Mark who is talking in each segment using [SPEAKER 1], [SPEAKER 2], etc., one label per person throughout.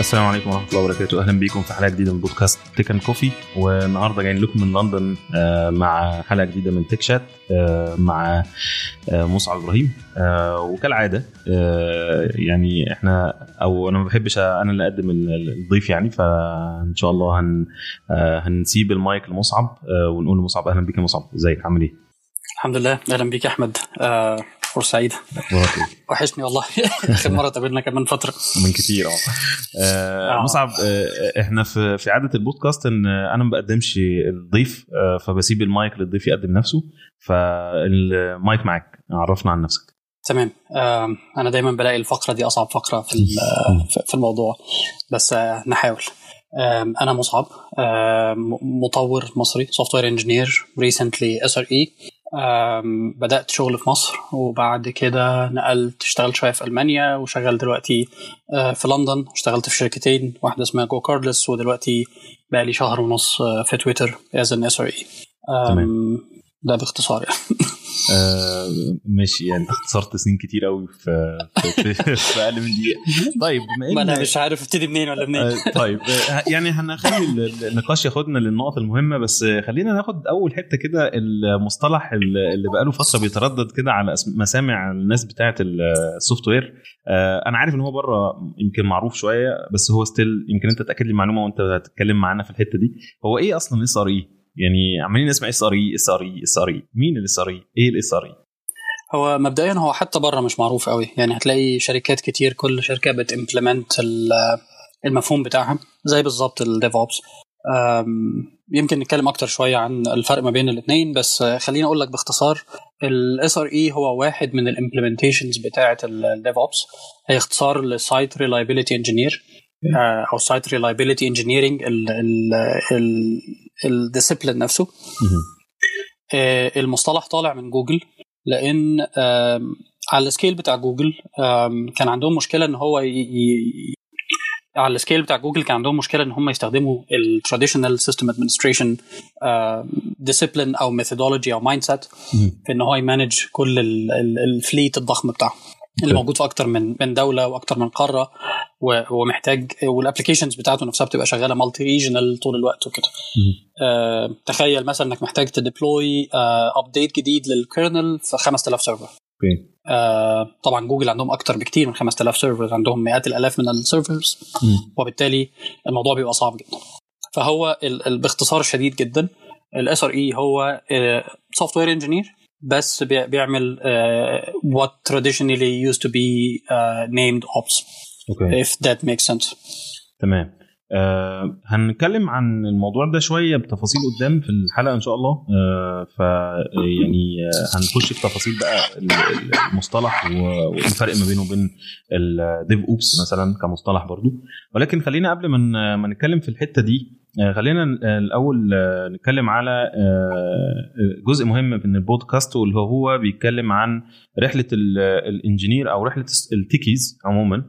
[SPEAKER 1] السلام عليكم ورحمة الله وبركاته. أهلا بيكم في حلقة جديدة من بودكاست Tech and Coffee والنهاردة جايين لكم من لندن آه، مع حلقة جديدة من Tech Chat آه، مع آه، مصعب إبراهيم وكالعادة يعني إحنا أو أنا ما بحبش أنا اللي أقدم الضيف يعني فإن شاء الله هن هنسيب المايك لمصعب ونقول لمصعب أهلا بيك يا مصعب. إزيك؟ عامل إيه؟
[SPEAKER 2] الحمد لله. أهلا بيك يا أحمد. فرصه سعيده وحشني والله. آخر مرة قابلنا كان من فترة.
[SPEAKER 1] من كتير آه, آه،, آه. مصعب آه إحنا في في عاده البودكاست إن أنا ما بقدمش الضيف آه فبسيب المايك للضيف يقدم نفسه فالمايك معاك عرفنا عن نفسك.
[SPEAKER 2] تمام. آه أنا دايما بلاقي الفقرة دي أصعب فقرة في في الموضوع. بس آه نحاول. أنا مصعب مطور مصري software engineer recently SRE بدأت شغل في مصر وبعد كده نقلت اشتغلت شوية في ألمانيا وشغال دلوقتي آه، في لندن اشتغلت في شركتين واحدة اسمها GoCardless ودلوقتي بقى لي شهر ونص آه، في Twitter as an SRE ده باختصار يعني.
[SPEAKER 1] آه ماشي يعني اختصرت سنين كتير قوي في في, في أقل من دقيقة. طيب
[SPEAKER 2] بما ان أنا مش عارف ابتدي منين ولا منين. آه
[SPEAKER 1] طيب آه يعني هنخلي النقاش ياخدنا للنقط المهمة بس خلينا ناخد أول حتة كده المصطلح اللي بقاله فترة بيتردد كده على مسامع الناس بتاعة ال software. آه أنا عارف إن هو بره يمكن معروف شوية بس هو still يمكن أنت تأكد لي معلومه وأنت هتتكلم معانا في الحتة دي. هو إيه أصلا SRE؟ يعني عمالين نسمع اس ار اي اس ار اي اس ار اي مين الاس ار اي إيه الاس ار اي
[SPEAKER 2] هو مبدئيا هو حتى بره مش معروف قوي. يعني هتلاقي شركات كتير كل شركة بت implement المفهوم بتاعها زي بالظبط ال DevOps يمكن نتكلم أكتر شوية عن الفرق ما بين الاثنين بس خليني أقول لك باختصار ال SRE هو واحد من ال implementations بتاعة ال DevOps هي اختصار ل site reliability engineer أو site reliability engineering ال discipline نفسه. آه، المصطلح طالع من جوجل لأن على ال scale بتاع جوجل كان عندهم مشكلة إن هو ي... على ال scale بتاع جوجل كان عندهم مشكلة إن هم يستخدموا ال traditional system administration discipline أو methodology أو mindset في إن هو ي manage كل ال fleet الضخم بتاعهم. اللي موجود في أكتر من من دولة وأكتر من قارة ومحتاج وال applications بتاعته نفسها بتبقى شغالة multi-regional طول الوقت وكده. آه تخيل مثلا إنك محتاج ت deploy update آه جديد لل kernel في 5000 server آه طبعا جوجل عندهم أكتر بكتير من 5000 server عندهم مئات الآلاف من ال servers وبالتالي الموضوع بيبقى صعب جدا. فهو باختصار شديد جدا ال SRE هو software engineer بس بيعمل uh, what traditionally used to be uh, named ops. Okay. if that makes sense.
[SPEAKER 1] تمام. آه هنتكلم عن الموضوع ده شوية بتفاصيل قدام في الحلقة إن شاء الله. آه ف يعني آه هنخش في تفاصيل بقى المصطلح والفرق ما بينه وبين ال DevOps مثلا كمصطلح برضو. ولكن خلينا قبل ما ما نتكلم في الحتة دي خلينا الأول آه، نتكلم على آه، جزء مهم من البودكاست واللي هو بيتكلم عن رحلة ال engineer أو رحلة ال techies عموما.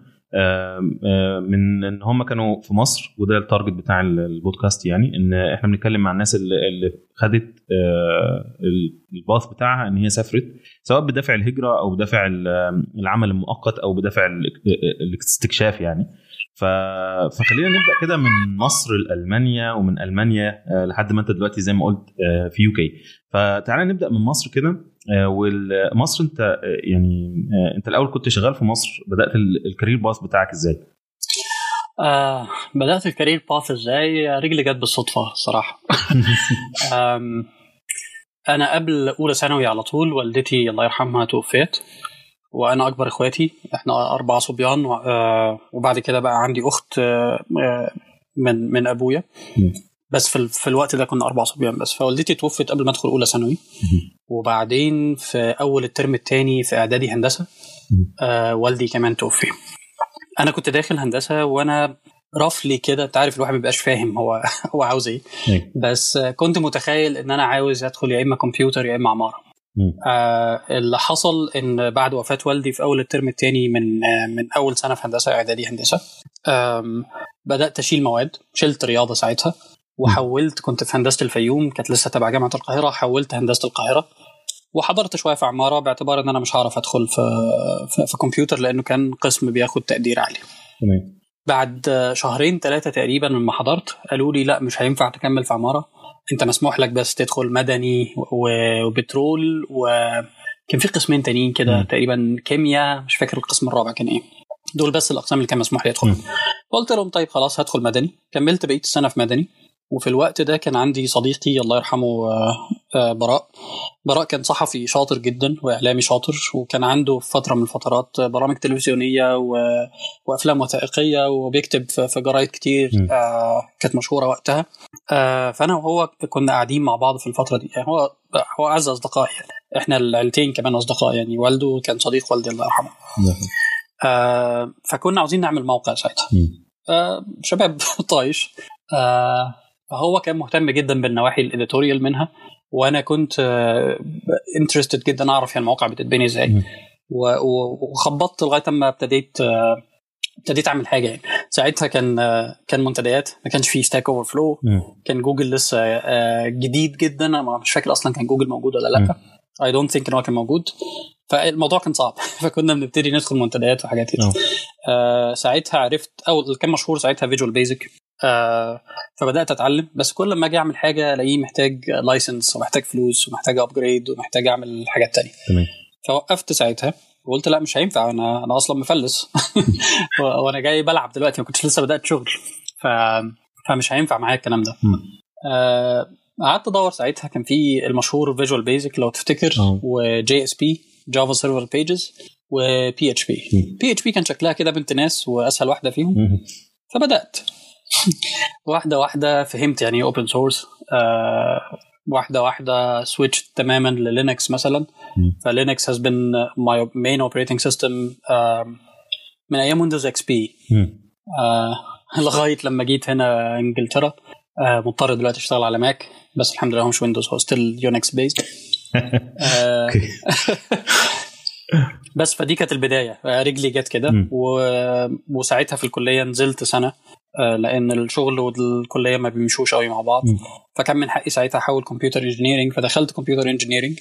[SPEAKER 1] من إن هم كانوا في مصر وده ال target بتاع البودكاست يعني إن إحنا بنتكلم مع الناس اللي خدت ال path بتاعها إن هي سافرت سواء بدافع الهجرة أو بدافع العمل المؤقت أو بدافع الاستكشاف يعني. فخلينا نبدأ كده من مصر لألمانيا ومن ألمانيا آه، لحد ما انت دلوقتي زي ما قلت آه، في UK فتعالى نبدأ من مصر كده آه، ومصر انت يعني انت الأول كنت شغال في مصر بدأت ال career path بتاعك إزاي؟
[SPEAKER 2] آه بدأت الكارير path إزاي؟ رجلي جت بالصدفة صراحة أنا قبل أولى ثانوي على طول والدتي الله يرحمها توفيت وأنا أكبر إخواتي إحنا أربع صبيان آه، وبعد كده بقى عندي أخت آه، آه، من من أبويا. بس في, في الوقت ده كنا أربع صبيان بس فوالدتي توفت قبل ما أدخل أولى ثانوي. وبعدين في أول الترم الثاني في إعدادي هندسة آه والدي كمان توفي. أنا كنت داخل هندسة وأنا رفلي كده أنت عارف الواحد ما بيبقاش فاهم هو هو عاوز إيه. بس كنت متخيل إن أنا عاوز أدخل يا إما كمبيوتر يا إما عمارة. آه اللي حصل إن بعد وفاة والدي في أول الترم الثاني من آه من أول سنة في هندسة إعدادي هندسة بدأت أشيل مواد شلت رياضة ساعتها وحولت كنت في هندسة الفيوم كانت لسه تبع جامعة القاهرة حولت هندسة القاهرة وحضرت شوية في عمارة باعتبار إن أنا مش هعرف أدخل في في, في كمبيوتر لأنه كان قسم بياخد تقدير عالي.
[SPEAKER 1] تمام.
[SPEAKER 2] بعد شهرين ثلاثة تقريبا لما حضرت قالوا لي لا مش هينفع تكمل في عمارة. انت مسموح لك بس تدخل مدني وبترول وكان في قسمين تانيين كده تقريبا كيمياء مش فاكر القسم الرابع كان إيه. دول بس الأقسام اللي كان مسموح لي أدخل. قلت لهم طيب خلاص هدخل مدني. كملت بقية السنة في مدني. وفي الوقت ده كان عندي صديقي الله يرحمه براء. براء كان صحفي شاطر جدا وإعلامي شاطر وكان عنده في فترة من الفترات برامج تلفزيونية و... وأفلام وثائقية وبيكتب في جرايد كتير آه كانت مشهورة وقتها. آه فأنا وهو كنا قاعدين مع بعض في الفترة دي. يعني هو هو أعز اصدقاء يعني. إحنا العيلتين كمان أصدقاء يعني. والده كان صديق والدي الله يرحمه. آه فكنا عاوزين نعمل موقع ساعتها. آه شباب طايش. آه فهو كان مهتم جدا بالنواحي ال editorial منها وأنا كنت interested جدا أعرف يعني المواقع بتتبني إزاي. وخبطت لغاية أما ابتديت ابتديت أعمل حاجة يعني. ساعتها كان كان منتديات ما كانش فيه Stack Overflow كان جوجل لسه جديد جدا. أنا مش فاكر أصلا كان جوجل موجود ولا لأ. I don't think إن هو كان موجود. فالموضوع كان صعب. فكنا بنبتدي ندخل منتديات وحاجات كده. آه ساعتها عرفت أو اللي كان مشهور ساعتها Visual Basic آه فبدأت أتعلم. بس كل ما أجي أعمل حاجة ألاقيه محتاج license ومحتاج فلوس ومحتاج upgrade ومحتاج أعمل حاجات تانية.
[SPEAKER 1] تمام.
[SPEAKER 2] فوقفت ساعتها. وقلت لا مش هينفع. أنا أنا أصلا مفلس. وأنا جاي بلعب دلوقتي. ما كنتش لسه بدأت شغل. ف... فمش هينفع معايا الكلام ده. آه قعدت أدور ساعتها. كان في المشهور Visual Basic لو تفتكر و JSP Java Server Pages و PHP PHP كان شكلها كده بنت ناس وأسهل واحدة فيهم. فبدأت. واحدة واحدة فهمت يعني إيه open source واحدة واحدة switch تماما ل Linux مثلا. ف Linux has been my main operating system uh, من أيام Windows XP لغاية لما جيت هنا إنجلترا. uh, مضطر دلوقتي أشتغل على Mac بس الحمد لله هو مش Windows هو still Unix based بس فدي كانت البداية. رجلي جت كده. و... وساعتها في الكلية نزلت سنة. لأن الشغل والكلية ما بيمشوش قوي مع بعض. فكان من حقي ساعتها أحول computer engineering فدخلت computer engineering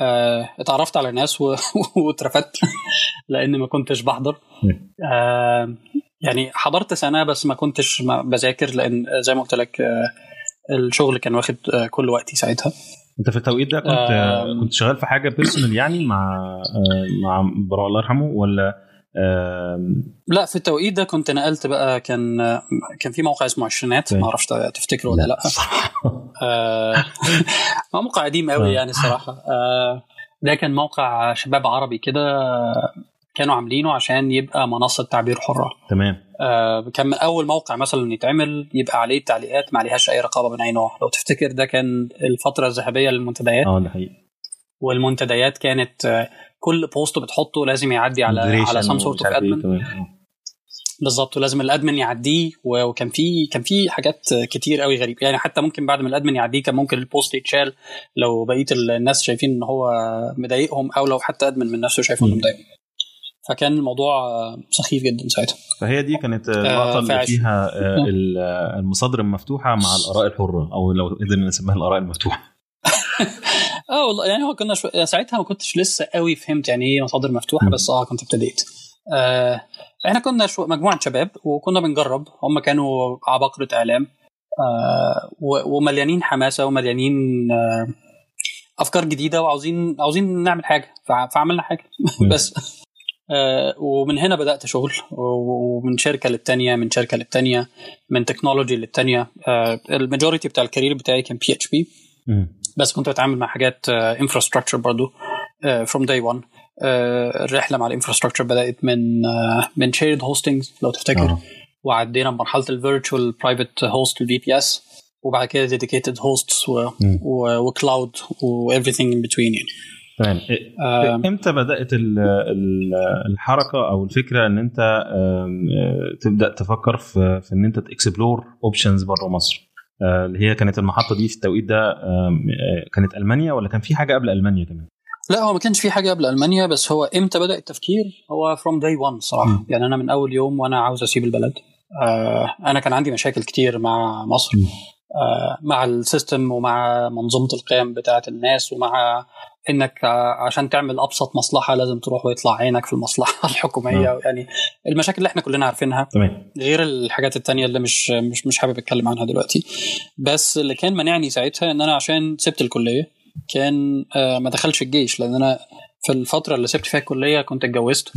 [SPEAKER 2] آه اتعرفت على ناس و... واترفدت لأن ما كنتش بحضر. آه يعني حضرت سنة بس ما كنتش بذاكر لأن زي ما قلت لك آه الشغل كان واخد آه كل وقتي ساعتها.
[SPEAKER 1] أنت في التوقيت ده كنت آه كنت شغال في حاجة بيرسونال يعني مع آه مع الله يرحمه ولا
[SPEAKER 2] لا في التوقيت ده كنت نقلت بقى كان كان في موقع اسمه عشرينات ما أعرفش تفتكره ولا لا آه موقع قديم قوي يعني الصراحة. آه ده كان موقع شباب عربي كده كانوا عاملينه عشان يبقى منصة تعبير حرة.
[SPEAKER 1] تمام.
[SPEAKER 2] آه كان من أول موقع مثلا يتعمل يبقى عليه تعليقات ما عليهاش أي رقابة من أي نوع. لو تفتكر ده كان الفترة الذهبية للمنتديات.
[SPEAKER 1] آه ده حقيقي.
[SPEAKER 2] والمنتديات كانت كل post بتحطه لازم يعدي على على سام sort of admin بالظبط ولازم ال admin يعديه وكان في كان في حاجات كتير قوي غريبة. يعني حتى ممكن بعد ما ال admin يعديه كان ممكن ال post يتشال لو بقيه الناس شايفين إن هو مضايقهم أو لو حتى admin من نفسه شايف إنه مضايقهم. فكان الموضوع سخيف جدا ساعتها.
[SPEAKER 1] فهي دي كانت اللقطه اللي فيها المصادر المفتوحة مع الآراء الحرة أو لو قدرنا نسميها الآراء المفتوحة.
[SPEAKER 2] آه والله يعني هو كنا شو... ساعتها ما كنتش لسه قوي فهمت يعني إيه مصادر مفتوحة بس آه كنت ابتديت. آه إحنا كنا شو... مجموعة شباب وكنا بنجرب. هم كانوا عباقره إعلام. آه و... ومليانين حماسة ومليانين آه أفكار جديدة وعاوزين عاوزين نعمل حاجة ف... فعملنا حاجة. بس آه ومن هنا بدأت شغل. ومن شركة للتانية من شركة للتانية من technology للتانية. آه ال majority بتاع ال career بتاعي كان PHP بس كنت بتعامل مع حاجات infrastructure برضو from day 1 الرحلة مع ال infrastructure بدأت من uh, من shared hosting لو تفتكر.
[SPEAKER 1] آه.
[SPEAKER 2] وعدينا بمرحلة ال virtual private host ال VPS وبعد كده dedicated hosts و cloud و everything in between يعني.
[SPEAKER 1] تمام. آه إمتى بدأت ال ال الحركة أو الفكرة إن أنت تبدأ تفكر في, في إن أنت ت explore options بره مصر؟ اللي هي كانت المحطة دي في التوقيت ده كانت ألمانيا ولا كان في حاجة قبل ألمانيا كمان؟
[SPEAKER 2] لا هو ما كانش في حاجة قبل ألمانيا بس هو إمتى بدأ التفكير؟ هو from day 1 صراحة. م. يعني أنا من أول يوم وأنا عاوز أسيب البلد. آه أنا كان عندي مشاكل كتير مع مصر. آه مع ال system ومع منظومة القيم بتاعه الناس ومع إنك عشان تعمل أبسط مصلحة لازم تروح ويطلع عينك في المصلحة الحكومية. م. يعني المشاكل اللي إحنا كلنا عارفينها
[SPEAKER 1] تمام.
[SPEAKER 2] غير الحاجات التانية اللي مش مش مش حابب أتكلم عنها دلوقتي. بس اللي كان مانعني ساعتها إن أنا عشان سبت الكلية كان آه، ما دخلش الجيش لأن أنا في الفترة اللي سبت فيها الكلية كنت اتجوزت.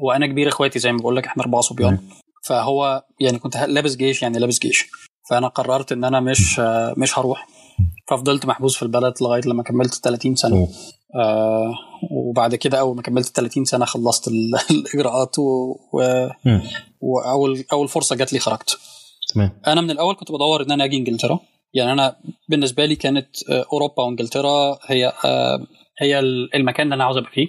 [SPEAKER 2] وأنا كبير إخواتي زي ما بقول لك إحنا أربعة صبيان. فهو يعني كنت لابس جيش يعني لابس جيش. فأنا قررت إن أنا مش آه، مش هروح. ففضلت محبوس في البلد لغاية لما كملت 30 سنة.
[SPEAKER 1] أوه.
[SPEAKER 2] آه وبعد كده أول ما كملت 30 سنة خلصت ال- الإجراءات و... و... واول أول فرصة جات لي خرجت.
[SPEAKER 1] تمام.
[SPEAKER 2] أنا من الأول كنت بدور إن أنا أجي إنجلترا. يعني أنا بالنسبة لي كانت آه، أوروبا وإنجلترا هي آه، هي ال- المكان اللي أنا عاوز أبقى فيه.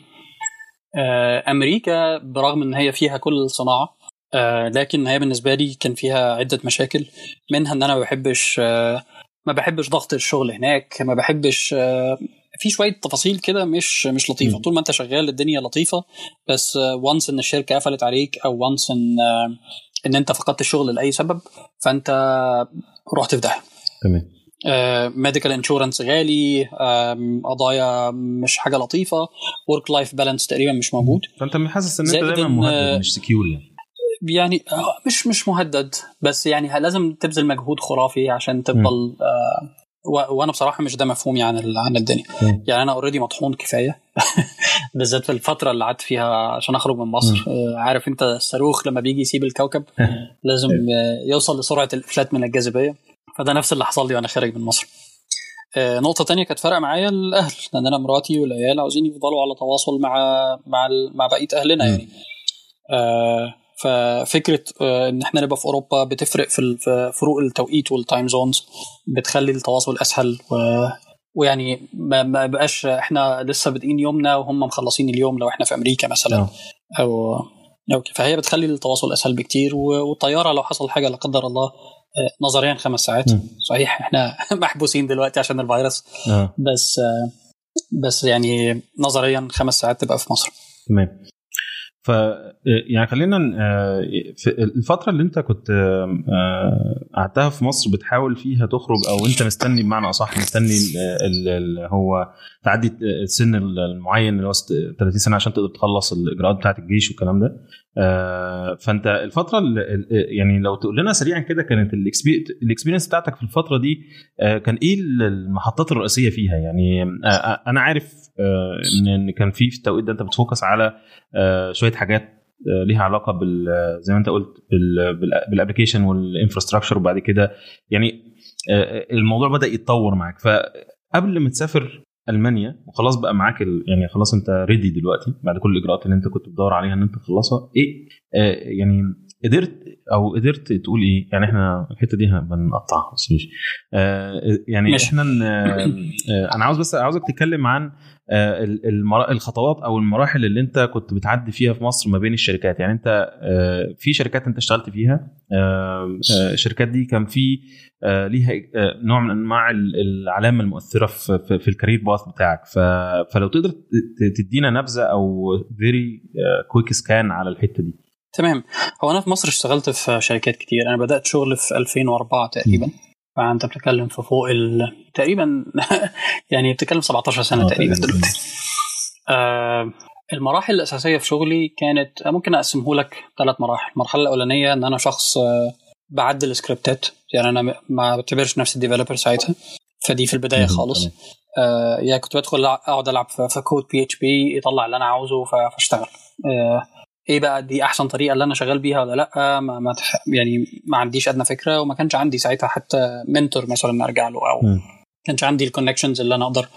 [SPEAKER 2] آه، أمريكا برغم إن هي فيها كل الصناعه آه، لكن هي بالنسبة لي كان فيها عدة مشاكل. منها إن أنا ما بحبش آه، ما بحبش ضغط الشغل هناك ما بحبش آه، في شوية تفاصيل كده مش مش
[SPEAKER 1] لطيفة.
[SPEAKER 2] طول ما انت شغال الدنيا لطيفة بس once إن الشركة قفلت عليك أو once إن آه، إن انت فقدت الشغل لأي سبب فأنت رحت في داهية.
[SPEAKER 1] تمام.
[SPEAKER 2] medical insurance غالي قضايا مش حاجة لطيفة work life balance تقريبا مش موجود.
[SPEAKER 1] فأنت حاسس إن
[SPEAKER 2] أنت
[SPEAKER 1] دايما مهدد مش secure يعني
[SPEAKER 2] آه، مش مش مهدد بس يعني لازم تبذل مجهود خرافي عشان تفضل آه، وأنا بصراحة مش ده مفهومي عن عن الدنيا.
[SPEAKER 1] مم.
[SPEAKER 2] يعني أنا اوريدي مطحون كفاية بالذات في الفترة اللي قعدت فيها عشان أخرج من مصر. آه، عارف أنت الصاروخ لما بيجي يسيب الكوكب لازم آه، يوصل لسرعة الإفلات من الجاذبية. فده نفس اللي حصل لي وأنا خارج من مصر. آه، نقطة تانية كانت فارقة معايا الأهل لأن أنا مراتي والعيال عاوزين يفضلوا على تواصل مع مع مع بقية أهلنا. يعني. آه، ففكرة آه، إن إحنا نبقى في أوروبا بتفرق في فروق التوقيت وال time zones بتخلي التواصل أسهل و ويعني ما, ما بقاش إحنا لسه بادئين يومنا وهم مخلصين اليوم لو إحنا في أمريكا مثلا
[SPEAKER 1] آه.
[SPEAKER 2] أو أو. فهي بتخلي التواصل أسهل بكتير والطيارة لو حصل حاجة لا قدر الله آه، نظريا خمس ساعات
[SPEAKER 1] مم.
[SPEAKER 2] صحيح إحنا محبوسين دلوقتي عشان الفيروس
[SPEAKER 1] آه
[SPEAKER 2] بس آه، بس يعني نظريا خمس ساعات تبقى في مصر
[SPEAKER 1] تمام ف يعني خلينا آه، في الفترة اللي انت كنت آه، آه، قعدتها في مصر بتحاول فيها تخرج أو انت مستني بمعنى اصح مستني اللي هو تعدي السن المعين اللي هو ست- 30 سنة عشان تقدر تخلص الإجراءات بتاعت الجيش والكلام ده؟ آه، فانت الفترة اللي يعني لو تقول لنا سريعا كده كانت الاكسبيرينس بتاعتك في الفترة دي آه، كان إيه المحطات الرئيسية فيها؟ يعني آه، آه، أنا عارف آه، ان كان في في التوقيت ده أنت بت focus على آه، شوية حاجات آه، ليها علاقة بال زي ما أنت قلت بال- بال- بال application وال infrastructure وبعد كده يعني آه، الموضوع بدأ يتطور معاك. فقبل ما تسافر ألمانيا وخلاص بقى معاك ال... يعني خلاص أنت ready دلوقتي بعد كل الإجراءات اللي أنت كنت بتدور عليها إن أنت تخلصها. إيه آه يعني قدرت أو قدرت تقول إيه؟ يعني إحنا الحتة دي بنقطعها بس مش آه يعني
[SPEAKER 2] ماشي.
[SPEAKER 1] إحنا آه أنا عاوز بس عاوزك تتكلم عن آه، المرا- الخطوات أو المراحل اللي أنت كنت بتعدي فيها في مصر ما بين الشركات. يعني أنت آه، في شركات أنت اشتغلت فيها آه، الشركات دي كان في آه، ليها آه، نوع من أنواع ال- العلامه المؤثرة في في, في الكارير باث بتاعك. ف- فلو تقدر تدينا نبذة أو very quick scan على الحتة دي.
[SPEAKER 2] تمام. هو أنا في مصر اشتغلت في شركات كتير. أنا بدأت شغل في 2004 تقريبا. فأنت بتتكلم في فوق ال... تقريبا يعني بتتكلم 17 سنة
[SPEAKER 1] آه،
[SPEAKER 2] تقريبا. دلوقتي. آه المراحل الأساسية في شغلي كانت ممكن أقسمه لك ثلاث مراحل. المرحلة الأولانية إن أنا شخص آه بعدل سكريبتات يعني أنا ما بعتبرش نفسي developer ساعتها. فدي في
[SPEAKER 1] البداية.
[SPEAKER 2] خالص. آه يعني كنت بدخل أقعد ألعب في code PHP يطلع اللي أنا عاوزه فأشتغل. آه إيه بقى دي أحسن طريقة اللي أنا شغال بيها ولا لأ؟ ما, ما يعني ما عنديش أدنى فكرة وما كانش عندي ساعتها حتى mentor مثلا أرجع له أو
[SPEAKER 1] مم.
[SPEAKER 2] كانش عندي ال connections اللي أنا أقدر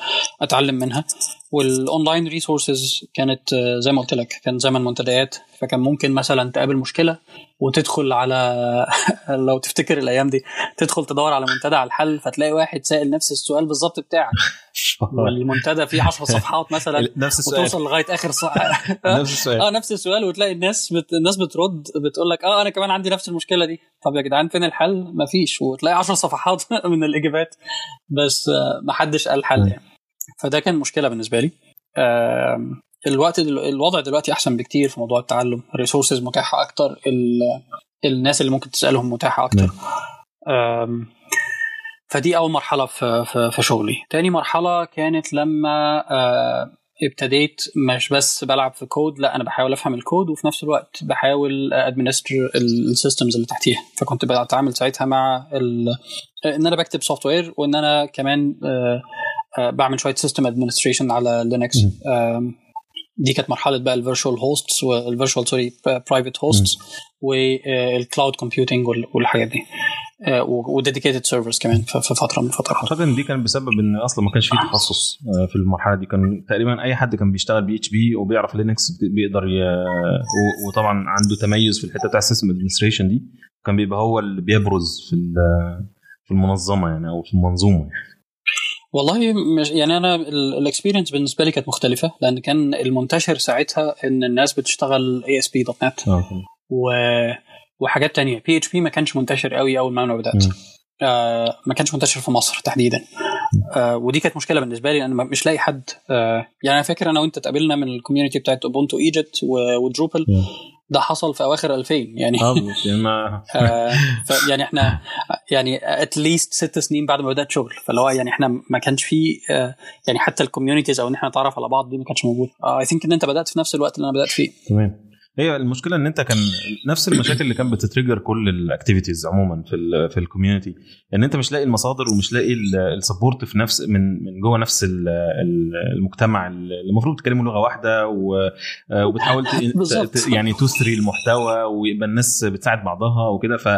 [SPEAKER 2] أتعلم منها. وال online resources كانت آه، زي ما قلت لك كان زمن منتديات. فكان ممكن مثلا تقابل مشكلة وتدخل على لو تفتكر الأيام دي تدخل تدور على منتدى على الحل فتلاقي واحد سائل نفس السؤال بالظبط بتاعك. والمنتدى فيه 10 صفحات مثلا
[SPEAKER 1] نفس السؤال.
[SPEAKER 2] وتوصل لغاية آخر صفحه
[SPEAKER 1] نفس السؤال.
[SPEAKER 2] آه نفس السؤال وتلاقي الناس بت... الناس بترد بتقول لك آه أنا كمان عندي نفس المشكلة دي. طب يا جدعان فين الحل؟ مفيش. وتلاقي 10 صفحات من الإجابات. بس آه، ما حدش قال حل. يعني. فده كان مشكلة بالنسبة لي. الوقت دل... الوضع دلوقتي أحسن بكتير في موضوع التعلم. الريسورسز متاحة أكتر ال... الناس اللي ممكن تسألهم متاحة أكتر. آم، فدي أول مرحلة في في, في شغلي. تاني مرحلة كانت لما آه، ابتديت مش بس بلعب في كود لا أنا بحاول أفهم الكود وفي نفس الوقت بحاول administer ال systems اللي تحتيها. فكنت بتعامل ساعتها مع إن أنا بكتب software وإن أنا كمان بعمل شوية system administration على لينكس دي كانت مرحلة بقى ال virtual hosts وال virtual sorry private hosts وال cloud computing والحاجات دي. و dedicated servers كمان في فترة من الفترات.
[SPEAKER 1] أعتقد إن دي كان بسبب إن أصلا ما كانش فيه تخصص في المرحلة دي. كان تقريبا أي حد كان بيشتغل PHP وبيعرف لينكس بيقدر ي... وطبعا عنده تميز في الحتة بتاع ال system administration دي. كان بيبقى هو اللي بيبرز في في المنظمة يعني أو في المنظومة يعني.
[SPEAKER 2] والله مش يعني أنا ال experience بالنسبة لي كانت مختلفة لأن كان المنتشر ساعتها إن الناس بتشتغل ASP dot net و وحاجات تانية. PHP ما كانش منتشر قوي أول ما أنا بدات ما كانش منتشر في مصر تحديدا. آه ودي كانت مشكلة بالنسبة لي لأن مش لاقي حد آه يعني أنا فاكر أنا وأنت اتقابلنا من ال community بتاعت Ubuntu Egypt و Drupal ده حصل في أواخر 2000 يعني. آه يعني إحنا يعني at least ست سنين بعد ما بدأت شغل. فاللي هو يعني إحنا ما كانش في آه يعني حتى ال communities أو إن إحنا نتعرف على بعض دي ما كانتش موجودة. I آه think إن أنت بدأت في نفس الوقت اللي أنا بدأت فيه.
[SPEAKER 1] تمام. هي المشكلة إن أنت كان نفس المشاكل اللي كانت بت trigger كل ال activities عموما في ال في ال community إن أنت مش لاقي المصادر ومش لاقي ال support في نفس من من جوه نفس المجتمع اللي المفروض تتكلموا لغة واحدة وبتحاول يعني تسري المحتوى ويبقى الناس بتساعد بعضها وكده. ف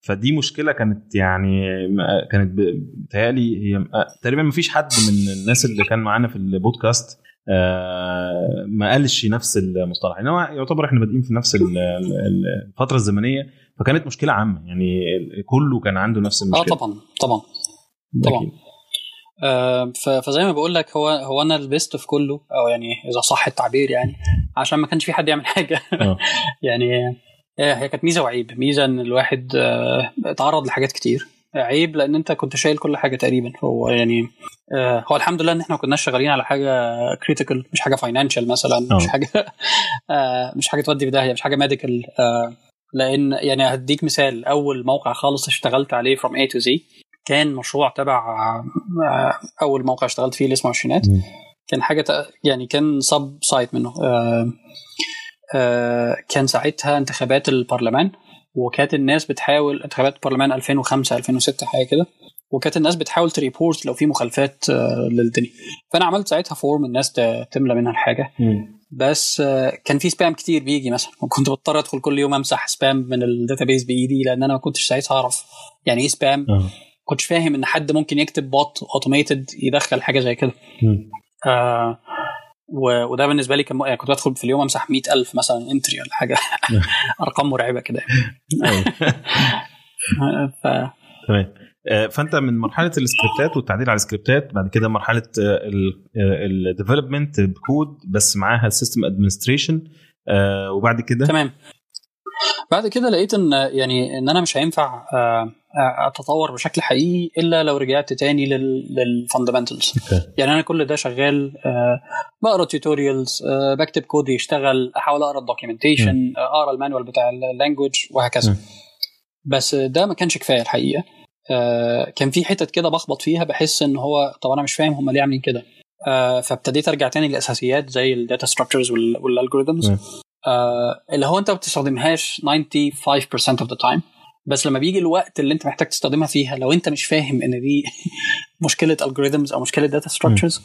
[SPEAKER 1] فدي مشكلة كانت يعني كانت بتهيألي هي تقريبا ما فيش حد من الناس اللي كان معانا في البودكاست آه ما قالش نفس المصطلح. يعني هو يعتبر إحنا بادئين في نفس الفترة الزمنية فكانت مشكلة عامة. يعني كله كان عنده نفس المشكلة.
[SPEAKER 2] آه طبعا طبعا. طبعا آه فزي ما بقول لك هو هو أنا لبست في كله أو يعني إذا صح التعبير يعني عشان ما كانش في حد يعمل حاجة. يعني هي كانت ميزة وعيب. ميزة إن الواحد آه اتعرض لحاجات كتير. عيب لأن أنت كنت شايل كل حاجة تقريبا. هو يعني آه هو الحمد لله إن إحنا ما كناش شغالين على حاجة critical مش حاجة financial مثلا أوه. مش حاجة آه مش حاجة تودي في داهية مش حاجة medical آه لأن يعني هديك مثال أول موقع خالص اشتغلت عليه from A to Z كان مشروع تبع أول موقع اشتغلت فيه اللي اسمه عشرينات. كان حاجة يعني كان sub-site منه. آه آه كان ساعتها انتخابات البرلمان. وكانت الناس بتحاول انتخابات البرلمان 2005 2006 حاجة كده وكانت الناس بتحاول ت report لو في مخالفات للدنيا. فأنا عملت ساعتها form الناس تملى منها الحاجة. بس كان في spam كتير بيجي مثلا. وكنت بضطر أدخل كل يوم أمسح spam من ال database بإيدي لأن أنا ما كنتش ساعتها أعرف يعني إيه spam ما كنتش فاهم إن حد ممكن يكتب bot automated يدخل حاجة زي كده. آه وده بالنسبة لي كان يعني كنت بدخل في اليوم أمسح 100000 مثلا entry ولا حاجة. أرقام مرعبة كده.
[SPEAKER 1] ف... تمام. فأنت من مرحلة السكريبتات والتعديل على السكريبتات بعد كده مرحلة ال development بكود بس معاها ال system administration وبعد كده؟
[SPEAKER 2] تمام. بعد كده لقيت إن يعني إن أنا مش هينفع أتطور بشكل حقيقي إلا لو رجعت تاني لل fundamentals يعني أنا كل ده شغال بقرأ tutorials بكتب كود يشتغل أحاول أقرأ ال documentation أقرأ ال manual بتاع ال language وهكذا. بس ده ما كانش كفاية الحقيقة. كان في حتت كده بخبط فيها بحس إن هو طب أنا مش فاهم هم ليه عاملين كده. فابتديت أرجع تاني للاساسيات زي ال data structures وال algorithms آه اللي هو انت ما بتستخدمهاش 95% of the time. بس لما بيجي الوقت اللي انت محتاج تستخدمها فيها لو انت مش فاهم ان دي مشكلة algorithms أو مشكلة data structures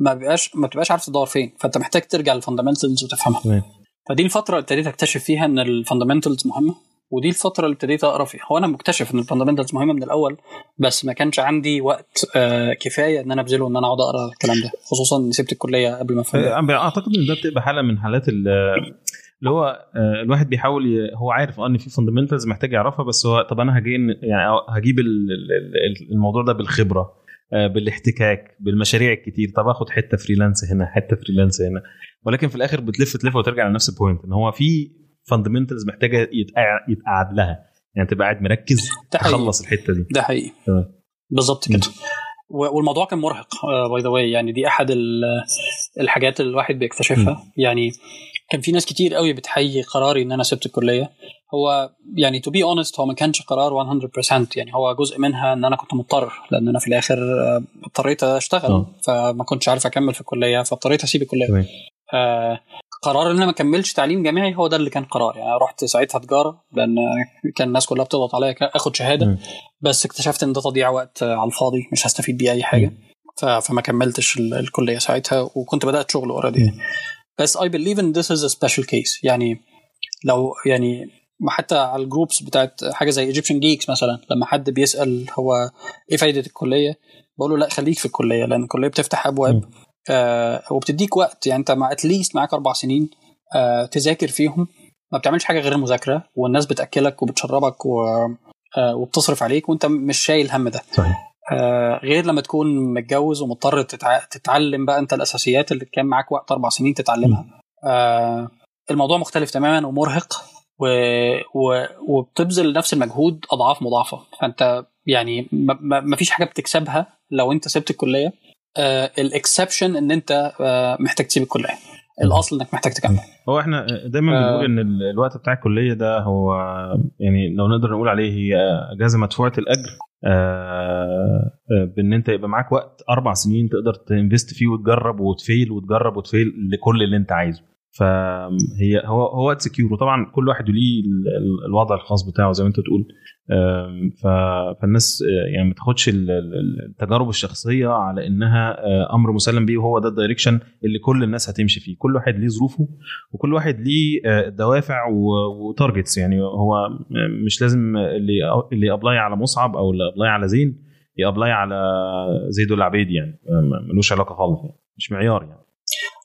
[SPEAKER 2] ما بيبقاش ما بتبقاش عارف تدور فين. فانت محتاج ترجع لل fundamentals وتفهمها. فدي الفترة اللي ابتديت اكتشف فيها إن ال fundamentals مهمة. ودي الفترة اللي ابتديت أقرأ فيها. هو أنا مكتشف إن الفاندمنتالز مهمة من الأول بس ما كانش عندي وقت آه كفاية إن أنا أبذله إن أنا أقعد أقرأ الكلام ده خصوصا إني سبت الكلية قبل ما
[SPEAKER 1] افهم أعتقد إن ده بتبقى حالة من حالات اللي هو الواحد بيحاول هو عارف إن في fundamentals محتاج يعرفها بس هو طب أنا هجي يعني هجيب الموضوع ده بالخبرة بالاحتكاك بالمشاريع الكتير. طب آخد حتة freelance هنا حتة freelance هنا. ولكن في الآخر بتلف تلف وترجع لنفس ال point إن هو في fundamentals محتاجة يتقعد لها. يعني تبقى قاعد مركز تخلص الحتة دي.
[SPEAKER 2] ده حقيقي. بالظبط كده. والموضوع كان مرهق by the way يعني دي أحد الحاجات اللي الواحد بيكتشفها. م. يعني كان في ناس كتير قوي بتحيي قراري إن أنا سبت الكلية. هو يعني to be honest هو ما كانش قرار 100% يعني هو جزء منها إن أنا كنت مضطر لأن أنا في الآخر آه، اضطريت أشتغل.
[SPEAKER 1] آه.
[SPEAKER 2] فما كنتش عارف أكمل في الكلية فاضطريت أسيب
[SPEAKER 1] الكلية.
[SPEAKER 2] آه قرار إن أنا ما كملش تعليم جامعي هو ده اللي كان قرار. يعني أنا رحت ساعتها تجارة لأن كان الناس كلها بتضغط عليا آخد شهادة.
[SPEAKER 1] مم.
[SPEAKER 2] بس اكتشفت إن ده تضييع وقت على الفاضي مش هستفيد بيه أي حاجة. ف- فما كملتش ال- الكلية ساعتها وكنت بدأت شغل
[SPEAKER 1] already.
[SPEAKER 2] بس believe me this is a special case. يعني لو يعني حتى على ال groups بتاعت حاجة زي Egyptian Geeks مثلا لما حد بيسأل هو إيه فايدة الكلية بقول له لأ خليك في الكلية لأن الكلية بتفتح أبواب.
[SPEAKER 1] م.
[SPEAKER 2] وبتديك وقت. يعني انت مع at least معاك أربع سنين آه تذاكر فيهم. ما بتعملش حاجة غير المذاكرة والناس بتأكلك وبتشربك و آه وبتصرف عليك وانت مش شايل هم ده.
[SPEAKER 1] صحيح.
[SPEAKER 2] آه غير لما تكون متجوز ومضطر تتع... تتعلم بقى انت الأساسيات اللي كان معاك وقت أربع سنين تتعلمها. آه الموضوع مختلف تماما ومرهق و... و... وبتبذل نفس المجهود أضعاف مضاعفة. فانت يعني ما ما- فيش حاجة بتكسبها لو انت سبت الكلية. آه ال exception إن أنت آه محتاج تسيب الكلية. الأصل إنك محتاج تكمل.
[SPEAKER 1] هو إحنا دايما
[SPEAKER 2] آه.
[SPEAKER 1] بنقول إن ال- الوقت بتاع الكلية ده هو يعني لو نقدر نقول عليه هي أجازة مدفوعة الأجر آه، آه، بإن أنت يبقى معاك وقت أربع سنين تقدر ت invest فيه وتجرب وت fail وتجرب وت fail لكل اللي أنت عايزه. فهي هو هو secure وطبعا كل واحد ليه ال- ال- الوضع الخاص بتاعه زي ما انت بتقول. فالناس آه، يعني ما تاخدش ال- ال- التجارب الشخصية على إنها آه، أمر مسلم بيه وهو ده ال direction اللي كل الناس هتمشي فيه. كل واحد ليه ظروفه وكل واحد ليه آه، دوافع و targets يعني هو مش لازم اللي اللي apply على مصعب أو اللي apply على زين ي apply على زيد أو عبيد يعني. ملوش علاقة خالص يعني. مش معيار يعني.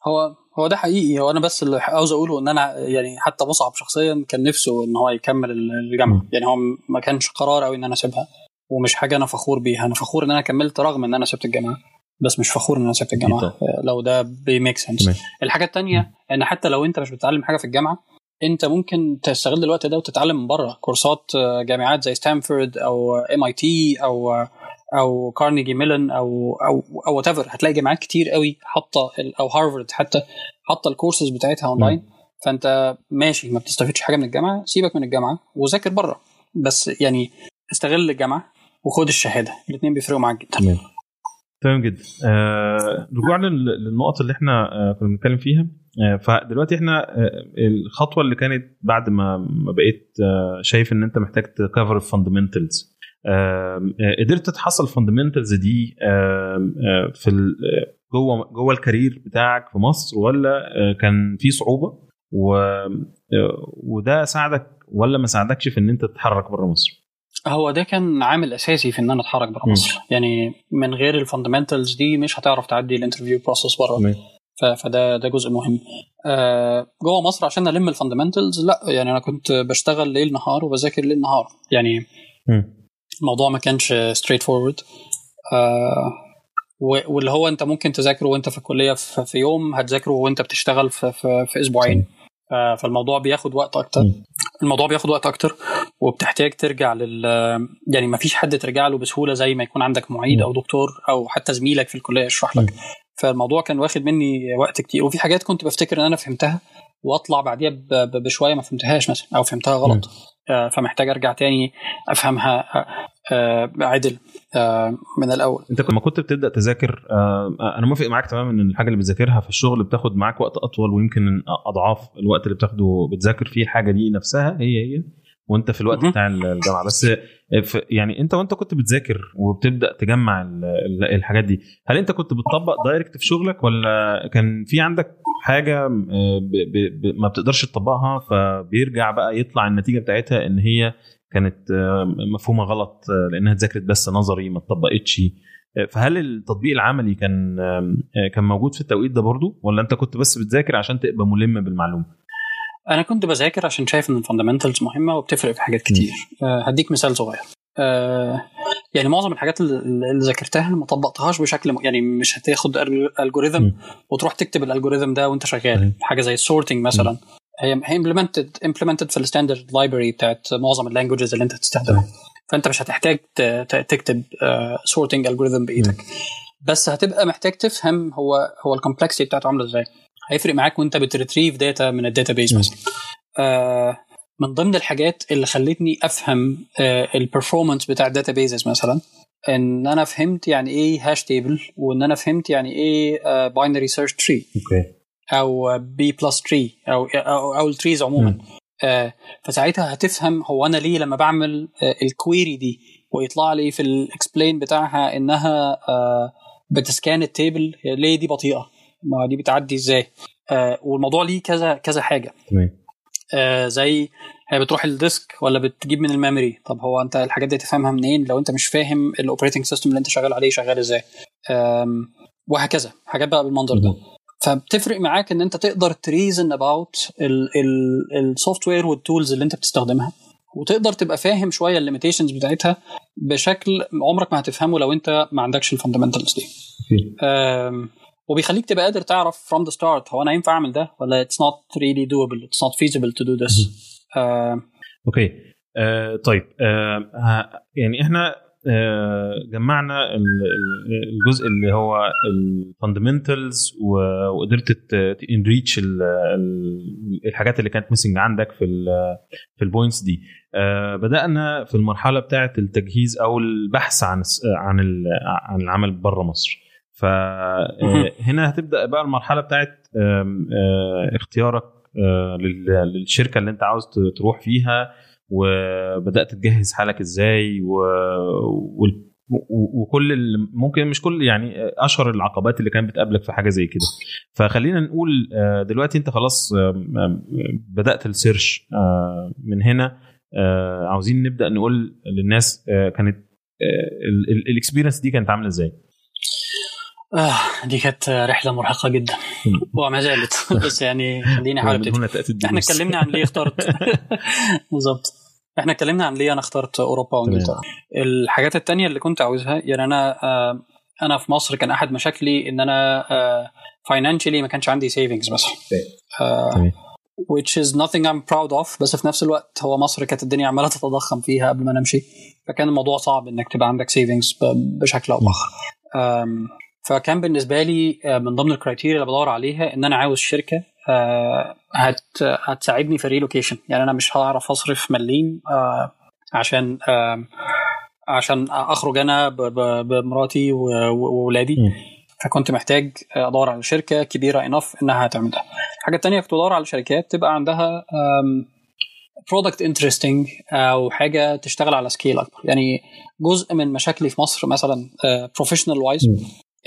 [SPEAKER 2] هو هو ده حقيقي. هو أنا بس اللي عاوز أقوله إن أنا يعني حتى مصعب شخصيا كان نفسه إن هو يكمل
[SPEAKER 1] الجامعة.
[SPEAKER 2] يعني هو ما كانش قرار قوي إن أنا أسيبها ومش حاجة أنا فخور بيها. أنا فخور إن أنا كملت رغم إن أنا سبت الجامعة بس مش فخور إن أنا سبت الجامعة. لو ده بي make
[SPEAKER 1] sense.
[SPEAKER 2] الحاجة الثانية إن حتى لو أنت مش بتتعلم حاجة في الجامعة أنت ممكن تستغل الوقت ده وتتعلم من بره. كورسات آه، جامعات زي ستانفورد أو MIT أو آه، أو كارنيجي ميلون أو أو أو what هتلاقي جامعات كتير قوي حاطة ال- أو هارفارد حتى حاطة الكورسز بتاعتها اونلاين فأنت ماشي ما بتستفيدش حاجة من الجامعة سيبك من الجامعة وذاكر بره بس يعني استغل الجامعة وخد الشهادة. الاثنين بيفرقوا معاك جدا.
[SPEAKER 1] تمام. تمام جدا. آه رجوعا لل- للنقط اللي إحنا آه كنا بنتكلم فيها. آه فدلوقتي إحنا آه الخطوة اللي كانت بعد ما ما بقيت آه شايف إن أنت محتاج ت cover ال fundamentals قدرت تحصل ال fundamentals دي آه آه في آه، جوه جوه ال career بتاعك في مصر ولا آه كان في صعوبة و آه، وده ساعدك ولا ما ساعدكش في إن أنت تتحرك بره مصر؟
[SPEAKER 2] هو ده كان عامل أساسي في إن أنا أتحرك بره. مصر يعني من غير ال fundamentals دي مش هتعرف تعدي ال interview
[SPEAKER 1] process
[SPEAKER 2] بره فده ده جزء مهم آه جوه مصر عشان ألم ال fundamentals لأ يعني أنا كنت بشتغل ليل نهار وبذاكر ليل نهار يعني. الموضوع ما كانش straightforward آه واللي هو انت ممكن تذاكره وانت في الكلية في, يوم هتذاكره وانت بتشتغل في, في, في أسبوعين. آه فالموضوع بياخد وقت
[SPEAKER 1] أكتر.
[SPEAKER 2] الموضوع بياخد وقت أكتر وبتحتاج ترجع لل يعني ما فيش حد ترجع له بسهولة زي ما يكون عندك معيد. أو دكتور أو حتى زميلك في الكلية يشرح لك. فالموضوع كان واخد مني وقت كتير. وفي حاجات كنت بفتكر إن أنا فهمتها وأطلع بعديها بشوية ما فهمتهاش مثلا أو فهمتها غلط. فمحتاج أرجع تاني أفهمها آه، آه، عدل آه، من الأول
[SPEAKER 1] أنت لما كنت بتبدأ تذاكر آه، أنا موافق معاك تماما إن الحاجة اللي بتذاكرها في الشغل بتاخد معاك وقت أطول ويمكن أضعاف الوقت اللي بتاخده بتذاكر فيه الحاجة دي نفسها هي هي وأنت في الوقت. بتاع الجامعة بس يعني أنت وأنت كنت بتذاكر وبتبدأ تجمع ال- ال- الحاجات دي هل أنت كنت بتطبق دايركت في شغلك ولا كان في عندك حاجة آه، ما بتقدرش تطبقها فبيرجع بقى يطلع النتيجة بتاعتها إن هي كانت آه، مفهومة غلط آه، لأنها اتذاكرت بس نظري ما اتطبقتش. فهل التطبيق العملي كان كان موجود في التوقيت ده برضو؟ ولا أنت كنت بس بتذاكر عشان تبقى ملم بالمعلومة؟
[SPEAKER 2] أنا كنت بذاكر عشان شايف إن ال fundamentals مهمة وبتفرق في حاجات كتير. آه، هديك مثال صغير. آه، يعني معظم الحاجات اللي ذاكرتها ما طبقتهاش بشكل م... يعني مش هتاخد algorithm
[SPEAKER 1] م.
[SPEAKER 2] وتروح تكتب ال algorithm ده وأنت شغال. حاجة زي ال sorting مثلا. هي هي implemented implemented في ال standard library بتاعت معظم ال languages اللي أنت تستخدمها فأنت مش هتحتاج تكتب sorting algorithm بإيدك. بس هتبقى محتاج تفهم هو هو ال complexity بتاعته عاملة إزاي. هيفرق معاك وانت بت retrieve data من ال database مثلا آه من ضمن الحاجات اللي خلتني أفهم آه ال performance بتاع ال databases مثلا إن أنا فهمت يعني إيه hash table وإن أنا فهمت يعني إيه binary search
[SPEAKER 1] tree
[SPEAKER 2] أو B plus tree أو أو, أو ال trees عموما. آه فساعتها هتفهم هو أنا ليه لما بعمل آه ال query دي ويطلع لي في ال explain بتاعها إنها آه بت scan ال table ليه دي بطيئة. ما دي بتعدي إزاي؟ آه والموضوع ليه كذا كذا حاجة.
[SPEAKER 1] تمام.
[SPEAKER 2] آه زي هي بتروح ال disk ولا بتجيب من ال memory؟ طب هو أنت الحاجات دي تفهمها منين؟ لو أنت مش فاهم ال operating system اللي أنت شغال عليه شغال إزاي. وهكذا. حاجات بقى بالمنظر ده. فبتفرق معاك إن أنت تقدر ت reason about ال software وال tools اللي أنت بتستخدمها. وتقدر تبقى فاهم شوية ال limitations بتاعتها بشكل عمرك ما هتفهمه لو أنت ما عندكش ال fundamentals دي. وبيخليك تبقى قادر تعرف from the start هو أنا ينفع أعمل ده ولا it's not really doable it's not feasible to do this آم،
[SPEAKER 1] okay. آه طيب. آه يعني إحنا آه جمعنا ال- ال- الجزء اللي هو ال fundamentals وقدرت enrich الحاجات اللي كانت missing عندك في ال في ال points دي. آه بدأنا في المرحلة بتاعة التجهيز أو البحث عن عن عن العمل بره مصر. فهنا هتبدأ بقى المرحلة بتاعت آه، اختيارك آه، لل- للشركة اللي انت عاوز تروح فيها وبدأت تجهز حالك إزاي و... وكل ال- ممكن مش كل يعني أشهر العقبات اللي كانت بتقابلك في حاجة زي كده. فخلينا نقول آه، دلوقتي انت خلاص بدأت ال search من هنا عاوزين نبدأ نقول للناس كانت ال experience دي كانت عاملة إزاي.
[SPEAKER 2] آه دي كانت رحلة مرهقة جدا. وما زالت. بس يعني خليني
[SPEAKER 1] أحاول
[SPEAKER 2] أبتدي.
[SPEAKER 1] إحنا.
[SPEAKER 2] اتكلمنا عن ليه اخترت. بالظبط. إحنا اتكلمنا عن ليه أنا اخترت أوروبا وإنجلترا. الحاجات التانية اللي كنت عاوزها يعني أنا آه أنا في مصر كان أحد مشاكلي إن أنا financially ما كانش عندي savings مثلا آه which is nothing I'm proud of. بس في نفس الوقت هو مصر كانت الدنيا عمالة تتضخم فيها قبل ما نمشي. فكان الموضوع صعب إنك تبقى عندك savings بشكل أو بآخر. فكان بالنسبة لي آه، من ضمن ال criteria اللي بدور عليها إن أنا عاوز شركة آه، هت هتساعدني في ال relocation يعني أنا مش هعرف أصرف مليم آه، عشان عشان أخرج أنا بمراتي واولادي. فكنت محتاج أدور على شركة كبيرة enough إنها تعمل ده الحاجة الثانية كنت بدور على شركات تبقى عندها product interesting أو حاجة تشتغل على scale أكبر. يعني جزء من مشاكلي في مصر مثلا professional
[SPEAKER 1] wise.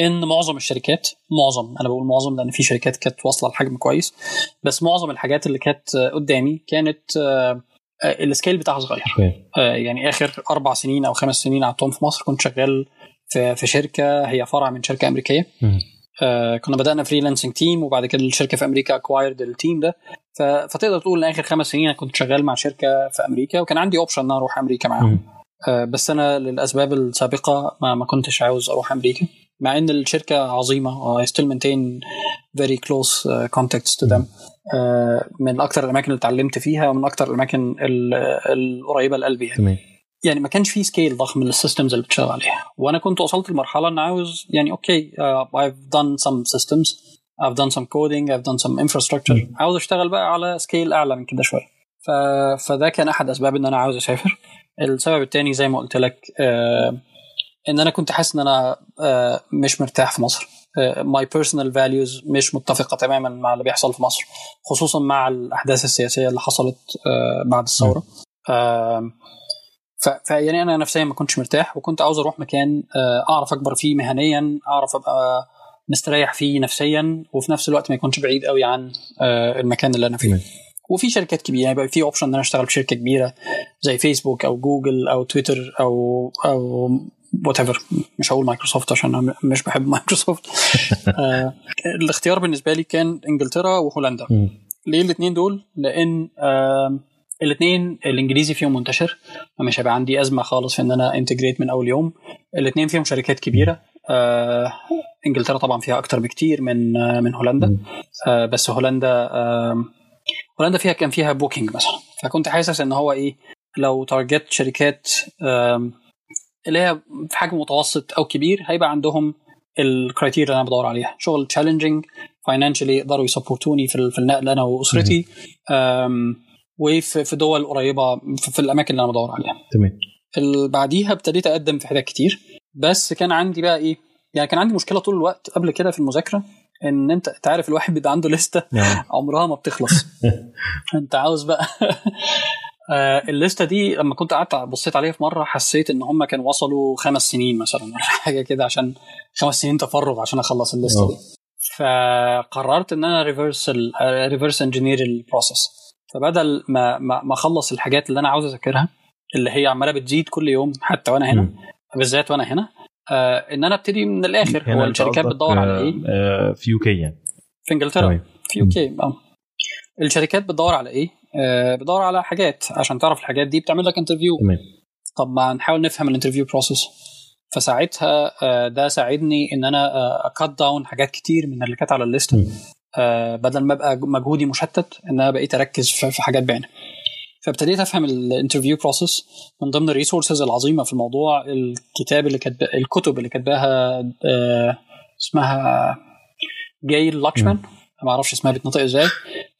[SPEAKER 2] إن معظم الشركات معظم أنا بقول معظم لأن في شركات كانت واصلة لحجم كويس بس معظم الحاجات اللي كانت قدامي كانت آه، آه، ال scale بتاعها صغير. آه، يعني آخر أربع سنين أو خمس سنين قعدتهم في مصر كنت شغال في شركة هي فرع من شركة
[SPEAKER 1] أمريكية.
[SPEAKER 2] آه، كنا بدأنا freelancing team وبعد كده الشركة في أمريكا acquired ال team ده. فتقدر تقول إن آخر خمس سنين أنا كنت شغال مع شركة في أمريكا وكان عندي option إن أنا أروح أمريكا معاهم. آه، بس أنا للأسباب السابقة ما, ما كنتش عاوز أروح أمريكا. مع إن الشركة عظيمة I still maintain very close uh, contacts to them. آه، من أكثر الأماكن اللي اتعلمت فيها ومن أكثر الأماكن ال- القريبة لقلبي يعني.
[SPEAKER 1] تمام.
[SPEAKER 2] يعني ما كانش في scale ضخم لل systems اللي بتشتغل عليها. وأنا كنت وصلت لمرحلة إن عاوز يعني okay uh, I've done some systems. I've done some coding. I've done some infrastructure. عاوز أشتغل بقى على scale أعلى من كده شوية. ف... فده كان أحد أسباب إن أنا عاوز أسافر. السبب الثاني زي ما قلت لك آه إن أنا كنت حاسس إن أنا آه مش مرتاح في مصر. my personal values مش متفقة تماما مع اللي بيحصل في مصر خصوصا مع الأحداث السياسية اللي حصلت آه بعد الثورة. ف- فيعني أنا نفسيا ما كنتش مرتاح وكنت عاوز أروح مكان آه، أعرف أكبر فيه مهنيا أعرف أبقى مستريح فيه نفسيا وفي نفس الوقت ما يكونش بعيد قوي عن المكان اللي أنا فيه. وفي شركات كبيرة يعني في option إن أنا أشتغل في شركة كبيرة زي فيسبوك أو جوجل أو تويتر أو أو whatever مش هقول مايكروسوفت عشان أنا مش بحب مايكروسوفت آه، الاختيار بالنسبة لي كان إنجلترا وهولندا. ليه الاثنين دول؟ لأن الاثنين الإنجليزي فيهم منتشر. فمش هيبقى عندي أزمة خالص في إن أنا integrate من أول يوم. الاثنين فيهم شركات كبيرة. آه، إنجلترا طبعا فيها أكتر بكتير من آه، من هولندا. آه، بس هولندا آه، هولندا فيها كان فيها بوكينج مثلا. فكنت حاسس إن هو إيه لو target شركات آم، اللي هي في حجم متوسط أو كبير هيبقى عندهم ال criteria اللي أنا بدور عليها. شغل challenging financially يقدروا ي support وني في في النقل أنا وأسرتي. وفي في دول قريبة في الأماكن اللي أنا بدور عليها.
[SPEAKER 1] تمام.
[SPEAKER 2] بعديها ابتديت أقدم في حاجات كتير. بس كان عندي بقى إيه يعني كان عندي مشكلة طول الوقت قبل كده في المذاكرة إن أنت تعرف الواحد بيبقى عنده ليستة
[SPEAKER 1] نعم.
[SPEAKER 2] عمرها ما بتخلص. أنت عاوز بقى الليستة دي لما كنت قعدت بصيت عليها في مرة حسيت إن هم كانوا وصلوا خمس سنين مثلا ولا حاجة كده عشان خمس سنين تفرغ عشان أخلص الليستة دي. فقررت إن أنا reverse reverse engineer ال process فبدل ما ما أخلص الحاجات اللي أنا عاوز أذاكرها اللي هي عمالة بتزيد كل يوم حتى وأنا هنا بالذات وأنا هنا آه إن أنا أبتدي من الآخر. هو الشركات بتدور على إيه؟
[SPEAKER 1] آه في UK يعني.
[SPEAKER 2] في إنجلترا. في UK آه. الشركات بتدور على إيه؟ آه بتدور على حاجات. عشان تعرف الحاجات دي بتعمل لك interview
[SPEAKER 1] تمام.
[SPEAKER 2] طب ما نحاول نفهم ال interview process فساعتها آه ده ساعدني إن أنا cut down حاجات كتير من اللي كانت على ال list. آه بدل ما أبقى مجهودي مشتت إن أنا بقيت أركز في حاجات بعينها. فابتديت أفهم ال interview process من ضمن ال resources العظيمة في الموضوع الكتاب اللي كتب الكتب اللي كتباها آه اسمها جايل لاكمان ما أعرفش اسمها بتنطق إزاي.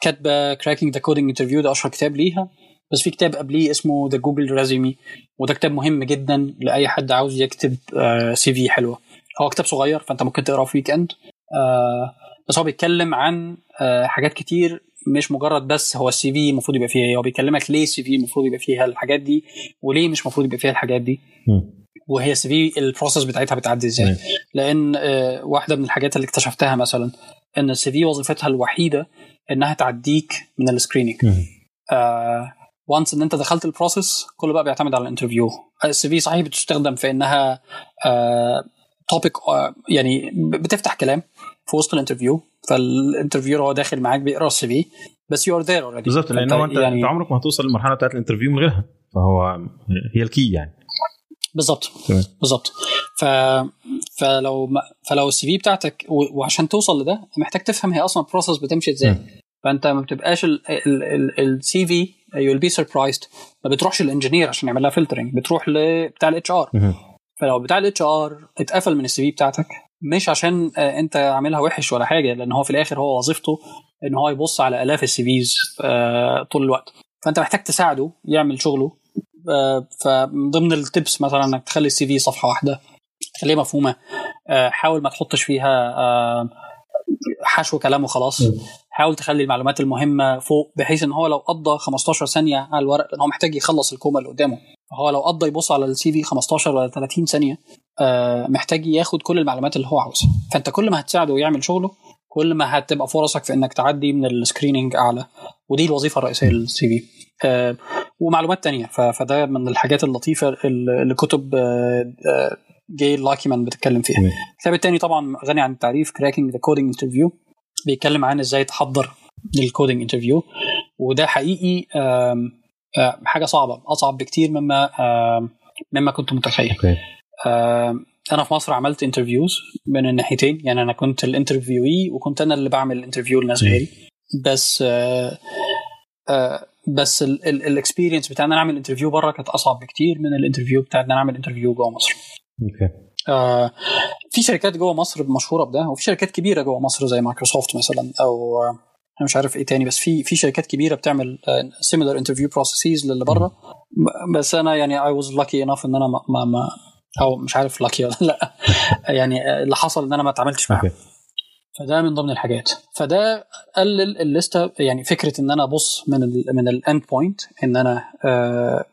[SPEAKER 2] كاتبة Cracking the Coding Interview ده أشهر كتاب ليها. بس في كتاب قبليه اسمه The Google Resume وده كتاب مهم جدا لأي حد عاوز يكتب آه CV حلوة. هو كتاب صغير فأنت ممكن تقرأه في weekend آه بس هو بيتكلم عن آه حاجات كتير مش مجرد بس هو ال CV المفروض يبقى فيها إيه. هو بيكلمك ليه ال CV المفروض يبقى فيها الحاجات دي وليه مش المفروض يبقى فيها الحاجات دي. وهي ال CV ال process بتاعتها بتعدي إزاي. لأن آه واحدة من الحاجات اللي اكتشفتها مثلا إن ال CV وظيفتها الوحيدة إنها تعديك من ال screening once إن أنت دخلت ال process كله بقى بيعتمد على ال interview ال CV صحيح بتستخدم في إنها topic يعني بتفتح كلام في وسط ال interview فال interviewer هو داخل معاك بيقرأ ال CV بس you are there already
[SPEAKER 1] بالظبط لأن هو أنت يعني أنت عمرك ما هتوصل للمرحلة بتاعت ال interview من غيرها فهو هي ال key يعني.
[SPEAKER 2] بالظبط. بالظبط. ف فلو ما... فلو ال CV بتاعتك. وعشان توصل لده محتاج تفهم هي أصلا ال process بتمشي إزاي. فأنت ما بتبقاش ال CV you'd be surprised ما بتروحش لل engineer عشان يعمل لها filtering بتروح لبتاع ال HR فلو بتاع ال HR اتقفل من ال CV بتاعتك مش عشان أنت عاملها وحش ولا حاجة لأن هو في الآخر هو وظيفته إن هو يبص على آلاف ال CVs طول الوقت فأنت محتاج تساعده يعمل شغله فمن ضمن ال tips مثلا إنك تخلي ال CV صفحة واحدة تخليها مفهومة. حاول ما تحطش فيها حشو كلام وخلاص. حاول تخلي المعلومات المهمة فوق بحيث إن هو لو قضى 15 ثانية على الورق لأن هو محتاج يخلص الكومة اللي قدامه. هو لو قضى يبص على ال CV 15 ولا 30 ثانية محتاج ياخد كل المعلومات اللي هو عاوزها. فأنت كل ما هتساعده يعمل شغله كل ما هتبقى فرصك في إنك تعدي من ال screening أعلى. ودي الوظيفة الرئيسية لل CV آه ومعلومات تانية. فده من الحاجات اللطيفة اللي كتب آه آه جايل لاكمان بتتكلم فيها. الكتاب التاني طبعا غني عن التعريف Cracking the Coding Interview بيتكلم عن إزاي تحضر لل coding interview وده حقيقي حاجة صعبة أصعب بكتير مما مما كنت متخيل.
[SPEAKER 1] okay.
[SPEAKER 2] أنا في مصر عملت interviews من الناحيتين. يعني أنا كنت ال interviewee وكنت أنا اللي بعمل ال interview لناس غيري. بس آآ آآ بس ال experience بتاع إن أنا أعمل interview بره كانت أصعب بكتير من ال interview بتاع إن أنا أعمل interview جوه مصر.
[SPEAKER 1] okay.
[SPEAKER 2] آه في شركات جوه مصر مشهورة بده وفي شركات كبيرة جوه مصر زي مايكروسوفت مثلا أو أنا مش عارف إيه تاني بس في في شركات كبيرة بتعمل similar interview processes للي بره بس أنا يعني I was lucky enough إن أنا ما, ما, ما أو مش عارف lucky ولا لأ. يعني اللي حصل إن أنا ما اتعاملتش معاه. فده من ضمن الحاجات. فده قلل الليستة يعني فكرة إن أنا أبص من ال من ال end point إن أنا آه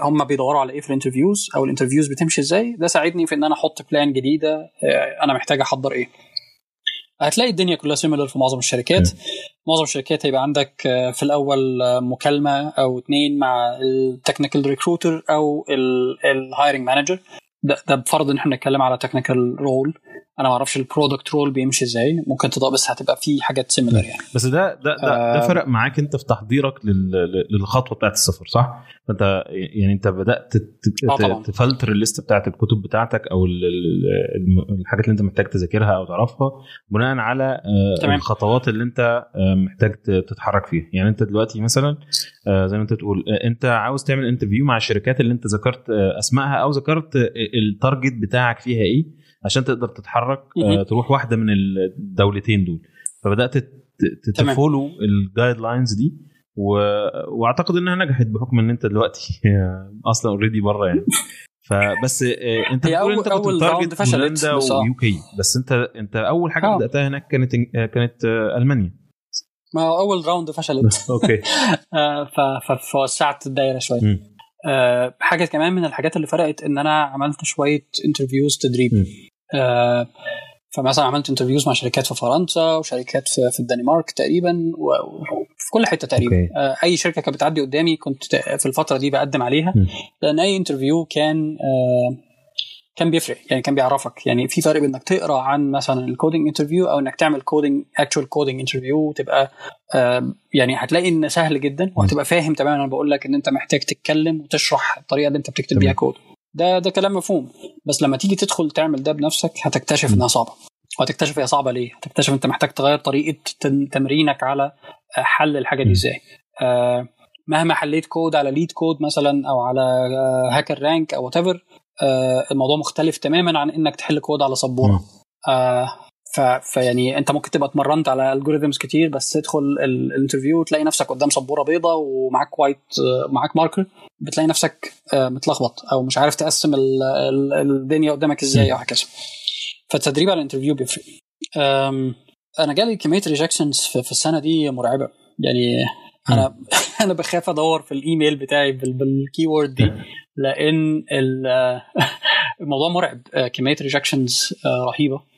[SPEAKER 2] هم بيدوروا على إيه في ال interviews أو ال interviews بتمشي إزاي. ده ساعدني في إن أنا أحط plan جديدة آه أنا محتاج أحضر إيه. هتلاقي الدنيا كلها similar في معظم الشركات. معظم الشركات هيبقى عندك في الأول مكالمة أو اتنين مع ال technical recruiter أو ال hiring manager ده, ده بفرض إن إحنا بنتكلم على technical role أنا ما أعرفش ال product role بيمشي إزاي. ممكن تضاء بس هتبقى في حاجات similar يعني.
[SPEAKER 1] بس ده ده ده, آه. ده فرق معاك أنت في تحضيرك للخطوة بتاعت السفر صح؟ فأنت يعني أنت بدأت
[SPEAKER 2] آه
[SPEAKER 1] تفلتر ال list بتاعت الكتب بتاعتك أو الحاجات اللي أنت محتاج تذاكرها أو تعرفها بناء على
[SPEAKER 2] تمام.
[SPEAKER 1] الخطوات اللي أنت محتاج تتحرك فيها. يعني أنت دلوقتي مثلا زي ما أنت تقول أنت عاوز تعمل interview مع الشركات اللي أنت ذكرت أسمائها أو ذكرت ال target بتاعك فيها إيه. عشان تقدر تتحرك آه تروح واحدة من الدولتين دول. فبدأت ت follow ال guidelines دي و... واعتقد إنها نجحت بحكم إن أنت دلوقتي أصلا already بره يعني. فبس آه،
[SPEAKER 2] أنت
[SPEAKER 1] بتقول أنت كنت
[SPEAKER 2] فشلت،
[SPEAKER 1] هولندا. و UK بس أنت أنت أول حاجة
[SPEAKER 2] آه.
[SPEAKER 1] بدأتها هناك كانت كانت ألمانيا.
[SPEAKER 2] ما هو أول round فشلت. okay. فوسعت
[SPEAKER 1] الدايرة
[SPEAKER 2] شوية. حاجة كمان من الحاجات اللي فرقت إن أنا عملت شوية interviews تدريب. فمثلا عملت interviews مع شركات في فرنسا وشركات في, الدنمارك تقريبا وفي كل حتة تقريبا.
[SPEAKER 1] okay.
[SPEAKER 2] آه، أي شركة كانت بتعدي قدامي كنت في الفترة دي بقدم عليها. لأن أي interview كان آه، كان بيفرق. يعني كان بيعرفك. يعني في فرق بين إنك تقرأ عن مثلا ال coding interview أو إنك تعمل coding actual coding interview وتبقى آه، يعني هتلاقي إن سهل جدا وهتبقى فاهم تماما. أنا بقول لك إن أنت محتاج تتكلم وتشرح الطريقة اللي أنت بتكتب بيها كود ده ده كلام مفهوم. بس لما تيجي تدخل تعمل ده بنفسك هتكتشف إنها صعبة. وهتكتشف هي صعبة ليه؟ هتكتشف أنت محتاج تغير طريقة تم- تمرينك على آه، حل الحاجة دي. إزاي. آه، مهما حليت كود على LeetCode مثلا أو على HackerRank أو وات الموضوع مختلف تماما عن إنك تحل كود على سبوره. آه ف... فيعني انت ممكن تبقى اتمرنت على algorithms كتير بس تدخل ال- ال interview تلاقي نفسك قدام سبورة بيضة ومعاك white آه، معاك marker بتلاقي نفسك آه، متلخبط أو مش عارف تقسم ال... ال... الدنيا قدامك إزاي أو هكذا. فالتدريب على ال interview بيفرق. أنا جالي كمية rejections في, السنة دي مرعبة. يعني أنا أنا بخاف أدور في الإيميل بتاعي بال... بال keyword دي لأن ال- الموضوع مرعب. آه، كمية rejections رهيبة.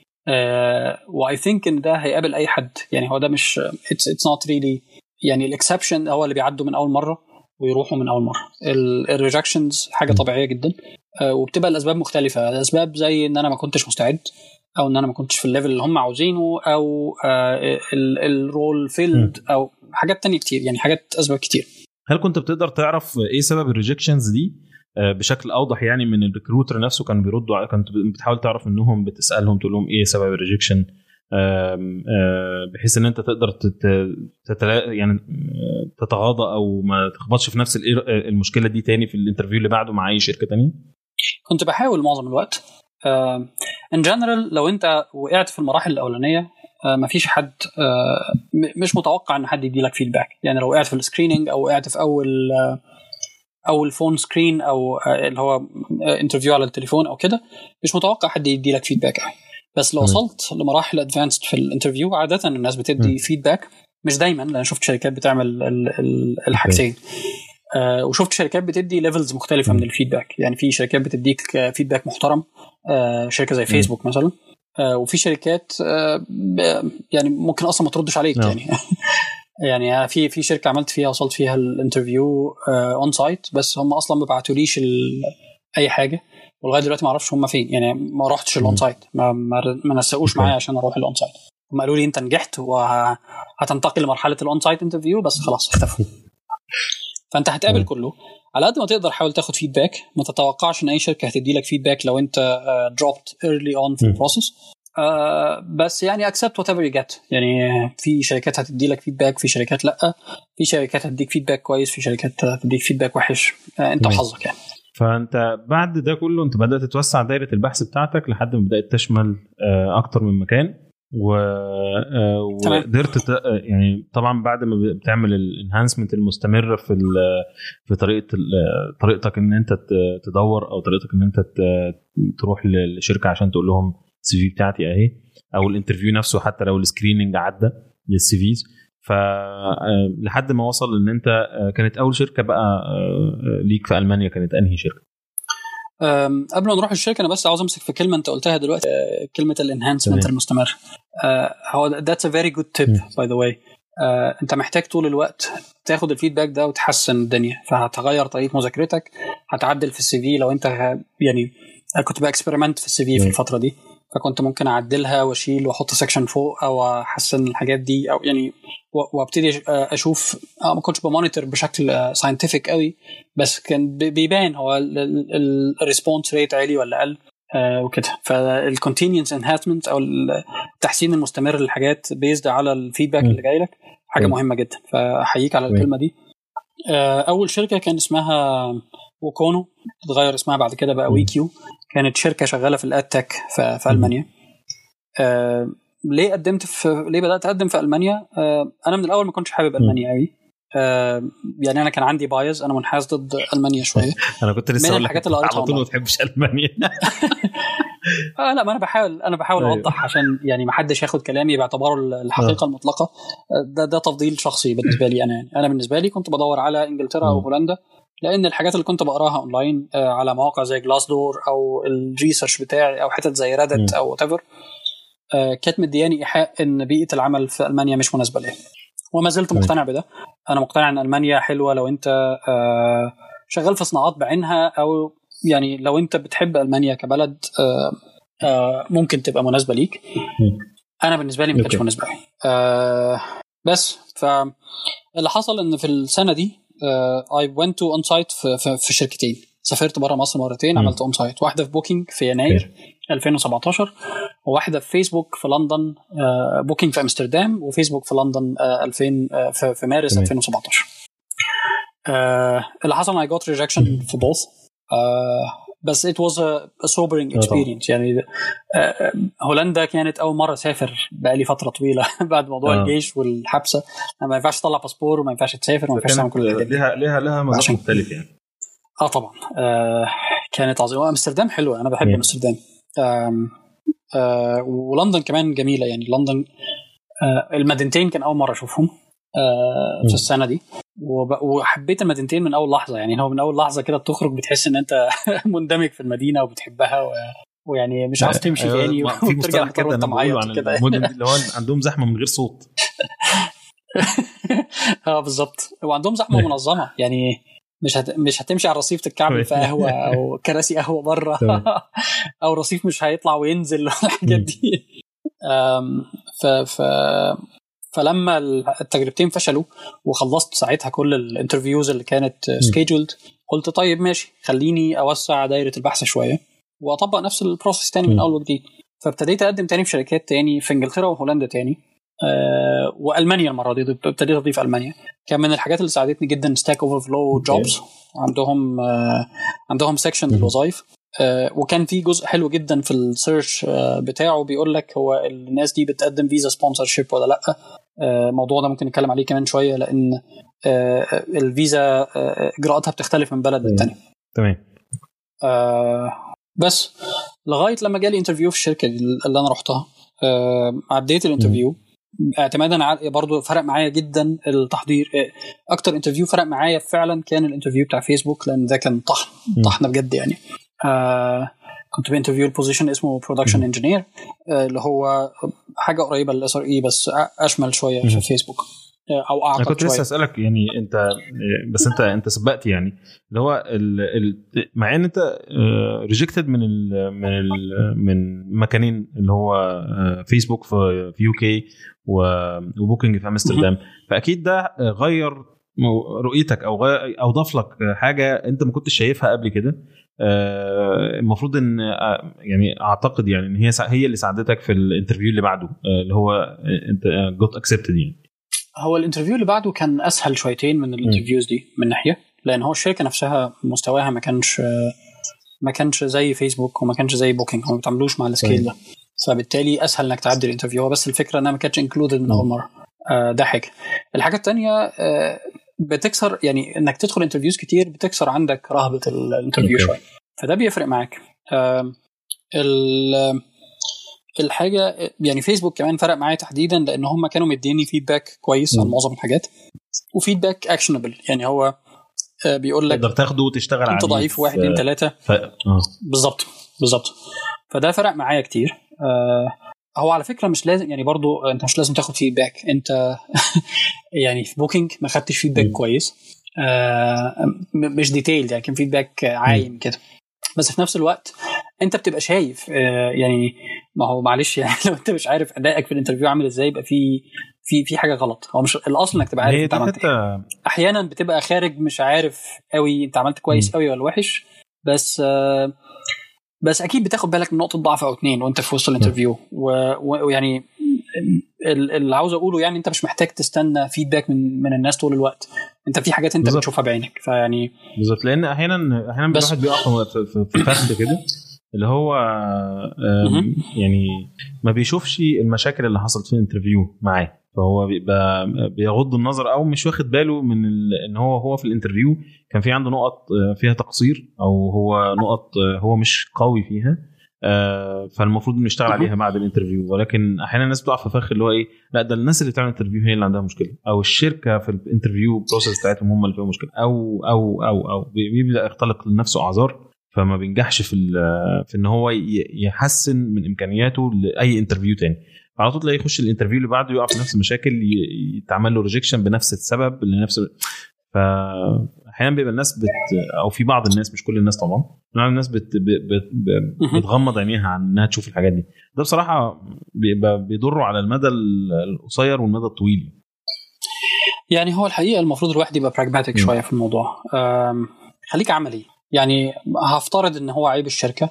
[SPEAKER 2] و I think إن ده هيقابل أي حد. يعني هو ده مش it's it's not really يعني ال exception هو اللي بيعدوا من أول مرة ويروحوا من أول مرة. ال rejections حاجة طبيعية جدا. آه، وبتبقى الأسباب مختلفة. الأسباب زي إن أنا ما كنتش مستعد أو إن أنا ما كنتش في ال level اللي هم عاوزينه أو ال- ال role filled أو حاجات تانية كتير. يعني حاجات أسباب كتير.
[SPEAKER 1] هل كنت بتقدر تعرف إيه سبب ال rejections دي؟ بشكل أوضح يعني من ال recruiter نفسه كان بيردوا كنت بتحاول تعرف منهم بتسألهم تقول لهم إيه سبب ال rejection بحيث إن أنت تقدر تت... تتلا... يعني آه، تتغاضى أو ما تخبطش في نفس آه، المشكلة دي تاني في ال interview اللي بعده مع أي شركة تانية؟
[SPEAKER 2] كنت بحاول معظم الوقت. in general لو أنت وقعت في المراحل الأولانية آه، مفيش حد آه، مش متوقع إن حد يدي لك feedback يعني لو وقعت في ال screening أو وقعت في أول آه، اول phone screen أو آه، اللي هو interview على التليفون أو كده مش متوقع حد يدي لك feedback قوي بس لو. وصلت لمراحل advanced في ال interview عادة
[SPEAKER 1] الناس.
[SPEAKER 2] بتدي feedback مش دايما لأن شفت شركات بتعمل ال- ال- الحاجتين آه، وشفت شركات بتدي levels
[SPEAKER 1] مختلفة.
[SPEAKER 2] من ال feedback يعني في شركات بتديك feedback محترم آه، شركة زي فيسبوك مثلا آه، وفي شركات آه، يعني ممكن أصلا ما تردش عليك
[SPEAKER 1] نعم.
[SPEAKER 2] يعني يعني في في شركة عملت فيها وصلت فيها ال interview onsite بس هم أصلا ما بعتوليش أي حاجة ولغاية دلوقتي ما أعرفش هم فين يعني ما رحتش ال onsite ما ما, نسقوش. معايا عشان أروح ال onsite هم قالوا لي أنت نجحت وهتنتقل لمرحلة ال onsite interview بس خلاص اختفوا فأنت هتقابل. كله على قد ما تقدر حاول تاخد feedback ما تتوقعش إن أي شركة هتدي لك feedback لو أنت dropped early on في
[SPEAKER 1] م.
[SPEAKER 2] ال process بس يعني accept whatever you get يعني في شركات هتدي لك feedback في شركات لأ. في شركات هتديك feedback كويس في شركات هتديك feedback وحش. آه، انت. وحظك يعني.
[SPEAKER 1] فأنت بعد ده كله أنت بدأت توسع دايرة البحث بتاعتك لحد ما بدأت تشمل آه، أكتر من مكان. و آه،. وقدرت ت- آه، يعني طبعا بعد ما بتعمل ال enhancement المستمره في ال- في طريقة ال- آه، طريقتك إن أنت تدور أو طريقتك إن أنت تروح للشركه عشان تقول لهم ال CV بتاعتي اهي أو ال interview نفسه حتى لو ال screening عدى لل CVs ف آه، لحد ما وصل إن أنت آه، كانت أول شركة بقى آه، ليك في ألمانيا كانت أنهي
[SPEAKER 2] شركة؟ قبل ما نروح الشركة أنا بس عاوز أمسك في كلمة أنت قلتها دلوقتي كلمة ال
[SPEAKER 1] enhancement.
[SPEAKER 2] المستمر هو that's a very good
[SPEAKER 1] tip.
[SPEAKER 2] By the way أنت محتاج طول الوقت تاخد ال feedback ده وتحسن الدنيا فهتغير طريقة مذاكرتك هتعدل في ال CV لو أنت يعني كنت ب experiment في ال CV في. الفترة دي فكنت ممكن أعدلها وأشيل وأحط section فوق أو أحسن الحاجات دي أو يعني وأبتدي أش- أشوف آه، ما كنتش ب monitor بشكل scientific قوي بس كان بي- بيبان هو ال response rate عالي ولا قل آه وكده فال continuous enhancement أو التحسين المستمر للحاجات based على ال
[SPEAKER 1] feedback.
[SPEAKER 2] اللي جاي لك
[SPEAKER 1] حاجة.
[SPEAKER 2] مهمة جدا فأحييك على. الكلمة دي آه أول شركة كان اسمها وكونو اتغير اسمها بعد كده بقى. وي كيو كانت شركة شغالة في ال ad tech في,
[SPEAKER 1] في.
[SPEAKER 2] ألمانيا. آه ليه قدمت في ليه بدأت أقدم في ألمانيا؟ آه، أنا من الأول ما كنتش حابب ألمانيا قوي آه، يعني أنا كان عندي bias أنا منحاز ضد ألمانيا شوية.
[SPEAKER 1] أنا كنت لسه
[SPEAKER 2] من
[SPEAKER 1] أقول
[SPEAKER 2] الحاجات اللي قريتها
[SPEAKER 1] على طول ما. بتحبش ألمانيا.
[SPEAKER 2] آه لا ما أنا بحاول أنا بحاول
[SPEAKER 1] أيوة.
[SPEAKER 2] أوضح عشان يعني ما حدش ياخد كلامي باعتباره الحقيقة المطلقة. آه، ده ده تفضيل شخصي بالنسبة لي أنا يعني. أنا بالنسبة لي كنت بدور على إنجلترا
[SPEAKER 1] أو.
[SPEAKER 2] هولندا. لأن الحاجات اللي كنت بقراها اونلاين آه، على مواقع زي Glassdoor أو ال research بتاعي أو حتت زي Reddit. أو whatever كانت مدياني إيحاء إن بيئة العمل في ألمانيا مش مناسبة ليا وما زلت
[SPEAKER 1] تمام.
[SPEAKER 2] مقتنع بده أنا مقتنع إن ألمانيا حلوة لو أنت آه، شغال في صناعات بعينها أو يعني لو أنت بتحب ألمانيا كبلد آه، آه، ممكن تبقى مناسبة ليك أنا بالنسبة لي ما كانتش. مناسبة لي آه، بس فاللي حصل إن في السنة دي I went to onsite في, شركتين. سافرت بره مصر مرتين
[SPEAKER 1] مم.
[SPEAKER 2] عملت onsite واحدة في بوكينج في يناير 2017 وواحدة في فيسبوك في لندن آه، بوكينج في أمستردام وفيسبوك في لندن آه، 2000 آه، في, في مارس
[SPEAKER 1] تمام.
[SPEAKER 2] 2017 آه، اللي حصل I got rejection في both بس it was a, a sobering
[SPEAKER 1] طبعا.
[SPEAKER 2] experience. يعني آه، هولندا كانت أول مرة اسافر بقالي فترة طويلة بعد موضوع
[SPEAKER 1] آه.
[SPEAKER 2] الجيش والحبسة. ما ينفعش تطلع باسبور وما ينفعش تسافر وما ينفعش تعمل كل الحاجات
[SPEAKER 1] ليها ليها لها مذاق
[SPEAKER 2] عشان-
[SPEAKER 1] مختلف يعني.
[SPEAKER 2] آه طبعا. آه كانت عظيمة. امستردام حلوة. أنا بحب. أمستردام. آه ولندن كمان جميلة. يعني لندن آه المدينتين كان أول مرة أشوفهم آه. في السنة دي. وحبيت المدينتين من أول لحظة يعني هو من أول لحظة كده بتخرج بتحس إن أنت مندمج في المدينة وبتحبها و... ويعني مش عاوز تمشي
[SPEAKER 1] أيوة،
[SPEAKER 2] تاني
[SPEAKER 1] ما- في مصطلح كده أنا
[SPEAKER 2] معيط كده
[SPEAKER 1] المدن اللي هو عندهم زحمة من غير صوت
[SPEAKER 2] آه بالظبط وعندهم زحمة
[SPEAKER 1] أيوة.
[SPEAKER 2] منظمة يعني مش هت... مش هتمشي على الرصيف تتكعبل في قهوة أو كراسي قهوة بره. أو رصيف مش هيطلع وينزل والحاجات. دي ف ف فلما التجربتين فشلوا وخلصت ساعتها كل ال interviews اللي كانت scheduled قلت طيب ماشي خليني أوسع دايرة البحث شوية وأطبق نفس ال process تاني من. أول وجديد. فابتديت أقدم تاني في شركات تاني في إنجلترا وهولندا تاني آه وألمانيا المرة دي ابتديت أضيف ألمانيا. كان من الحاجات اللي ساعدتني جدا Stack Overflow Jobs عندهم آه عندهم
[SPEAKER 1] section.
[SPEAKER 2] للوظائف آه وكان في جزء حلو جدا في ال search آه بتاعه بيقول لك هو الناس دي بتقدم فيزا sponsorship ولا لأ. الموضوع ده ممكن نتكلم عليه كمان شوية لأن آه، الفيزا آه، إجراءاتها بتختلف من بلد للتاني.
[SPEAKER 1] تمام.
[SPEAKER 2] آه بس لغاية لما جالي interview في الشركة اللي أنا رحتها آه عديت ال interview اعتمادا على برضه فرق معايا جدا التحضير آه، أكتر interview فرق معايا فعلا كان ال interview بتاع فيسبوك لأن ده كان طحن. طحن بجد يعني. آه كنت ب interview ال position اسمه production engineer اللي هو حاجة قريبة لل SRE بس أشمل
[SPEAKER 1] شوية.
[SPEAKER 2] في فيسبوك آه،
[SPEAKER 1] أو
[SPEAKER 2] أعقد
[SPEAKER 1] كنت لسه اسالك يعني أنت بس أنت أنت سبقت يعني اللي هو ال... ال... مع إن أنت rejected من ال... من ال... من مكانين اللي هو آه، فيسبوك في في UK وبوكينج في أمستردام فأكيد ده غير رؤيتك أو غير أو ضاف لك حاجة أنت ما كنتش شايفها قبل كده. آه، المفروض إن آه، يعني أعتقد يعني إن هي هي اللي ساعدتك في ال interview اللي بعده آه، اللي هو أنت got accepted يعني.
[SPEAKER 2] هو ال interview اللي بعده كان أسهل شويتين من ال interviews دي من ناحية لأن هو الشركة نفسها مستواها ما كانش ما كانش زي فيسبوك وما كانش زي بوكينج هم ما بيتعاملوش مع ال scale ده. فبالتالي أسهل إنك تعدي ال interview هو بس الفكرة إنها ما كانتش included من اول مرة. ده حاجة. الحاجة الثانية بتكسر يعني إنك تدخل interviews كتير بتكسر عندك رهبة ال
[SPEAKER 1] interview.
[SPEAKER 2] شوية. فده بيفرق معاك. آه ال- الحاجة يعني فيسبوك كمان فرق معايا تحديدا لأن هم كانوا مديني feedback كويس عن
[SPEAKER 1] مم.
[SPEAKER 2] معظم الحاجات. و feedback actionable يعني هو آه، بيقول لك
[SPEAKER 1] تقدر تاخده وتشتغل عليه
[SPEAKER 2] انت ضعيف واحد اتنين تلاتة.
[SPEAKER 1] ف... آه.
[SPEAKER 2] بالظبط بالظبط. فده فرق معايا كتير. آه هو على فكرة مش لازم يعني برضو انت مش لازم تاخد feedback انت يعني في بوكينج ما خدتش
[SPEAKER 1] feedback.
[SPEAKER 2] كويس. آه مش detailed يعني كان feedback عايم كده. بس في نفس الوقت انت بتبقى شايف آه يعني ما هو معلش يعني لو انت مش عارف ادائك في ال interview عامل إزاي يبقى في في في حاجة غلط. هو مش الأصل انك تبقى عارف انت عملت.
[SPEAKER 1] حتة
[SPEAKER 2] أحيانا بتبقى خارج مش عارف قوي انت عملت كويس. قوي ولا وحش. بس آه، بس أكيد بتاخد بالك من نقطة ضعف أو اتنين وأنت في وسط ال interview. و- و- ويعني ال- اللي عاوز أقوله يعني أنت مش محتاج تستنى feedback من من الناس طول الوقت. أنت في حاجات أنت
[SPEAKER 1] بالظبط.
[SPEAKER 2] بتشوفها بعينك. فيعني
[SPEAKER 1] بالظبط. لأن أحيانا
[SPEAKER 2] أحيانا
[SPEAKER 1] الواحد بيقع في- في في- في فخ كده اللي هو يعني ما بيشوفش المشاكل اللي حصلت في ال interview معاه. فهو بيبقى بيغض النظر أو مش واخد باله من ان هو هو في ال interview كان في عنده نقط آه، فيها تقصير أو هو نقط آه، هو مش قوي فيها آه، فالمفروض انه يشتغل عليها بعد ال interview. ولكن أحيانا الناس بتقع في فخ اللي هو إيه لا ده الناس اللي بتعمل interview هي اللي عندها مشكلة. أو الشركة في ال interview process بتاعتهم هم اللي فيهم مشكلة. أو أو أو أو بيبدأ يختلق لنفسه أعذار فما بينجحش في في إن هو يحسن من إمكانياته لأي interview تاني. على طول تلاقيه يخش ال interview اللي بعده يقع في نفس المشاكل يتعمل له ريجكشن بنفس السبب لنفس فاحيانا بيبقى الناس بت أو في بعض الناس مش كل الناس طبعا بعض الناس بت... ب... ب... ب...
[SPEAKER 2] مهم.
[SPEAKER 1] بتغمض عينيها عن إنها تشوف الحاجات دي. ده بصراحة بيبقى بيضره على المدى القصير والمدى الطويل.
[SPEAKER 2] يعني هو الحقيقة المفروض الواحد يبقى براجماتيك. شوية في الموضوع. خليك عملي. يعني هفترض إن هو عيب الشركة.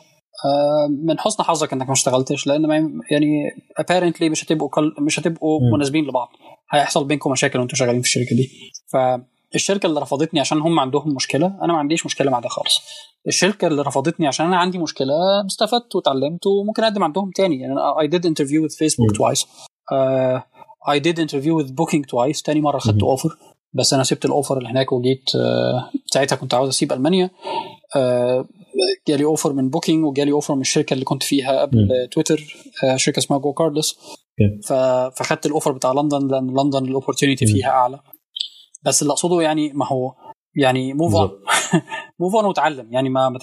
[SPEAKER 2] من حسن حظك إنك ما اشتغلتش لأن ما يعني apparently مش هتبقوا كل مش هتبقوا. مناسبين لبعض. هيحصل بينكم مشاكل وأنتوا شغالين في الشركة دي. فالشركه اللي رفضتني عشان هم عندهم مشكلة أنا ما عنديش مشكلة مع ده خالص. الشركة اللي رفضتني عشان أنا عندي مشكلة استفدت وتعلمت وممكن أقدم عندهم تاني. يعني I did interview with Facebook twice. uh, I did interview with Booking twice تاني مرة خدت. اوفر بس أنا سبت الأوفر اللي هناك وجيت آه، ساعتها كنت عاوز أسيب ألمانيا آه، جالي offer من بوكينج وجالي offer من الشركة اللي كنت فيها قبل. آه، تويتر آه، شركة اسمها
[SPEAKER 1] GoCardless.
[SPEAKER 2] ف- فخدت ال offer بتاع لندن لأن لندن ال
[SPEAKER 1] opportunity.
[SPEAKER 2] فيها أعلى بس اللي أقصده يعني ما هو يعني move
[SPEAKER 1] on.
[SPEAKER 2] move on وتعلم يعني ما,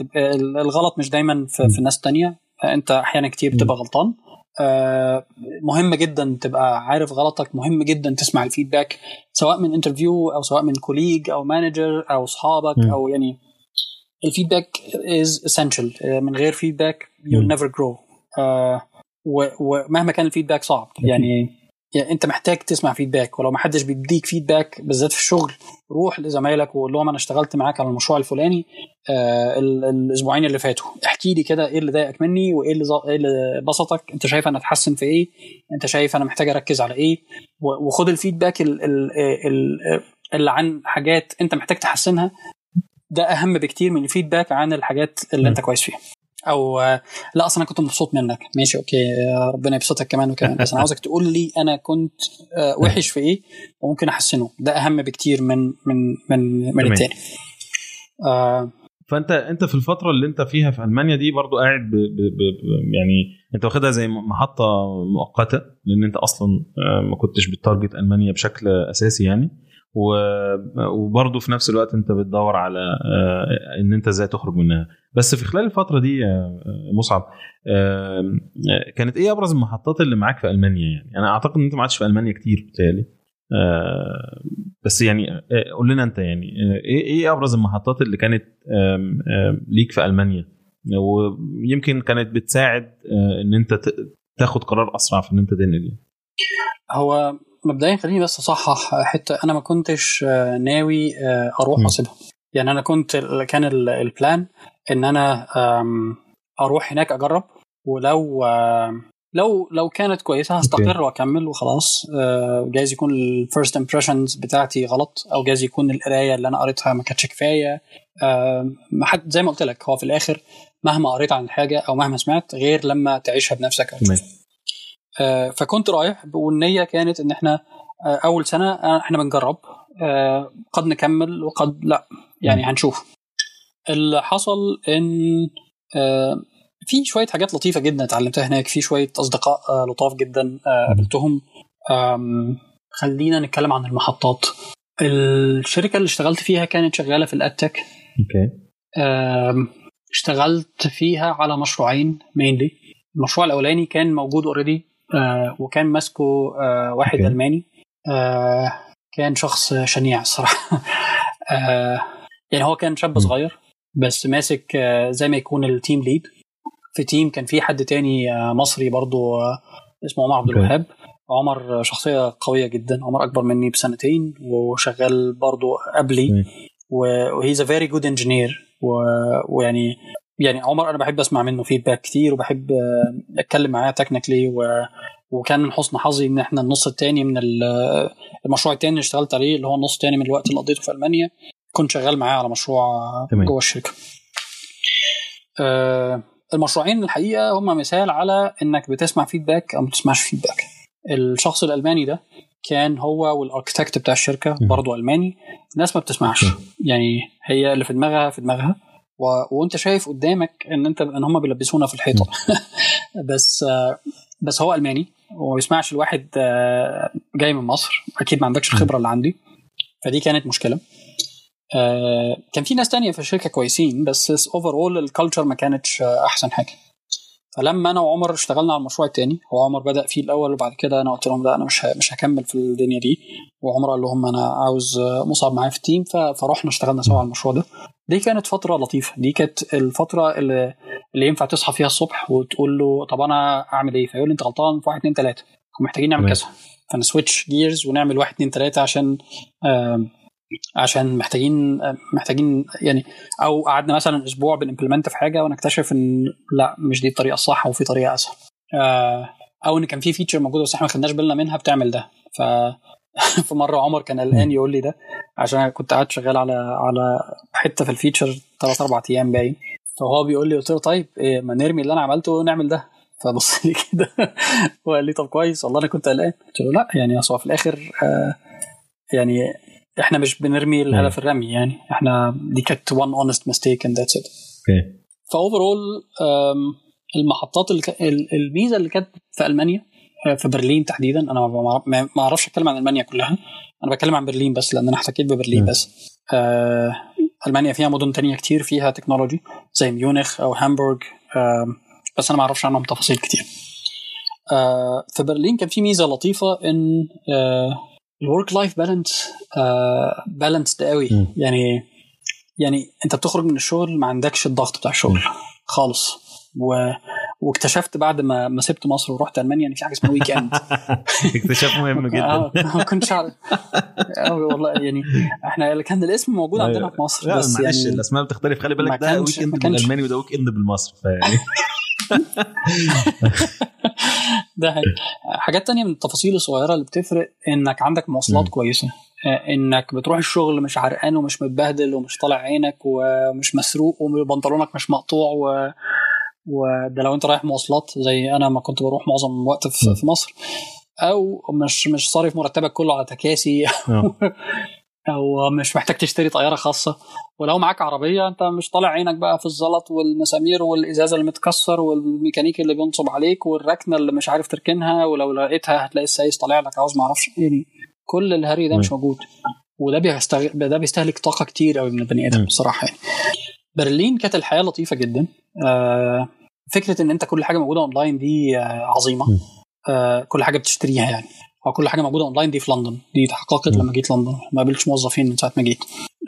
[SPEAKER 2] الغلط مش دايما في. في الناس التانية أنت أحيانا كتير. بتبقى غلطان مهم جدا تبقى عارف غلطك مهم جدا تسمع ال feedback سواء من interview أو سواء من colleague أو manager أو
[SPEAKER 1] أصحابك.
[SPEAKER 2] أو يعني ال feedback is essential آه، من غير feedback you'll
[SPEAKER 1] مم.
[SPEAKER 2] never grow آه، و- ومهما كان ال feedback صعب يعني يعني انت محتاج تسمع feedback ولو ما حدش بيديك feedback بالذات في الشغل روح لزمايلك وقول لهم أنا اشتغلت معاك على المشروع الفلاني آه ال- الأسبوعين اللي فاتوا. احكي لي كده إيه اللي ضايقك مني وإيه اللي إيه اللي بسطك؟ أنت شايف أنا اتحسن في إيه؟ أنت شايف أنا محتاج أركز على إيه؟ وخد ال feedback ال ال ال اللي عن حاجات أنت محتاج تحسنها. ده أهم بكتير من الفيدباك عن الحاجات اللي أنت كويس فيها. أو لا أصلا أنا كنت مبسوط منك. ماشي أوكي. آه، ربنا يبسطك كمان وكمان بس أنا عاوزك تقول لي أنا كنت آه، وحش في إيه وممكن أحسنه. ده أهم بكتير من من من من. التاني. آه،
[SPEAKER 1] فأنت أنت في الفترة اللي أنت فيها في ألمانيا دي برضو قاعد ب ب ب ب- يعني أنت واخدها زي محطة مؤقتة لأن أنت أصلا آه، ما كنتش بتارجت ألمانيا بشكل أساسي يعني. وبرضه في نفس الوقت انت بتدور على آه، ان انت إزاي تخرج منها. بس في خلال الفترة دي آه، مصعب آه، كانت إيه ابرز المحطات اللي معاك في ألمانيا يعني؟ أنا اعتقد ان انت ما قعدتش في ألمانيا كتير بتهيألي. بس يعني قول لنا انت يعني إيه إيه ابرز المحطات اللي كانت ليك في ألمانيا؟ ويمكن كانت بتساعد ان انت تاخد قرار أسرع في ان انت تنقل يعني.
[SPEAKER 2] هو مبدئيا خليني بس أصحح حتة. أنا ما كنتش آه، ناوي آه، أروح
[SPEAKER 1] م.
[SPEAKER 2] واسيبها يعني أنا كنت كان ال- ال plan إن أنا أروح هناك أجرب. ولو لو لو كانت كويسة هستقر وأكمل وخلاص. آه، جايز يكون ال first impressions بتاعتي غلط أو جايز يكون القراية اللي أنا قريتها ما كانتش كفاية. ما حد زي ما قلت لك هو في الآخر مهما قريت عن الحاجة أو مهما سمعت غير لما تعيشها بنفسك
[SPEAKER 1] أو
[SPEAKER 2] آه، فكنت رايح والنية كانت إن إحنا آه، أول سنة آه، إحنا بنجرب آه، قد نكمل وقد لأ يعني. هنشوف. اللي حصل إن آه، في شوية حاجات لطيفة جدا اتعلمتها هناك في شوية أصدقاء آه، لطاف جدا آه، قابلتهم. خلينا نتكلم عن المحطات. الشركة اللي اشتغلت فيها كانت شغالة في ال
[SPEAKER 1] ad
[SPEAKER 2] tech. Okay. اشتغلت فيها على مشروعين mainly المشروع الأولاني كان موجود already وكان ماسكه آه، واحد
[SPEAKER 1] Okay.
[SPEAKER 2] ألماني آه، كان شخص شنيع الصراحه آه، يعني هو كان شاب. صغير بس ماسك آه، زي ما يكون ال team lead في team كان في حد تاني آه، مصري برضو آه، اسمه عمر عبد. الوهاب عمر شخصية قوية جدا عمر أكبر مني بسنتين وشغال برضو قبلي.
[SPEAKER 1] و
[SPEAKER 2] he's a very good engineer ويعني يعني عمر أنا بحب اسمع منه feedback كتير وبحب آه، اتكلم معاه technically وكان من حسن حظي ان إحنا النص الثاني من ال- المشروع الثاني اللي اشتغلت عليه اللي هو النص الثاني من الوقت اللي قضيته في ألمانيا كنت شغال معاه على مشروع
[SPEAKER 1] تمام.
[SPEAKER 2] جوه الشركة. آه، المشروعين الحقيقة هم مثال على إنك بتسمع feedback أو ما بتسمعش feedback الشخص الألماني ده كان هو وال architect بتاع الشركة برضه ألماني ناس ما بتسمعش. يعني هي اللي في دماغها في دماغها. و... وانت شايف قدامك ان انت ان هم بيلبسونا في الحيطة. بس بس هو ألماني وما بيسمعش الواحد جاي من مصر. أكيد ما عندكش الخبرة اللي عندي. فدي كانت مشكلة. كان في ناس تانية في الشركة كويسين بس overall ال culture ما كانتش أحسن حاجة. فلما أنا وعمر اشتغلنا على المشروع التاني هو عمر بدأ فيه الأول وبعد كده أنا قلت لهم لا أنا مش مش هكمل في الدنيا دي. وعمر قال لهم أنا عاوز مصعب معايا في ال team فرحنا اشتغلنا سوا على المشروع ده. دي كانت فترة لطيفة. دي كانت الفترة اللي, اللي ينفع تصحى فيها الصبح وتقول له طب أنا أعمل إيه؟ فيقول لي أنت غلطان في 1 2 3 ومحتاجين نعمل كذا. فن switch gears ونعمل 1 2 3 عشان عشان محتاجين محتاجين يعني أو قعدنا مثلا أسبوع بن implement في حاجة ونكتشف إن لا مش دي الطريقة الصح وفي طريقة أسهل. أو إن كان في feature موجوده بس إحنا ما خدناش بالنا منها بتعمل ده. ف في مرة عمر كان قلقان يقول لي ده عشان أنا كنت قاعد شغال على على حتة في ال feature ثلاث أربع أيام باين. فهو بيقول لي قلت له طيب إيه ما نرمي اللي أنا عملته ونعمل ده. فبص لي كده وقال لي طب كويس والله أنا كنت قلقان. قلت له لا يعني أصل في الآخر آه يعني إحنا مش بنرمي الهدف الرمي يعني. إحنا دي كانت one honest mistake and that's it
[SPEAKER 1] Okay.
[SPEAKER 2] ف overall المحطات اللي ك... الميزه اللي كانت في ألمانيا في برلين تحديدا أنا ما أعرفش أتكلم عن ألمانيا كلها. أنا بتكلم عن برلين بس لأن أنا احتكيت ببرلين بس. آه ألمانيا فيها مدن تانية كتير فيها technology زي ميونخ أو هامبورغ آه بس أنا ما أعرفش عنهم تفاصيل كتير. آه في برلين كان في ميزة لطيفة إن آه ال work life balance balanced قوي.
[SPEAKER 1] م.
[SPEAKER 2] يعني يعني انت بتخرج من الشغل ما عندكش الضغط بتاع الشغل خالص. و... واكتشفت بعد ما ما سبت مصر ورحت ألمانيا إن في حاجة اسمها ويك اند
[SPEAKER 1] اكتشاف مهم جدا.
[SPEAKER 2] ما كنتش عارف. والله يعني إحنا كان الاسم موجود عندنا في مصر بس
[SPEAKER 1] معلش
[SPEAKER 2] يعني
[SPEAKER 1] الأسماء بتختلف. خلي بالك ده
[SPEAKER 2] weekend
[SPEAKER 1] بالألماني وده weekend بالمصري فيعني.
[SPEAKER 2] ده حقيقي. حاجات تانية من التفاصيل الصغيرة اللي بتفرق إنك عندك مواصلات. كويسة آه، إنك بتروح الشغل مش عرقان ومش متبهدل ومش طالع عينك ومش مسروق وبنطلونك مش مقطوع و... وده لو أنت رايح مواصلات زي أنا ما كنت بروح معظم الوقت. في, في مصر أو مش مش صارف مرتبك كله على تكاسي
[SPEAKER 1] آه.
[SPEAKER 2] أو مش محتاج تشتري طيارة خاصة. ولو معاك عربية أنت مش طالع عينك بقى في الزلط والمسامير والازاز اللي متكسر والميكانيكي اللي بينصب عليك والركنة اللي مش عارف تركنها ولو لقيتها هتلاقي السايس طالع لك عاوز ما أعرفش يعني كل الهري ده مش موجود. وده بيستغ... ده بيستهلك طاقة كتير قوي من البني
[SPEAKER 1] آدم.
[SPEAKER 2] بصراحة يعني. برلين كانت الحياة لطيفة جدا. آه فكرة إن أنت كل حاجة موجودة اونلاين دي آه
[SPEAKER 1] عظيمة.
[SPEAKER 2] آه كل حاجة بتشتريها يعني. أو كل حاجة موجودة أونلاين دي في لندن دي تحققت. لما جيت لندن ما قابلتش موظفين من ساعة ما جيت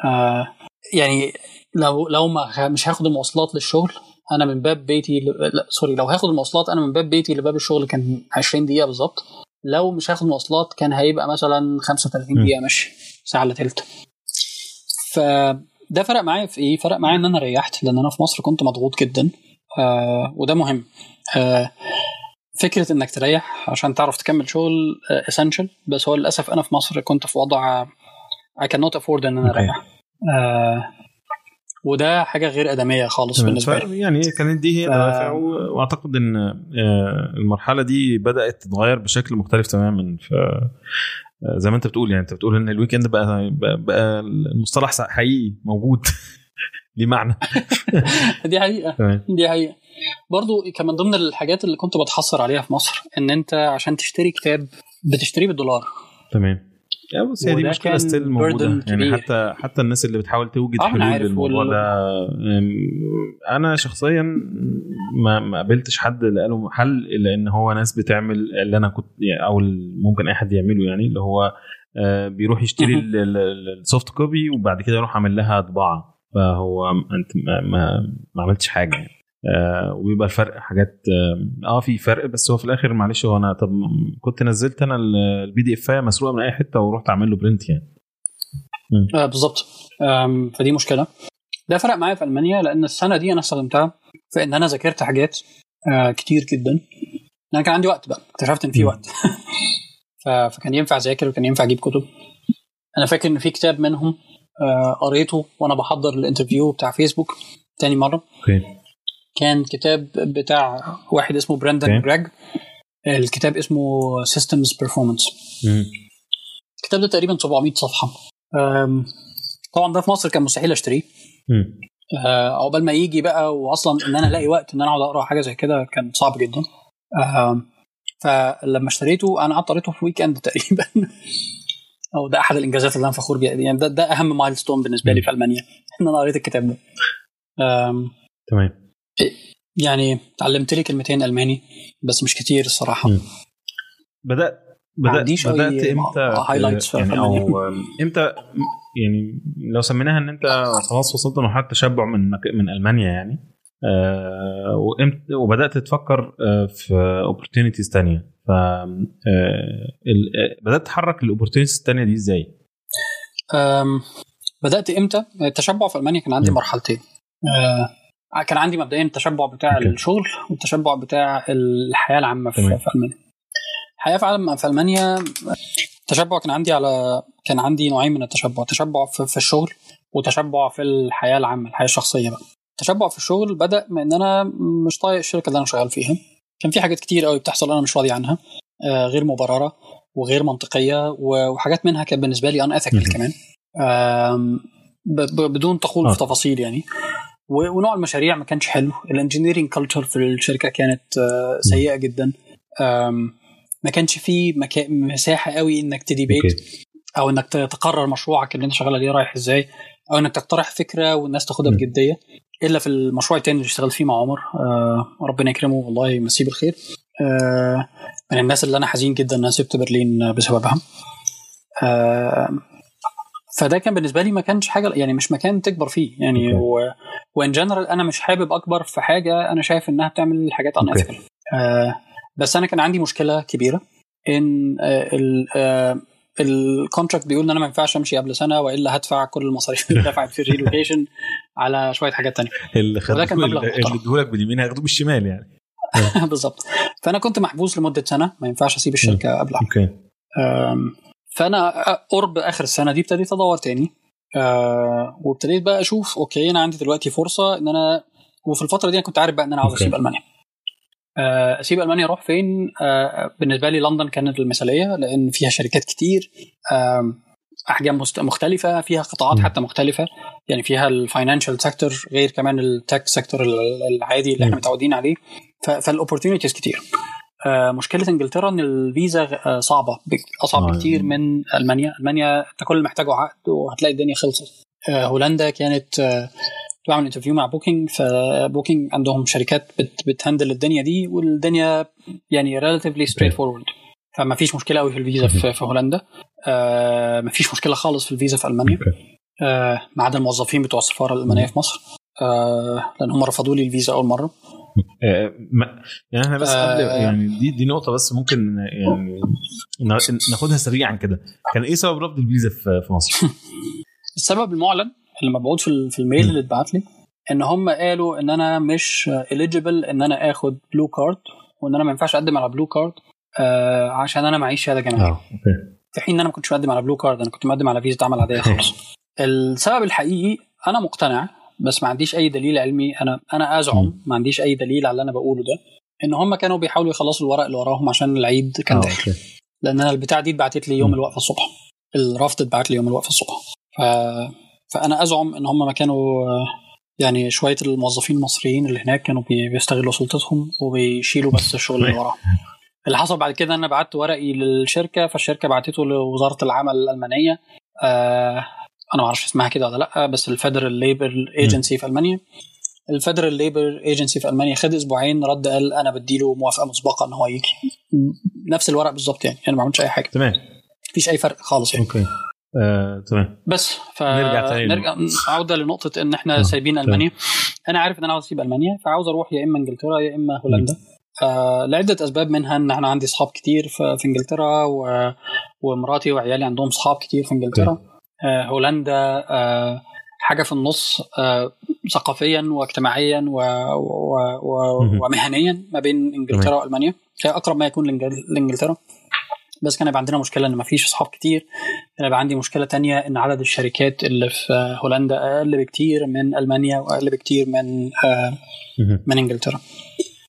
[SPEAKER 2] آه يعني لو لو ما مش هاخد المواصلات للشغل أنا من باب بيتي ل... لا sorry لو هاخد المواصلات أنا من باب بيتي لباب الشغل كان 20 دقيقة بالظبط لو مش هاخد مواصلات كان هيبقى مثلا 35
[SPEAKER 1] م.
[SPEAKER 2] دقيقة مشي ساعة إلا تلت فده فرق معايا في إيه؟ فرق معايا إن أنا ريحت لأن أنا في مصر كنت مضغوط جدا آه وده مهم آه فكرة إنك تريح عشان تعرف تكمل شغل اسينشال بس هو للأسف أنا في مصر كنت في وضع I cannot afford إن
[SPEAKER 1] أنا.
[SPEAKER 2] أريح. آه وده حاجة غير آدمية خالص بالنسبة لي.
[SPEAKER 1] ف- يعني كانت دي هي
[SPEAKER 2] ف-
[SPEAKER 1] دوافع و- وأعتقد إن آه، المرحلة دي بدأت تتغير بشكل مختلف تماما. ف آه، زي ما أنت بتقول يعني أنت بتقول إن ال weekend بقى بقى, المصطلح حقيقي موجود. ليه معنى؟
[SPEAKER 2] دي
[SPEAKER 1] حقيقة.
[SPEAKER 2] دي حقيقة. برضو كان من ضمن الحاجات اللي كنت بتحسر عليها في مصر إن أنت عشان تشتري كتاب بتشتريه بالدولار.
[SPEAKER 1] تمام. يا بس هي دي مشكلة still
[SPEAKER 2] موجودة.
[SPEAKER 1] يعني. حتى حتى الناس اللي بتحاول توجد
[SPEAKER 2] آه، أنا
[SPEAKER 1] حلول للموضوع
[SPEAKER 2] وال-
[SPEAKER 1] ده أنا شخصيا ما ما قابلتش حد لقى له حل إلا إن هو ناس بتعمل اللي أنا كنت أو ممكن أي حد يعمله يعني اللي هو آه، بيروح يشتري.
[SPEAKER 2] ال
[SPEAKER 1] soft copy وبعد كده يروح عامل لها طباعه فهو أنت ما, ما, ما عملتش حاجة يعني. آه ويبقى الفرق حاجات آه آه، في فرق بس هو في الآخر معلش هو أنا طب كنت نزلت أنا ال PDF مسروقه من أي حتة ورحت اعمل له print يعني.
[SPEAKER 2] آه بالظبط. فدي مشكلة. ده فرق معايا في ألمانيا لأن السنة دي أنا استخدمتها في إن أنا ذاكرت حاجات آه كتير جدا. أنا كان عندي وقت بقى اكتشفت إن في. وقت. فكان ينفع أذاكر وكان ينفع أجيب كتب. أنا فاكر إن في كتاب منهم آه قريته وأنا بحضر ال interview بتاع فيسبوك تاني مرة.
[SPEAKER 1] Okay.
[SPEAKER 2] كان كتاب بتاع واحد اسمه براندن
[SPEAKER 1] Okay.
[SPEAKER 2] جريج. الكتاب اسمه Systems
[SPEAKER 1] Performance.
[SPEAKER 2] الكتاب ده تقريبا 700 صفحة. طبعا ده في مصر كان مستحيل
[SPEAKER 1] أشتريه.
[SPEAKER 2] آه، عقبال ما يجي بقى واصلا إن أنا ألاقي وقت إن أنا أقعد أقرأ حاجة زي كده كان صعب جدا. فلما اشتريته أنا قعدت قريته في weekend تقريبا. أو ده أحد الإنجازات اللي أنا فخور بيها. يعني ده, ده أهم milestone بالنسبة لي في ألمانيا. إن أنا قريت الكتاب ده.
[SPEAKER 1] تمام.
[SPEAKER 2] يعني اتعلمت لي كلمتين ألماني بس مش كتير الصراحة
[SPEAKER 1] مم. بدات
[SPEAKER 2] بدأت
[SPEAKER 1] بدات
[SPEAKER 2] إمتى في
[SPEAKER 1] يعني. أو إمتى يعني لو سميناها إن أنت خلاص وصلت لمرحلة تشبع من من ألمانيا يعني آه وامتى وبدأت تفكر آه في opportunities ثانية ف آه بدأت تحرك ال opportunities الثانية دي
[SPEAKER 2] إزاي؟ بدأت إمتى؟ التشبع في ألمانيا كان عندي
[SPEAKER 1] مم.
[SPEAKER 2] مرحلتين آه، كان عندي مبدئيا التشبع بتاع
[SPEAKER 1] okay.
[SPEAKER 2] الشغل والتشبع بتاع الحياة العامة في. في ألمانيا الحياة في عالم في ألمانيا التشبع كان عندي على كان عندي نوعين من التشبع تشبع في, في الشغل وتشبع في الحياة العامة الحياة الشخصية بقى التشبع في الشغل بدأ من إن أنا مش طايق الشركة اللي أنا شغال فيها كان في حاجات كتير قوي بتحصل أنا مش راضي عنها آه، غير مبررة وغير منطقية وحاجات منها كانت بالنسبة لي ان. اثيكال كمان ب- بدون تخوض
[SPEAKER 1] آه.
[SPEAKER 2] في تفاصيل يعني ونوع المشاريع ما كانش حلو. ال engineering culture في الشركة كانت آه، سيئة جدا. ما كانش في مكا... مساحة قوي إنك
[SPEAKER 1] ت
[SPEAKER 2] debate أو إنك تقرر مشروعك اللي أنت شغال عليه رايح إزاي أو إنك تقترح فكرة والناس تاخدها. بجدية. إلا في المشروع التاني اللي اشتغلت فيه مع عمر آه ربنا يكرمه والله يمسيه بالخير. آه من الناس اللي أنا حزين جدا إن أنا سبت برلين بسببها. آه فده كان بالنسبة لي ما كانش حاجة يعني مش مكان تكبر فيه يعني.
[SPEAKER 1] و...
[SPEAKER 2] و in general أنا مش حابب أكبر في حاجة أنا شايف إنها بتعمل حاجات un
[SPEAKER 1] okay.
[SPEAKER 2] آه بس أنا كان عندي مشكلة كبيرة إن آه ال آه ال contract بيقول إن أنا ما ينفعش أمشي قبل سنة وإلا هدفع كل المصاريف اللي دفعت في ال relocation على شوية حاجات تانية.
[SPEAKER 1] اللي خدوه اللي. ادوه باليمين هياخدوه بالشمال يعني.
[SPEAKER 2] بالظبط. فأنا كنت محبوس لمدة سنة ما ينفعش أسيب الشركة قبلها. okay. فأنا قرب آخر السنة دي ابتديت أدور تاني أه، وابتديت بقى أشوف okay أنا عندي دلوقتي فرصة إن أنا وفي الفترة دي أنا كنت عارف بقى إن أنا عاوز. أسيب ألمانيا أه، أسيب ألمانيا أروح فين أه، بالنسبة لي لندن كانت المثالية لأن فيها شركات كتير أم، أحجام مختلفة فيها قطاعات. حتى مختلفة يعني فيها ال financial sector غير كمان ال tech sector العادي اللي
[SPEAKER 1] إحنا.
[SPEAKER 2] متعودين عليه فال opportunities كتير آه، مشكلة إنجلترا إن الفيزا آه، صعبة أصعب
[SPEAKER 1] آه.
[SPEAKER 2] بكتير من ألمانيا. ألمانيا أنت كل محتاجه عقد وهتلاقي الدنيا خلصت. آه، هولندا كانت آه، بعمل interview مع بوكينج فبوكينج عندهم شركات بت بت handle الدنيا دي والدنيا يعني relatively straight forward فما فيش مشكلة قوي في الفيزا في, في هولندا. آه ما فيش مشكلة خالص في الفيزا في
[SPEAKER 1] ألمانيا.
[SPEAKER 2] آه ما عدا الموظفين بتوع السفارة الألمانية في مصر. آه لأن هم رفضوا لي الفيزا أول مرة.
[SPEAKER 1] آه، يعني إحنا بس
[SPEAKER 2] آه.
[SPEAKER 1] قبل يعني دي دي نقطة بس ممكن يعني نا- ناخدها سريعا كده كان إيه سبب رفض الفيزا في مصر؟
[SPEAKER 2] السبب المعلن اللي مبعوث في ال- في الميل. اللي اتبعت لي إن هم قالوا إن أنا مش eligible إن أنا آخد blue card وإن أنا ما ينفعش أقدم على blue card آه عشان أنا معيش شهاده جامعية
[SPEAKER 1] آه okay
[SPEAKER 2] في حين إن أنا ما كنتش مقدم على blue card أنا كنت مقدم على فيزا عمل عاديه خالص السبب الحقيقي أنا مقتنع بس ما عنديش أي دليل علمي. أنا أنا
[SPEAKER 1] أزعم.
[SPEAKER 2] ما عنديش أي دليل على اللي أنا بقوله ده إن هم كانوا بيحاولوا يخلصوا الورق اللي وراهم عشان العيد كان داخل
[SPEAKER 1] okay.
[SPEAKER 2] لأن أنا البتاع دي اتبعتت لي يوم. الوقفة الصبح. الرفض اتبعت لي يوم الوقفة الصبح. ف... فأنا أزعم إن هم ما كانوا آه، يعني شوية الموظفين المصريين اللي هناك كانوا بي- بيستغلوا سلطتهم وبيشيلوا بس الشغل اللي وراهم. اللي حصل بعد كده إن أنا بعت ورقي للشركة فالشركة بعتته لوزارة العمل الألمانية. آه أنا ما أعرفش اسمها كده ولا لأ بس ال Federal Labor Agency في ألمانيا. ال Federal Labor Agency في ألمانيا خد أسبوعين رد قال أنا بديله موافقة مسبقة إن هو يجي. نفس الورق بالظبط يعني أنا ما عملتش أي حاجة.
[SPEAKER 1] تمام.
[SPEAKER 2] مفيش أي فرق خالص يعني.
[SPEAKER 1] okay. آه، تمام.
[SPEAKER 2] بس ف
[SPEAKER 1] نرجع تاني
[SPEAKER 2] نرجع عوده لنقطة إن إحنا
[SPEAKER 1] آه،
[SPEAKER 2] سايبين ألمانيا. أنا عارف إن أنا عاوز أسيب ألمانيا فعاوز أروح يا إما إنجلترا يا إما هولندا. آه لعدة أسباب منها إن أنا عندي اصحاب كتير في, إنجلترا و... ومراتي وعيالي عندهم اصحاب كتير في إنجلترا. آه هولندا آه حاجة في النص آه ثقافيا واجتماعيا و... و... و... ومهنيا ما بين إنجلترا وألمانيا. هي أقرب ما يكون لإنجلترا. بس كان يبقى عندنا مشكلة إن ما فيش أصحاب كتير. يبقى عندي مشكلة تانية إن عدد الشركات اللي في هولندا أقل بكتير من ألمانيا وأقل بكتير من آه من إنجلترا.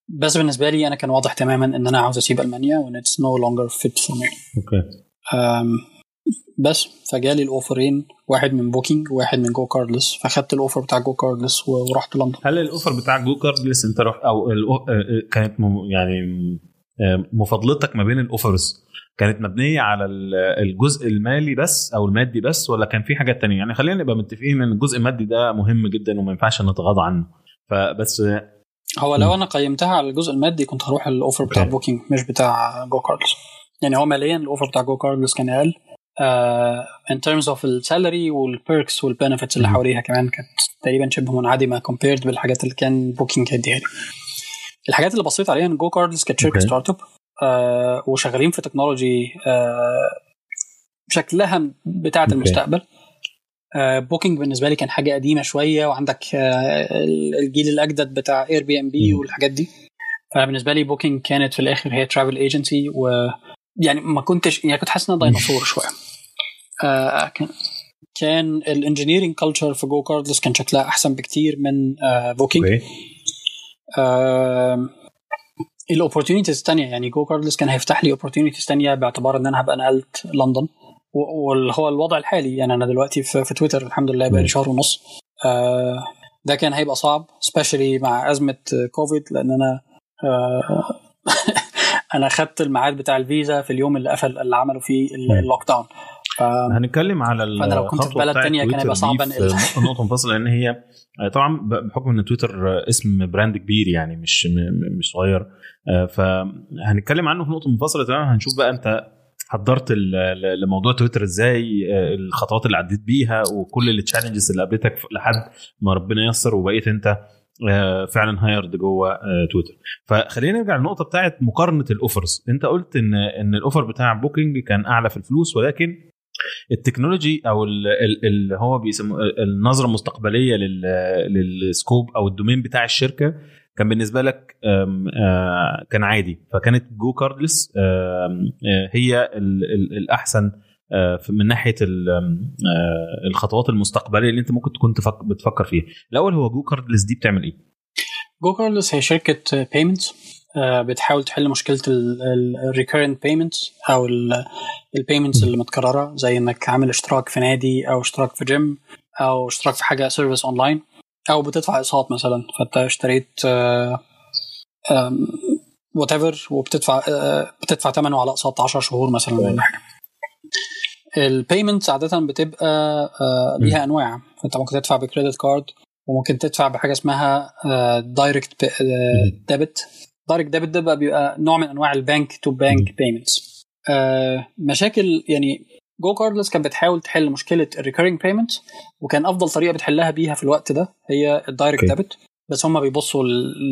[SPEAKER 2] بس بالنسبة لي أنا كان واضح تماما إن أنا عاوز أسيب ألمانيا وإن it's no longer fit for me
[SPEAKER 1] okay.
[SPEAKER 2] بس فجالي ال offer ين واحد من بوكينج وواحد من GoCardless فاخدت ال offer بتاع GoCardless ورحت لندن.
[SPEAKER 1] هل ال offer بتاع GoCardless انت رحت أو كانت يعني مفاضلتك ما بين ال offers؟ كانت مبنية على الجزء المالي بس أو المادي بس ولا كان في حاجات تانية؟ يعني خلينا نبقى متفقين إن الجزء المادي ده مهم جدا وما ينفعش نتغاضى عنه. فبس
[SPEAKER 2] هو لو أنا قيمتها على الجزء المادي كنت هروح ال offer بتاع. بوكينج مش بتاع GoCardless يعني هو ماليا ال offer بتاع GoCardless كان أقل. in terms of ال salary وال perks وال benefits اللي حواليها كمان كانت تقريبا شبه منعدمة compared بالحاجات اللي كان بوكينج هيديها لي الحاجات اللي بصيت عليها إن GoCardless كانت شركة startup آه وشغالين في تكنولوجي آه شكلها بتاعة. المستقبل. آه بوكينج بالنسبة لي كان حاجة قديمة شوية وعندك آه الجيل الأجدد بتاع Airbnb والحاجات دي. فبالنسبة لي Booking كانت في الآخر هي travel agency و يعني ما كنتش يعني كنت حاسس إنها ديناصور شوية. آه كان كان ال engineering culture في GoCardless كان شكلها أحسن بكتير من آه Booking okay. آه ال opportunities الثانية يعني GoCardless كان هيفتح لي opportunities ثانية باعتبار إن أنا هبقى نقلت لندن واللي هو الوضع الحالي يعني أنا دلوقتي في, في تويتر الحمد لله بقالي شهر ونص. آه ده كان هيبقى صعب especially مع أزمة كوفيد لأن أنا آه أنا خدت الميعاد بتاع الفيزا في اليوم اللي قفل اللي عملوا فيه ال
[SPEAKER 1] lockdown. هنتكلم على
[SPEAKER 2] فأنا لو كنت في بلد ثانية كان هيبقى صعب انقل
[SPEAKER 1] نقطة منفصلة لأن هي طبعا بحكم إن تويتر اسم brand كبير يعني مش مش صغير فهنتكلم عنه في نقطة منفصلة تماما هنشوف بقى أنت حضرت لموضوع تويتر إزاي الخطوات اللي عديت بيها وكل ال challenges اللي قابلتك لحد ما ربنا ييسر وبقيت أنت فعلا hired جوه تويتر. فخلينا نرجع للنقطة بتاعت مقارنة ال offers أنت قلت إن إن ال offer بتاع Booking كان أعلى في الفلوس ولكن ال technology أو اللي هو بيسموه النظرة المستقبلية لل scope أو ال domain بتاع الشركة كان بالنسبة لك كان عادي. فكانت GoCardless هي الأحسن من ناحية الخطوات المستقبلية اللي أنت ممكن تكون بتفكر فيها. الأول هو GoCardless دي بتعمل
[SPEAKER 2] إيه؟ GoCardless هي شركة payments بتحاول تحل مشكلة ال recurrent payments أو ال payments اللي متكررة زي إنك عامل اشتراك في نادي أو اشتراك في جيم أو اشتراك في حاجة service online أو بتدفع أقساط مثلا فأنت اشتريت whatever وبتدفع بتدفع ثمنه على أقساط 10 شهور مثلا ولا حاجة. ال payments عادة بتبقى ليها أنواع. فأنت ممكن تدفع ب credit card وممكن تدفع بحاجة اسمها direct debit direct debit ده بقى بيبقى نوع من أنواع ال bank to bank payments مشاكل يعني GoCardless كانت بتحاول تحل مشكلة ال recurring payment وكان أفضل طريقة بتحلها بيها في الوقت ده هي ال direct okay. debit بس هم بيبصوا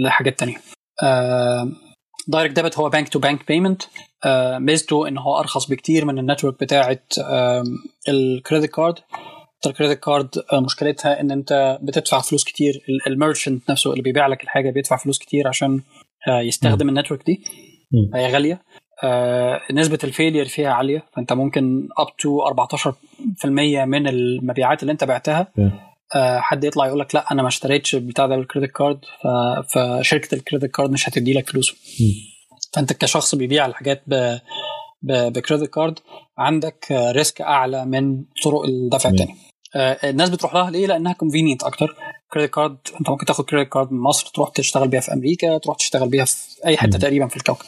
[SPEAKER 2] لحاجات تانية. direct debit هو bank to bank payment ميزته إن هو أرخص بكتير من ال network بتاعه ال credit card ال credit card مشكلتها إن أنت بتدفع فلوس كتير ال merchant نفسه اللي بيبيع لك الحاجة بيدفع فلوس كتير عشان يستخدم ال network دي. فهي غالية. آه نسبة ال failure فيها عالية فأنت ممكن up to 14% من المبيعات اللي أنت بعتها. آه حد يطلع يقول لك لا أنا ما اشتريتش بتاع ده ال credit card فشركة ال credit card مش هتدي لك فلوسه. فأنت كشخص بيبيع الحاجات ب credit card عندك risk أعلى من طرق الدفع التانية آه الناس بتروح لها ليه؟ لأنها convenient أكتر. credit card أنت ممكن تاخد credit card من مصر تروح تشتغل بيها في أمريكا تروح تشتغل بيها في أي حتة تقريبا في الكوكب.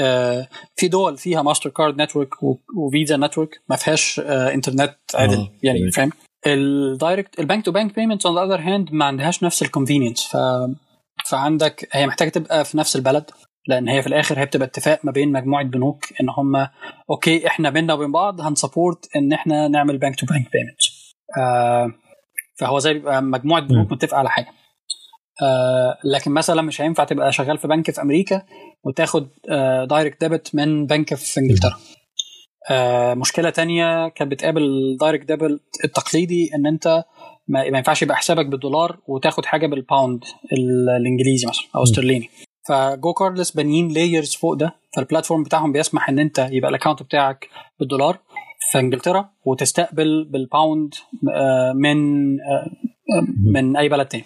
[SPEAKER 2] آه في دول فيها Mastercard network و Visa network ما فيهاش آه انترنت عدل آه. يعني فاهم؟ ال direct ال bank to bank payments on the other hand ما عندهاش نفس ال convenience ف فعندك هي محتاجة تبقى في نفس البلد لأن هي في الآخر هي بتبقى اتفاق ما بين مجموعة بنوك إن هم okay إحنا بينا وبين بعض هن support إن إحنا نعمل bank to bank payments فهو زي بيبقى مجموعة بنوك متفقه على حاجة. آه لكن مثلا مش هينفع تبقى شغال في بنك في أمريكا وتاخد آه direct debit من بنك في إنجلترا. آه مشكلة تانية كانت بتقابل ال direct debit التقليدي إن أنت ما ينفعش يبقى حسابك بالدولار وتاخد حاجة بال pound الإنجليزي مثلا أو استرليني. ف GoCardless بانيين layers فوق ده فال platform بتاعهم بيسمح إن أنت يبقى ال account بتاعك بالدولار. في انجلترا وتستقبل بال pound آه، من آه، من أي بلد تاني.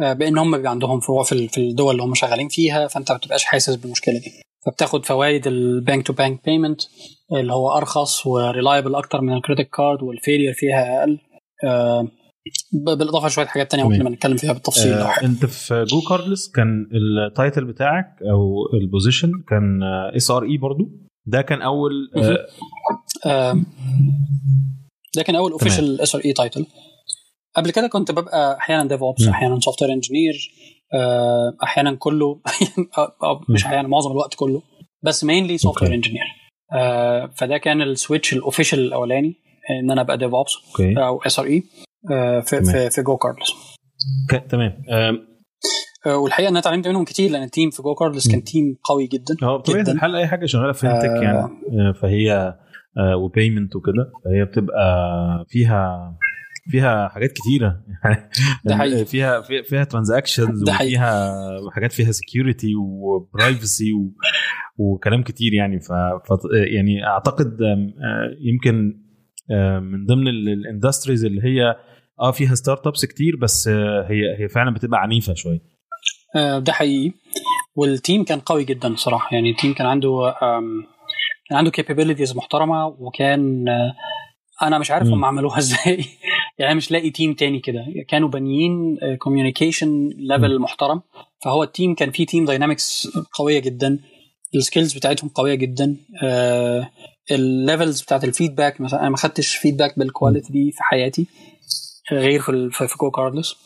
[SPEAKER 2] بأن هم بيبقى عندهم فروع في الدول اللي هم شغالين فيها فأنت ما بتبقاش حاسس بالمشكلة دي. فبتاخد فوائد ال bank to bank payment اللي هو أرخص و reliable أكتر من ال credit card وال failure فيها أقل. بالإضافة لشويه حاجات تانية ممكن نتكلم فيها بالتفصيل
[SPEAKER 1] آه أنت في GoCardless كان ال title بتاعك أو ال position كان SRE برضو؟ ده كان أول
[SPEAKER 2] آه آه ده كان أول official SRE title قبل كده كنت ببقى أحيانا DevOps أحيانا software engineer أحيانا كله. مش أحيانا معظم الوقت كله. بس mainly software engineer فده كان ال switch ال official الأولاني إن أنا أبقى DevOps أو SRE في في GoCardless
[SPEAKER 1] تمام.
[SPEAKER 2] آه، والحقيقة أنا اتعلمت منهم كتير لأن ال team في GoCardless كان team قوي جدا.
[SPEAKER 1] هو بطبيعه الحال أي حاجة شغالة في آه يعني. آه، فهي و payment وكده. فهي بتبقى فيها فيها حاجات كتيرة. يعني فيها فيها transactions وفيها حاجات فيها security و privacy وكلام كتير يعني. ف يعني أعتقد يمكن من ضمن ال industries اللي هي آه فيها startups كتير بس هي هي فعلا بتبقى عنيفة شوية.
[SPEAKER 2] ده حقيقي. وال team كان قوي جدا صراحة. يعني ال team كان عنده كان عنده capabilities محترمة وكان أنا مش عارف هم عملوها إزاي. يعني مش لاقي team تاني كده. كانوا بانيين communication level محترم. فهو ال team كان فيه team dynamics قوية جدا. ال skills بتاعتهم قوية جدا. ال levels بتاعت ال feedback مثلا أنا ما خدتش feedback بال quality دي في حياتي غير في في GoCardless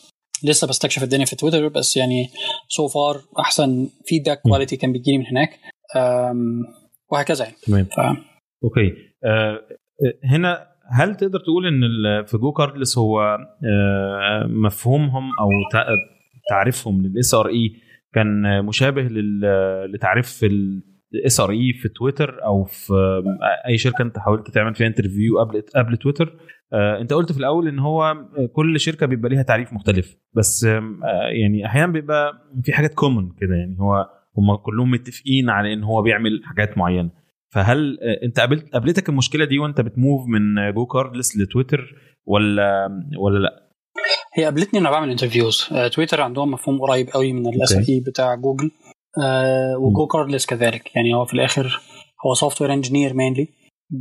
[SPEAKER 2] لسه بستكشف الدنيا في تويتر بس يعني so so far أحسن feedback quality كان بيجيلي من هناك. وهكذا يعني.
[SPEAKER 1] تمام. ف... okay. أه هنا هل تقدر تقول إن في GoCardless هو أه مفهومهم أو تعريفهم لل SRE كان مشابه لتعريف ال SRE في تويتر أو في أي شركة أنت حاولت تعمل فيها interview قبل قبل تويتر؟ آه انت قلت في الأول إن هو كل شركة بيبقى ليها تعريف مختلف. بس آه يعني أحيانا بيبقى في حاجات common كده يعني. هو هم كلهم متفقين على إن هو بيعمل حاجات معينة. فهل آه أنت قابلت قابلتك المشكلة دي وأنت بت move من GoCardless ل Twitter ولا ولا لأ؟
[SPEAKER 2] هي قابلتني وأنا بعمل interviews Twitter عندهم مفهوم قريب قوي من ال SRE بتاع جوجل. آه و GoCardless كذلك. يعني هو في الآخر هو software engineer mainly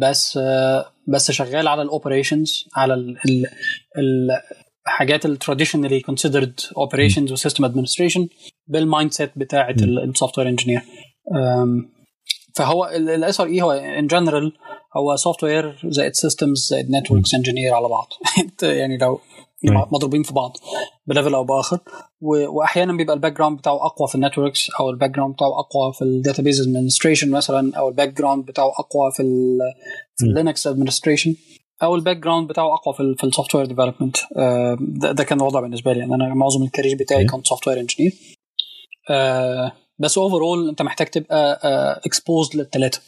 [SPEAKER 2] بس آه بس شغال على ال operations على ال ال الحاجات ال traditionally considered operations و system administration بال mindset بتاعه ال software engineer فهو ال SRE هو in general هو software زائد systems زائد networks engineer على بعض. يعني لو مضروبين في بعض ب level أو بآخر. وأحيانا بيبقى ال background بتاعه أقوى في ال networks أو ال background بتاعه أقوى في ال database administration مثلا أو ال background بتاعه أقوى في في ال Linux administration أو ال background بتاعه أقوى في, في ال software development ده, كان الوضع بالنسبة لي. أنا معظم ال career بتاعي كان software engineer بس overall أنت محتاج تبقى exposed للثلاثه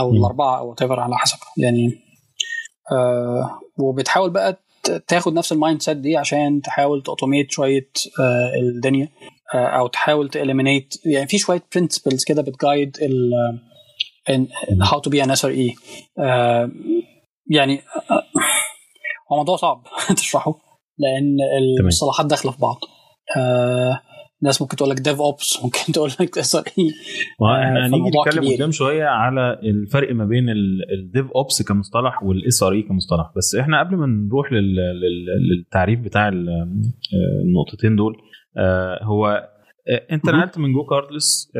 [SPEAKER 2] أو الأربعة أو what على حسب. يعني آه وبتحاول بقى تاخد نفس ال mindset دي عشان تحاول ت automate شوية آه الدنيا آه أو تحاول ت eliminate يعني في شوية principles كده بت guide ال how to be an SRE يعني آه هو موضوع صعب تشرحه لأن المصطلحات داخلة في بعض. آه ناس ممكن تقول لك DevOps ممكن تقول لك SRE
[SPEAKER 1] إحنا هنيجي نتكلم قدام شوية على الفرق ما بين ال DevOps كمصطلح وال SRE كمصطلح. بس إحنا قبل ما نروح للتعريف بتاع النقطتين دول هو أنت نقلت من GoCardless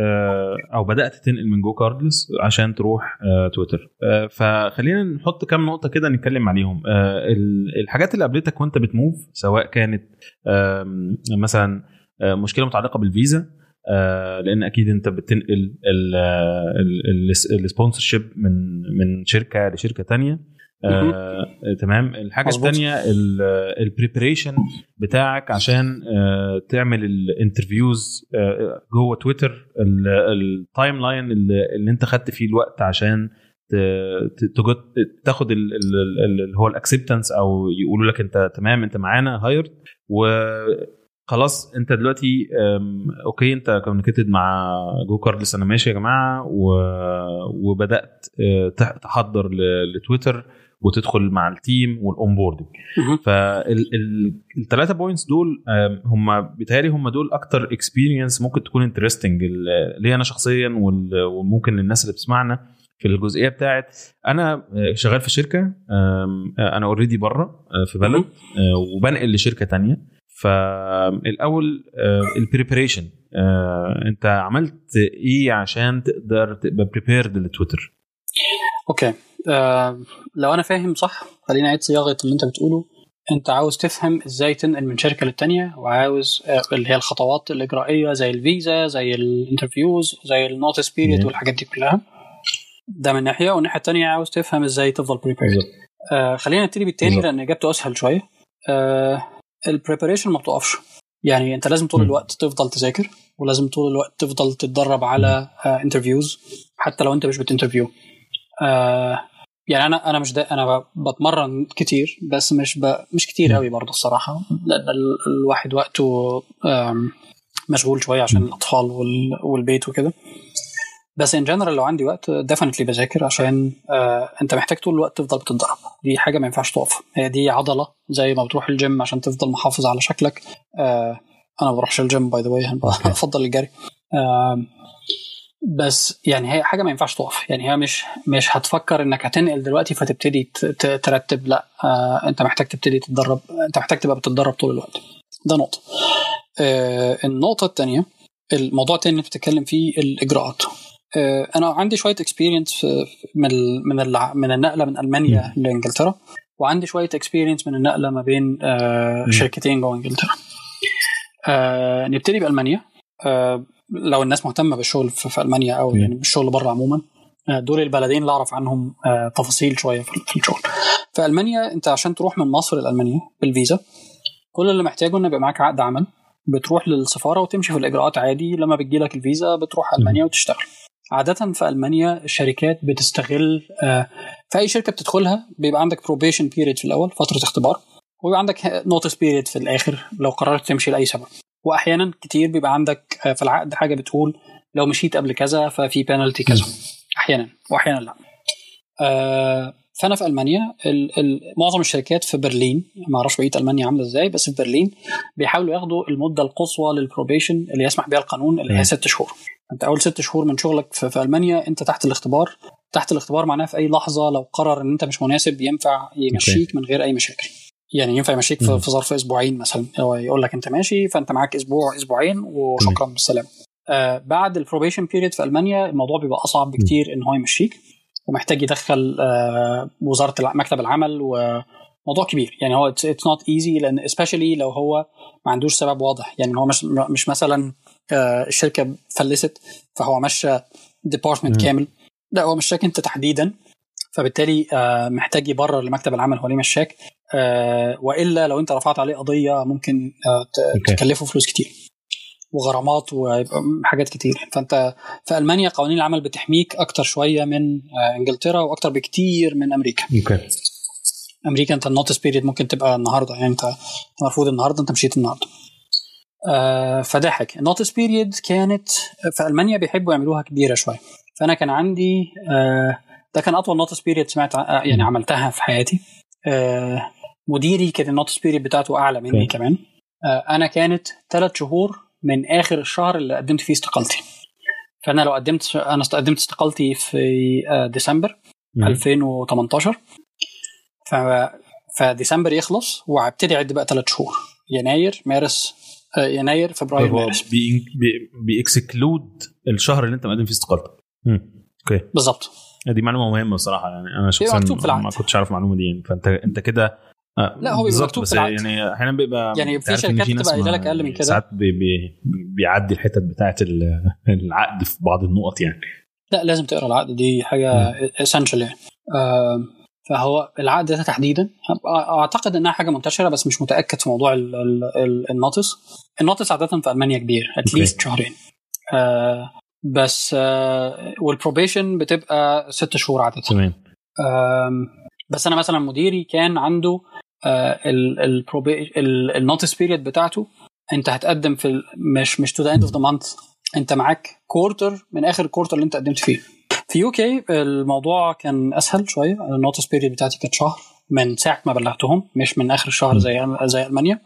[SPEAKER 1] أو بدأت تنقل من GoCardless عشان تروح تويتر فخلينا نحط كام نقطة كده نتكلم عليهم. الحاجات اللي قابلتك وأنت بت move سواء كانت مثلا مشكلة متعلقة بالفيزا لأن أكيد أنت بتنقل ال sponsorship من من شركة لشركة تانية. آه، تمام. الحاجة الثانية ال preparation بتاعك عشان آه، تعمل ال interviews آه، جوه تويتر ال timeline اللي, اللي أنت خدت فيه الوقت عشان تاخد اللي هو ال acceptance أو يقولوا لك أنت تمام أنت معانا hired و خلاص انت دلوقتي okay انت communicated مع GoCardless أنا ماشي يا جماعة. وبدأت تحضر لتويتر وتدخل مع ال team وال onboarding فالثلاثه points دول هم بيتهيألي هم دول أكتر experience ممكن تكون interesting ليا أنا شخصيا وممكن للناس اللي بتسمعنا في الجزئية بتاعت أنا شغال في شركة أنا already بره في بلد وبنقل لشركة تانية. فالأول ال preparation أنت عملت إيه عشان تقدر تبقى prepared ل
[SPEAKER 2] Twitter؟ okay. آه لو أنا فاهم صح خليني أعيد صياغة اللي أنت بتقوله. أنت عاوز تفهم إزاي تنقل من شركة للتانية وعاوز آه اللي هي الخطوات الإجرائية زي الفيزا زي ال interviews زي ال notice period والحاجات دي كلها. ده من ناحية. والناحية الثانية عاوز تفهم إزاي تفضل prepared آه خلينا نبتدي بالتاني لأن إجابته أسهل شوية. آه ال preparation ما بتقفش. يعني انت لازم طول الوقت تفضل تذاكر ولازم طول الوقت تفضل تتدرب على interviews حتى لو انت مش بت interview آه يعني أنا أنا مش ده أنا بتمرن كتير بس مش ب... مش كتير قوي برضه الصراحة. لأن الواحد وقته مشغول شوية عشان الأطفال وال... والبيت وكده. بس in general لو عندي وقت definitely بذاكر عشان آه انت محتاج طول الوقت تفضل بتتدرب دي حاجة ما ينفعش تقف. هي دي عضلة زي ما بتروح الجيم عشان تفضل محافظ على شكلك. آه أنا ما بروحش ال gym by the way أفضل الجري. آه بس يعني هي حاجة ما ينفعش تقف. يعني هي مش مش هتفكر إنك هتنقل دلوقتي فتبتدي ترتب. لأ آه أنت محتاج تبتدي تتدرب. أنت محتاج تبقى بتتدرب طول الوقت. ده نقطة. آه النقطة الثانية الموضوع الثاني اللي بتتكلم فيه الإجراءات. أنا عندي شوية experience من من من النقلة من ألمانيا لإنجلترا وعندي شوية experience من النقلة ما بين آه شركتين جوه إنجلترا. آه نبتدي بألمانيا. آه لو الناس مهتمة بالشغل في ألمانيا أو يعني بالشغل بره عموما دول البلدين اللي أعرف عنهم تفاصيل شوية في الشغل. في ألمانيا أنت عشان تروح من مصر لألمانيا بالفيزا كل اللي محتاجه ان يبقى معاك عقد عمل بتروح للسفارة وتمشي في الإجراءات عادي لما بتجي لك الفيزا بتروح ألمانيا وتشتغل. عادة في ألمانيا الشركات بتستغل في أي شركة بتدخلها بيبقى عندك probation period في الأول فترة اختبار ويبقى عندك notice period في الآخر لو قررت تمشي لأي سبب. وأحيانا كتير بيبقى عندك في العقد حاجة بتقول لو مشيت قبل كذا ففي بينالتي كذا. أحيانا وأحيانا لا. آه فأنا في ألمانيا ال ال معظم الشركات في برلين ما أعرفش بقية ألمانيا عاملة إزاي بس في برلين بيحاولوا ياخدوا المدة القصوى لل probation اللي يسمح بها القانون اللي هي ست شهور. انت اول ست شهور من شغلك في, في ألمانيا انت تحت الاختبار. تحت الاختبار معناه في أي لحظة لو قرر إن أنت مش مناسب ينفع يمشيك من غير أي مشاكل. يعني ينفع يمشيك في, في ظرف أسبوعين مثلا. هو يقول لك أنت ماشي فأنت معاك أسبوع أسبوعين وشكرا بالسلامه آه بعد ال probation period في ألمانيا الموضوع بيبقى أصعب بكتير إن هو يمشيك. ومحتاج يدخل آه وزارة مكتب العمل وموضوع كبير. يعني هو it's not easy لأن specially لو هو ما عندوش سبب واضح. يعني هو مش مش مثلا الشركة فلست فهو مشى department كامل. لا هو مشاك انت تحديدا فبالتالي آه محتاج يبرر لمكتب العمل هو ليه مشاك آه وإلا لو أنت رفعت عليه قضية ممكن آه تكلفه فلوس كتير وغرامات وحاجات كتير. فأنت في المانيا قوانين العمل بتحميك أكتر شوية من آه إنجلترا وأكتر بكتير من أمريكا.
[SPEAKER 1] okay.
[SPEAKER 2] أمريكا أنت ال notice period ممكن تبقى النهارده يعني أنت المفروض النهارده أنت مشيت النهارده. آه حاجة ال notice period كانت في ألمانيا بيحبوا يعملوها كبيرة شوية. فأنا كان عندي آه ده كان أطول notice period سمعت يعني عملتها في حياتي. آه مديري كان ال notice period بتاعته أعلى مني كمان. آه أنا كانت ثلاث شهور من آخر الشهر اللي قدمت فيه استقالتي. فأنا لو قدمت أنا قدمت استقالتي في آه ديسمبر م. 2018 ف فديسمبر يخلص وهبتدي أعد بقى ثلاث شهور. يناير مارس يناير فبراير مارس.
[SPEAKER 1] بي بي exclude الشهر اللي أنت مقدم فيه استقالتك okay.
[SPEAKER 2] بالظبط.
[SPEAKER 1] دي معلومة مهمة الصراحه يعني أنا شخصيا ما كنتش عارف المعلومة دي يعني. فانت أنت كده
[SPEAKER 2] آه لا هو بيبقى مكتوب
[SPEAKER 1] بس يعني أحيانا بيبقى
[SPEAKER 2] يعني في شركات بتبقى قايلة لك أقل من كده.
[SPEAKER 1] ساعات بي بي بيعدي الحتت بتاعت العقد في بعض النقط يعني.
[SPEAKER 2] لا لازم تقرأ العقد دي حاجة essential يعني. آه فهو العقد ده تحديدا. أعتقد إنها حاجة منتشرة بس مش متأكد في موضوع ال notice ال notice عادة في ألمانيا كبير at least شهرين. آه بس آه وال probation بتبقى ست شهور عادة.
[SPEAKER 1] تمام.
[SPEAKER 2] آه بس أنا مثلا مديري كان عنده آه ال notice period بتاعته. أنت هتقدم في مش مش to the end of the month أنت معاك quarter من آخر ال quarter اللي أنت قدمت فيه. في UK الموضوع كان أسهل شوية ال notice period بتاعتي كانت شهر من ساعة ما بلغتهم مش من آخر الشهر زي زي ألمانيا.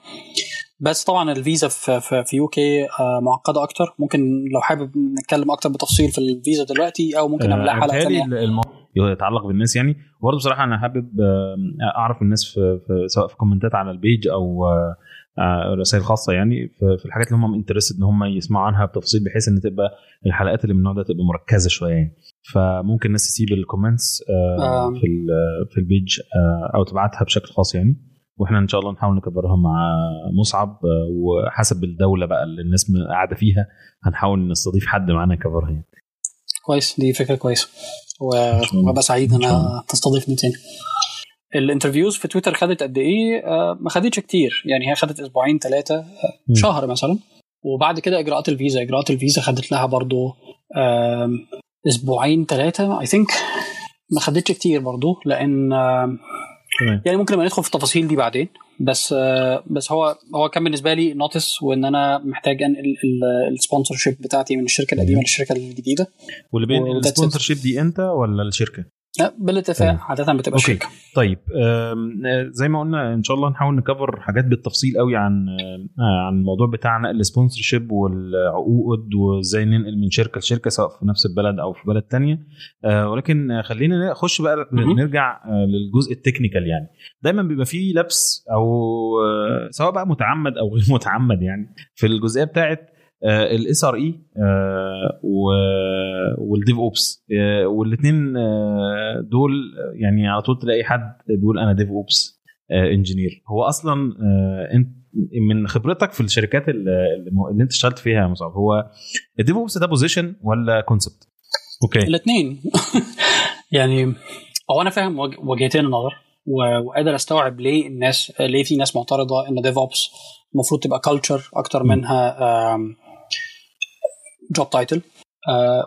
[SPEAKER 2] بس طبعا الفيزا في في, في UK معقدة أكتر. ممكن لو حابب نتكلم أكتر بتفصيل في الفيزا دلوقتي أو ممكن نعمل حلقة ثانية
[SPEAKER 1] الموضوع يتعلق بالناس يعني. برضه بصراحة أنا حابب أعرف الناس في, في سواء في comment ات على ال page أو رسائل خاصة يعني. في الحاجات اللي هم interested إن هم يسمعوا عنها بتفصيل بحيث إن تبقى الحلقات اللي من النوع ده تبقى مركزة شوية يعني. فممكن الناس تسيب ال comments في في ال page أو تبعتها بشكل خاص يعني. وإحنا إن شاء الله نحاول ن cover ها مع مصعب وحسب الدولة بقى اللي الناس قاعدة فيها هنحاول نستضيف حد معانا ي cover ها يعني.
[SPEAKER 2] كويس دي فكرة كويسة. وأبقى سعيد أنا تستضيفني تاني. ال interviews في تويتر خدت قد إيه؟ ما خدتش كتير. يعني هي خدت أسبوعين ثلاثة شهر مثلا. وبعد كده إجراءات الفيزا. إجراءات الفيزا خدت لها برضو أسبوعين ثلاثة I think ما خدتش كتير برضو لأن يعني ممكن ندخل في التفاصيل دي بعدين. بس بس هو هو كان بالنسبة لي notice وإن أنا محتاج انقل ال sponsorship بتاعتي من الشركة القديمة للشركة الجديدة.
[SPEAKER 1] واللي بين السبونسر شيب دي أنت ولا الشركة؟
[SPEAKER 2] لا بالاتفاق عادة بتبقى
[SPEAKER 1] okay.
[SPEAKER 2] شركه
[SPEAKER 1] طيب زي ما قلنا إن شاء الله نحاول ن cover حاجات بالتفصيل قوي عن عن الموضوع بتاع نقل ال sponsorship والعقود وإزاي ننقل من شركة لشركة سواء في نفس البلد أو في بلد تانية. ولكن خلينا نخش بقى نرجع للجزء ال technical يعني. دايما بيبقى فيه لبس أو سواء بقى متعمد أو غير متعمد يعني في الجزئية بتاعت ال SRE وال DevOps. والاثنين دول يعني على طول تلاقي حد بيقول أنا DevOps engineer. هو أصلا انت من خبرتك في الشركات اللي أنت اشتغلت فيها يا مصعب هو ال DevOps ده position ولا concept؟
[SPEAKER 2] okay. الاثنين يعني هو أنا فاهم وجهتين النظر وقادر أستوعب ليه الناس ليه في ناس معترضة إن DevOps المفروض تبقى culture أكتر منها job title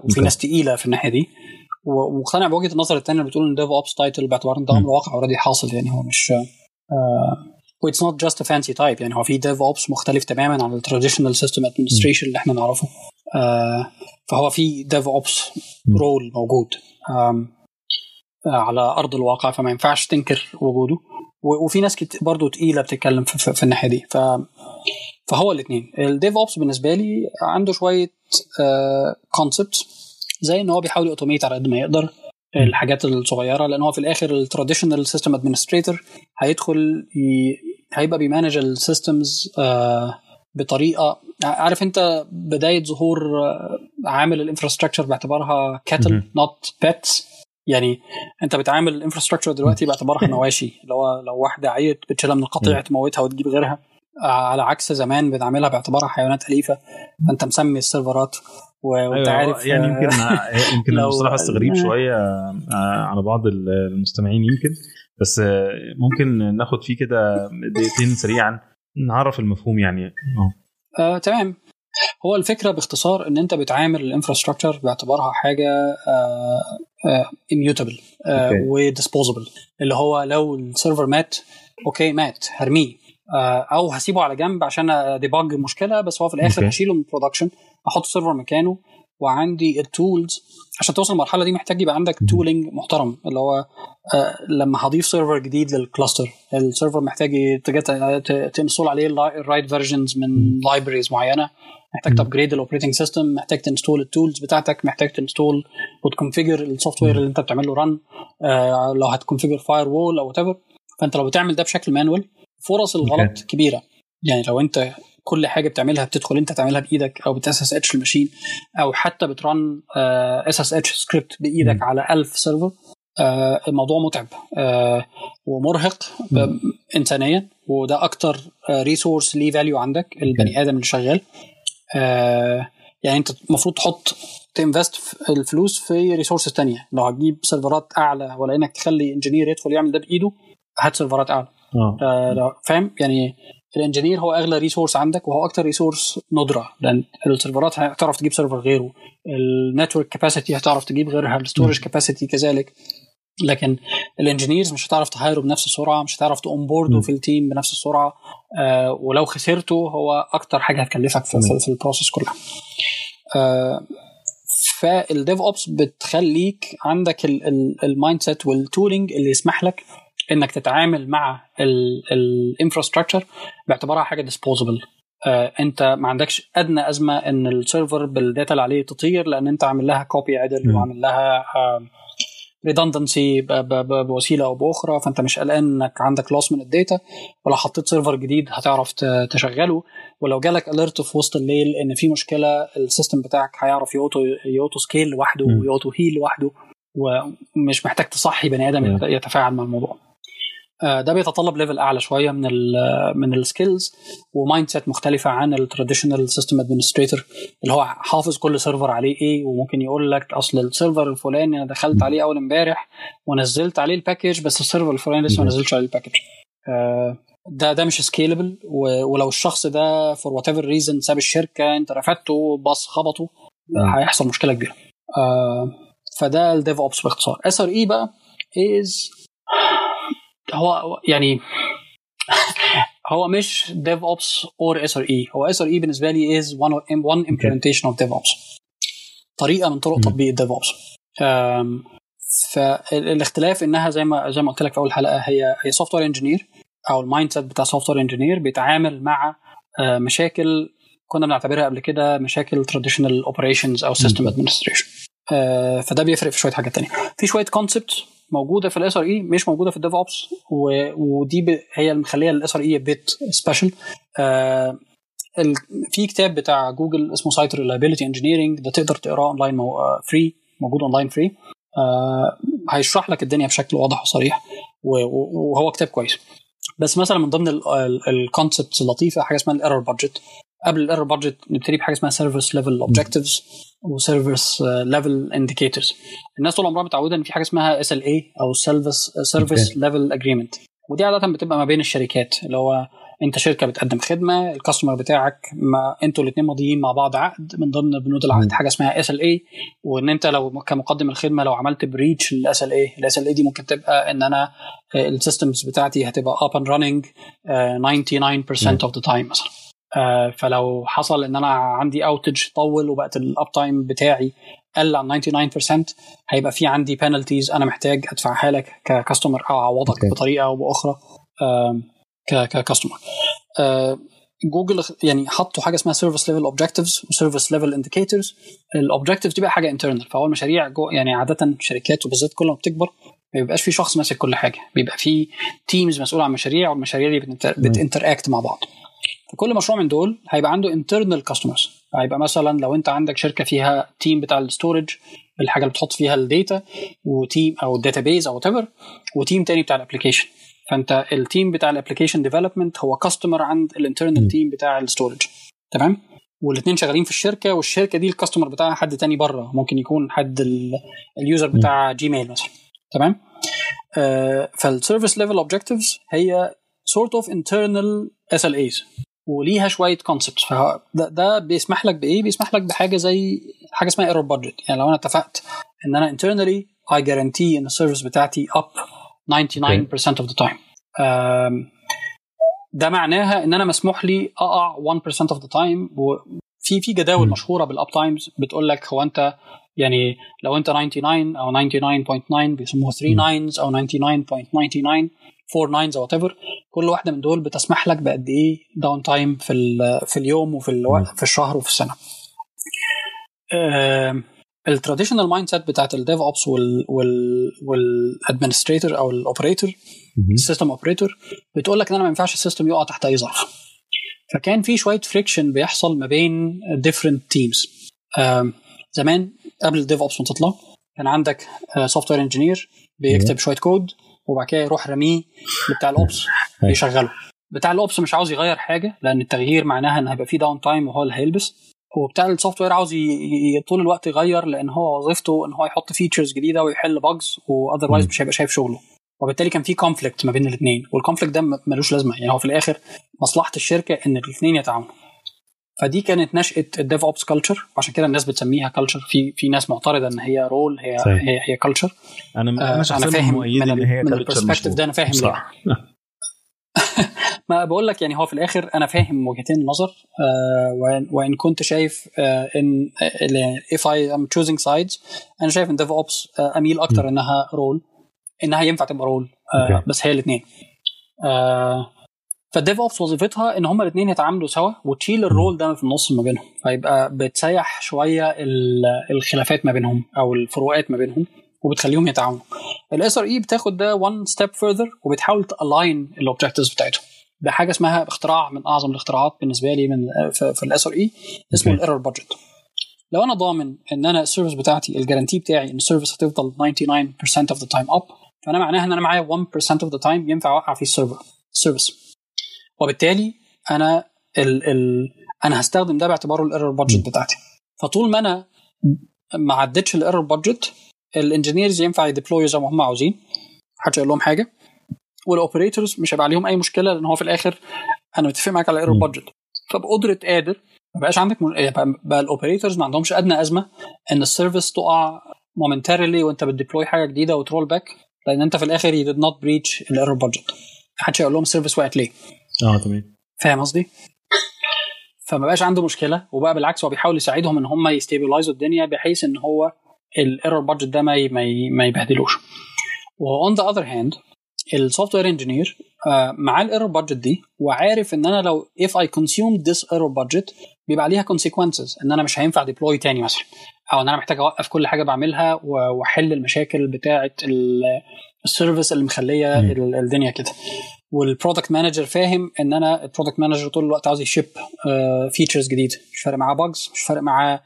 [SPEAKER 2] وفي ناس تقيلة في الناحية دي. ومقتنع بوجهه النظر الثانية اللي بتقول إن DevOps title باعتبار ان ده أمر واقع already حاصل يعني هو مش what's not just fancy title يعني هو في DevOps مختلف تماما عن ال traditional system administration اللي إحنا نعرفه. uh, فهو في DevOps role موجود um, uh, على أرض الواقع فما ينفعش تنكر وجوده. وفي ناس برضه تقيلة بتتكلم في, في, في الناحية دي. ف فهو الاثنين ال DevOps بالنسبة لي عنده شوية concept uh, زي إن هو بيحاول يـ automate على قد ما يقدر الحاجات الصغيرة لأن هو في الآخر ال traditional system administrator هيدخل ي... هيبقى بي manage ال systems uh, بطريقة عارف أنت بداية ظهور عامل ال infrastructure باعتبارها cattle not pets يعني أنت بتعامل ال infrastructure دلوقتي باعتبارها مواشي اللي هو لو واحدة عيت بتشيلها من القطيع تموتها وتجيب غيرها. على عكس زمان بنعملها باعتبارها حيوانات أليفة فأنت مسمي ال server ات وأنت
[SPEAKER 1] أيوة
[SPEAKER 2] عارف
[SPEAKER 1] يعني يمكن يمكن المصطلح بس غريب شوية على بعض المستمعين يمكن بس ممكن ناخد فيه كده دقيقتين سريعا نعرف المفهوم يعني.
[SPEAKER 2] آه. آه، تمام. هو الفكرة باختصار إن أنت بتعامل ال infrastructure باعتبارها حاجة immutable و disposable اللي هو لو ال server مات okay مات هرميه. آه أو هسيبه على جنب عشان ا debug المشكلة بس هو في الآخر okay. هشيله من ال production أحط ال server مكانه وعندي ال tools عشان توصل المرحله دي محتاج يبقى عندك tooling محترم اللي هو آه لما هضيف server جديد لل cluster ال server محتاج ت install عليه ال right versions من libraries معينة. محتاج ت upgrade ال operating system محتاج ت install ال tools بتاعتك محتاج ت install وت configure ال software اللي انت بتعمل له run آه لو هت configure firewall أو what فأنت لو بتعمل ده بشكل manual فرص الغلط okay. كبيرة. يعني لو أنت كل حاجة بتعملها بتدخل أنت تعملها بإيدك أو بت SSH ال machine أو حتى بت run SSH script بإيدك م. على 1000 server آه الموضوع متعب آه ومرهق انسانيا وده أكتر resource ليه value عندك البني آدم اللي شغال. آه يعني أنت المفروض تحط ت invest الفلوس في resources تانية. لو هتجيب server ات أعلى ولا انك تخلي engineer يدخل يعمل ده بإيده هات server ات أعلى. آه فاهم؟ يعني ال engineer هو أغلى resource عندك وهو أكتر resource ندرة لأن ال server ات هتعرف تجيب server غيره. ال network capacity هتعرف تجيب غيرها ال storage capacity كذلك. لكن ال engineers مش هتعرف ت hire ه بنفس السرعة مش هتعرف ت onboard ه في ال team بنفس السرعة. آه ولو خسرته هو أكتر حاجة هتكلفك في, في, في ال process كلها. آه فال DevOps بتخليك عندك ال mindset وال tooling اللي يسمح لك إنك تتعامل مع ال infrastructure باعتبارها حاجة disposable آه أنت ما عندكش أدنى أزمة إن ال server بال data اللي عليه تطير لأن أنت عامل لها copy عدل وعامل لها آه redundancy بوسيلة أو بأخرى فأنت مش قلقان إنك عندك loss من ال data ولو حطيت server جديد هتعرف تشغله. ولو جالك alert في وسط الليل إن في مشكلة ال system بتاعك هيعرف يـ auto يـ auto scale لوحده ويـ auto heal لوحده ومش محتاج تصحي بني آدم يتفاعل مع الموضوع. ده بيتطلب level أعلى شوية من ال من ال skills و mindset مختلفة عن ال traditional system administrator اللي هو حافظ كل server عليه إيه وممكن يقول لك أصل ال server الفلاني أنا دخلت عليه أول امبارح ونزلت عليه ال package بس ال server الفلاني لسه ما نزلش عليه ال package ده ده مش scalable ولو الشخص ده for whatever reason ساب الشركة انت رفدته باص خبطه هيحصل مشكلة كبيرة. فده ال DevOps باختصار. SRE بقى is هو يعني هو مش DevOps or SRE هو SRE بالنسبة لي is one one implementation of DevOps. طريقة من طرق تطبيق ال DevOps فالاختلاف إنها زي ما زي ما قلت لك في أول حلقة هي هي software engineer أو ال mindset بتاع software engineer بيتعامل مع مشاكل كنا بنعتبرها قبل كده مشاكل traditional operations أو system administration فده بيفرق في شوية حاجات تانية. في شوية concept موجودة في ال SRE مش موجودة في ال DevOps ودي. هي اللي مخلية ال SRE bit special ال... في كتاب بتاع جوجل اسمه Site Reliability Engineering ده تقدر تقراه اونلاين مو... free موجود online free آه هيشرح لك الدنيا بشكل واضح وصريح وهو كتاب كويس. بس مثلا من ضمن ال concepts اللطيفة حاجة اسمها ال error budget قبل ال error budget نبتدي بحاجة اسمها service level objectives و service level indicators الناس طول عمرها متعودة إن في حاجة اسمها SLA أو service service level agreement ودي عادة بتبقى ما بين الشركات اللي هو أنت شركة بتقدم خدمة ال customer بتاعك ما أنتوا الاثنين ماضيين مع بعض عقد من ضمن بنود العقد حاجة اسمها SLA وإن أنت لو كمقدم الخدمة لو عملت breach لل SLA ال SLA دي ممكن تبقى إن أنا ال systems بتاعتي هتبقى up and running 99% of the time مثلا. آه فلو حصل إن أنا عندي outage طول وبقت ال uptime بتاعي قل عن 99% هيبقى في عندي penalties أنا محتاج ادفعها لك ك customer أو أعوضك okay. بطريقة أو بأخرى آه ك customer آه جوجل يعني حطوا حاجة اسمها service level objectives و service level indicators ال objectives دي بقى حاجة internal فهو المشاريع جو يعني عادة شركات وبالذات كل ما بتكبر ما بيبقاش في شخص ماسك كل حاجة بيبقى في teams مسؤول عن مشاريع والمشاريع دي بت interact مع بعض. فكل مشروع من دول هيبقى عنده internal customers هيبقى مثلا لو أنت عندك شركة فيها team بتاع ال storage الحاجة اللي بتحط فيها ال data و team أو ال database أو what و team تاني بتاع ال application فأنت ال team بتاع ال application development هو customer عند ال internal team بتاع ال storage تمام؟ والاثنين شغالين في الشركة والشركة دي ال customer بتاعها حد تاني بره. ممكن يكون حد ال user بتاع جيميل مثلا. تمام؟ آه فال service level objectives هي sort of internal SLAs وليها شوية concepts فده ده بيسمح لك بإيه؟ بيسمح لك بحاجة زي حاجة اسمها error budget يعني لو أنا اتفقت إن أنا internally I guarantee إن ال service بتاعتي up 99% of the time. ده معناها إن أنا مسموح لي أقع 1% of the time. وفي في جداول م. مشهورة بال uptimes بتقول لك هو أنت يعني لو أنت 99 أو 99.9 بيسموها 3 nines أو 99.99 4 nines أو whatever كل واحدة من دول بتسمح لك بقد إيه downtime في في اليوم وفي الوقت في الشهر وفي السنة. ال traditional mindset بتاعت ال DevOps وال administrator أو ال operator ال system operator بتقول لك إن أنا ما ينفعش ال system يقع تحت أي ظرف. فكان في شوية friction بيحصل ما بين different teams. زمان قبل ال DevOps ما تطلع كان عندك software engineer بيكتب شوية كود وبعد كده يروح رميه بتاع ال ops يشغله. بتاع ال ops مش عاوز يغير حاجة لأن التغيير معناها إن هيبقى فيه downtime وهو اللي هيلبس. وبتاع ال software عاوز. طول الوقت يغير لأن هو وظيفته إن هو يحط features جديدة ويحل bugs و otherwise مش هيبقى شايف شغله. وبالتالي كان في conflict ما بين الاثنين وال conflict ده ملوش لازمة. يعني هو في الآخر مصلحة الشركة إن الاثنين يتعاونوا فدي كانت نشأة ال DevOps culture وعشان كده الناس بتسميها culture في في ناس معترضة إن هي role هي صحيح. هي هي culture
[SPEAKER 1] أنا أنا,
[SPEAKER 2] آه أنا فاهم من, من ال perspective ده أنا فاهم
[SPEAKER 1] صح.
[SPEAKER 2] ما بقول لك يعني هو في الآخر أنا فاهم وجهتين النظر آه وإن, وإن كنت شايف آه إن if I am choosing sides أنا شايف إن DevOps آه أميل أكتر إنها role إنها ينفع تبقى role آه
[SPEAKER 1] Okay.
[SPEAKER 2] بس هي الاثنين آه فال DevOps وظيفتها إن هما الاثنين يتعاملوا سوا وتشيل ال role ده في النص ما بينهم. فيبقى بتسيح شوية ال- الخلافات ما بينهم أو الفروقات ما بينهم وبتخليهم يتعاونوا. ال SRE بتاخد ده one step further وبتحاول ت align ال objectives بتاعتهم. بحاجه اسمها اختراع من أعظم الاختراعات بالنسبة لي من في, ال SRE اسمه.
[SPEAKER 1] ال
[SPEAKER 2] error budget لو أنا ضامن إن أنا ال service بتاعتي ال guarantee بتاعي إن ال service هتفضل 99% of the time up فأنا معناها إن أنا معايا 1% of the time ينفع أوقع فيه ال server ال service وبالتالي أنا ال ال أنا هستخدم ده باعتباره ال error budget بتاعتي. فطول ما أنا ما عدتش ال error budget ال engineers ينفع ي deploy زي ما هم عاوزين. محدش يقول لهم حاجة. وال operators مش هيبقى عليهم أي مشكلة لأن هو في الآخر أنا متفق معاك على ال error
[SPEAKER 1] مم.
[SPEAKER 2] budget فبقدره قادر. ما بقاش عندك م... يعني بقى, بقى ال operators ما عندهمش أدنى أزمة إن ال service تقع momentarily وأنت بت deploy حاجة جديدة وت roll back لأن أنت في الآخر you did not breach ال error budget محدش هيقول لهم ال service وقعت ليه.
[SPEAKER 1] آه تمام
[SPEAKER 2] فاهم قصدي؟ فما بقاش عنده مشكلة وبقى بالعكس هو بيحاول يساعدهم إن هم ي stabilize وا الدنيا بحيث إن هو ال error budget ده ما ما, يبهدلوش. و on the other hand ال software engineer معاه ال error budget دي وعارف إن أنا لو if I consume this error budget بيبقى عليها consequences إن أنا مش هينفع deploy تاني مثلا أو إن أنا محتاج أوقف كل حاجة بعملها وأحل المشاكل بتاعه ال- ال service
[SPEAKER 1] اللي
[SPEAKER 2] مخلية الدنيا كده وال product manager فاهم إن أنا ال product manager طول الوقت عاوز ي ship features جديده مش فارق معاه bugs مش فارق معاه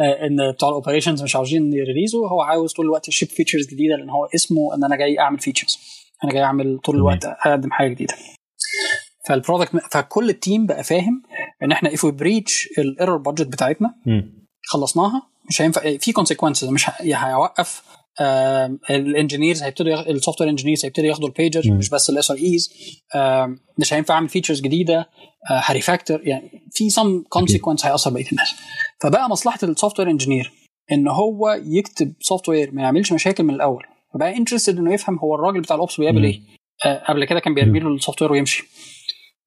[SPEAKER 2] آه، إن بتوع ال operations مش عاوزين ي release وا هو عاوز طول الوقت ي ship features جديدة لأن هو اسمه إن أنا جاي أعمل features أنا جاي أعمل طول. الوقت أقدم حاجة جديدة فال product فكل ال team بقى فاهم إن إحنا if we breach ال error budget
[SPEAKER 1] بتاعتنا.
[SPEAKER 2] خلصناها مش هينفع في consequences مش هيوقف ال engineers هيبتدوا ال software engineers هيبتدوا ياخدوا البيجر. مش بس ال SREs مش هينفع أعمل features جديدة. آه، ه refactor يعني في some consequence هيأثر بقية الناس. فبقى مصلحة ال software engineer إن هو يكتب software ما يعملش مشاكل من الأول. فبقى interested إنه يفهم هو الراجل بتاع ال ops
[SPEAKER 1] بيعمل.
[SPEAKER 2] إيه. آه، قبل كده كان بيرمي له ال software ويمشي.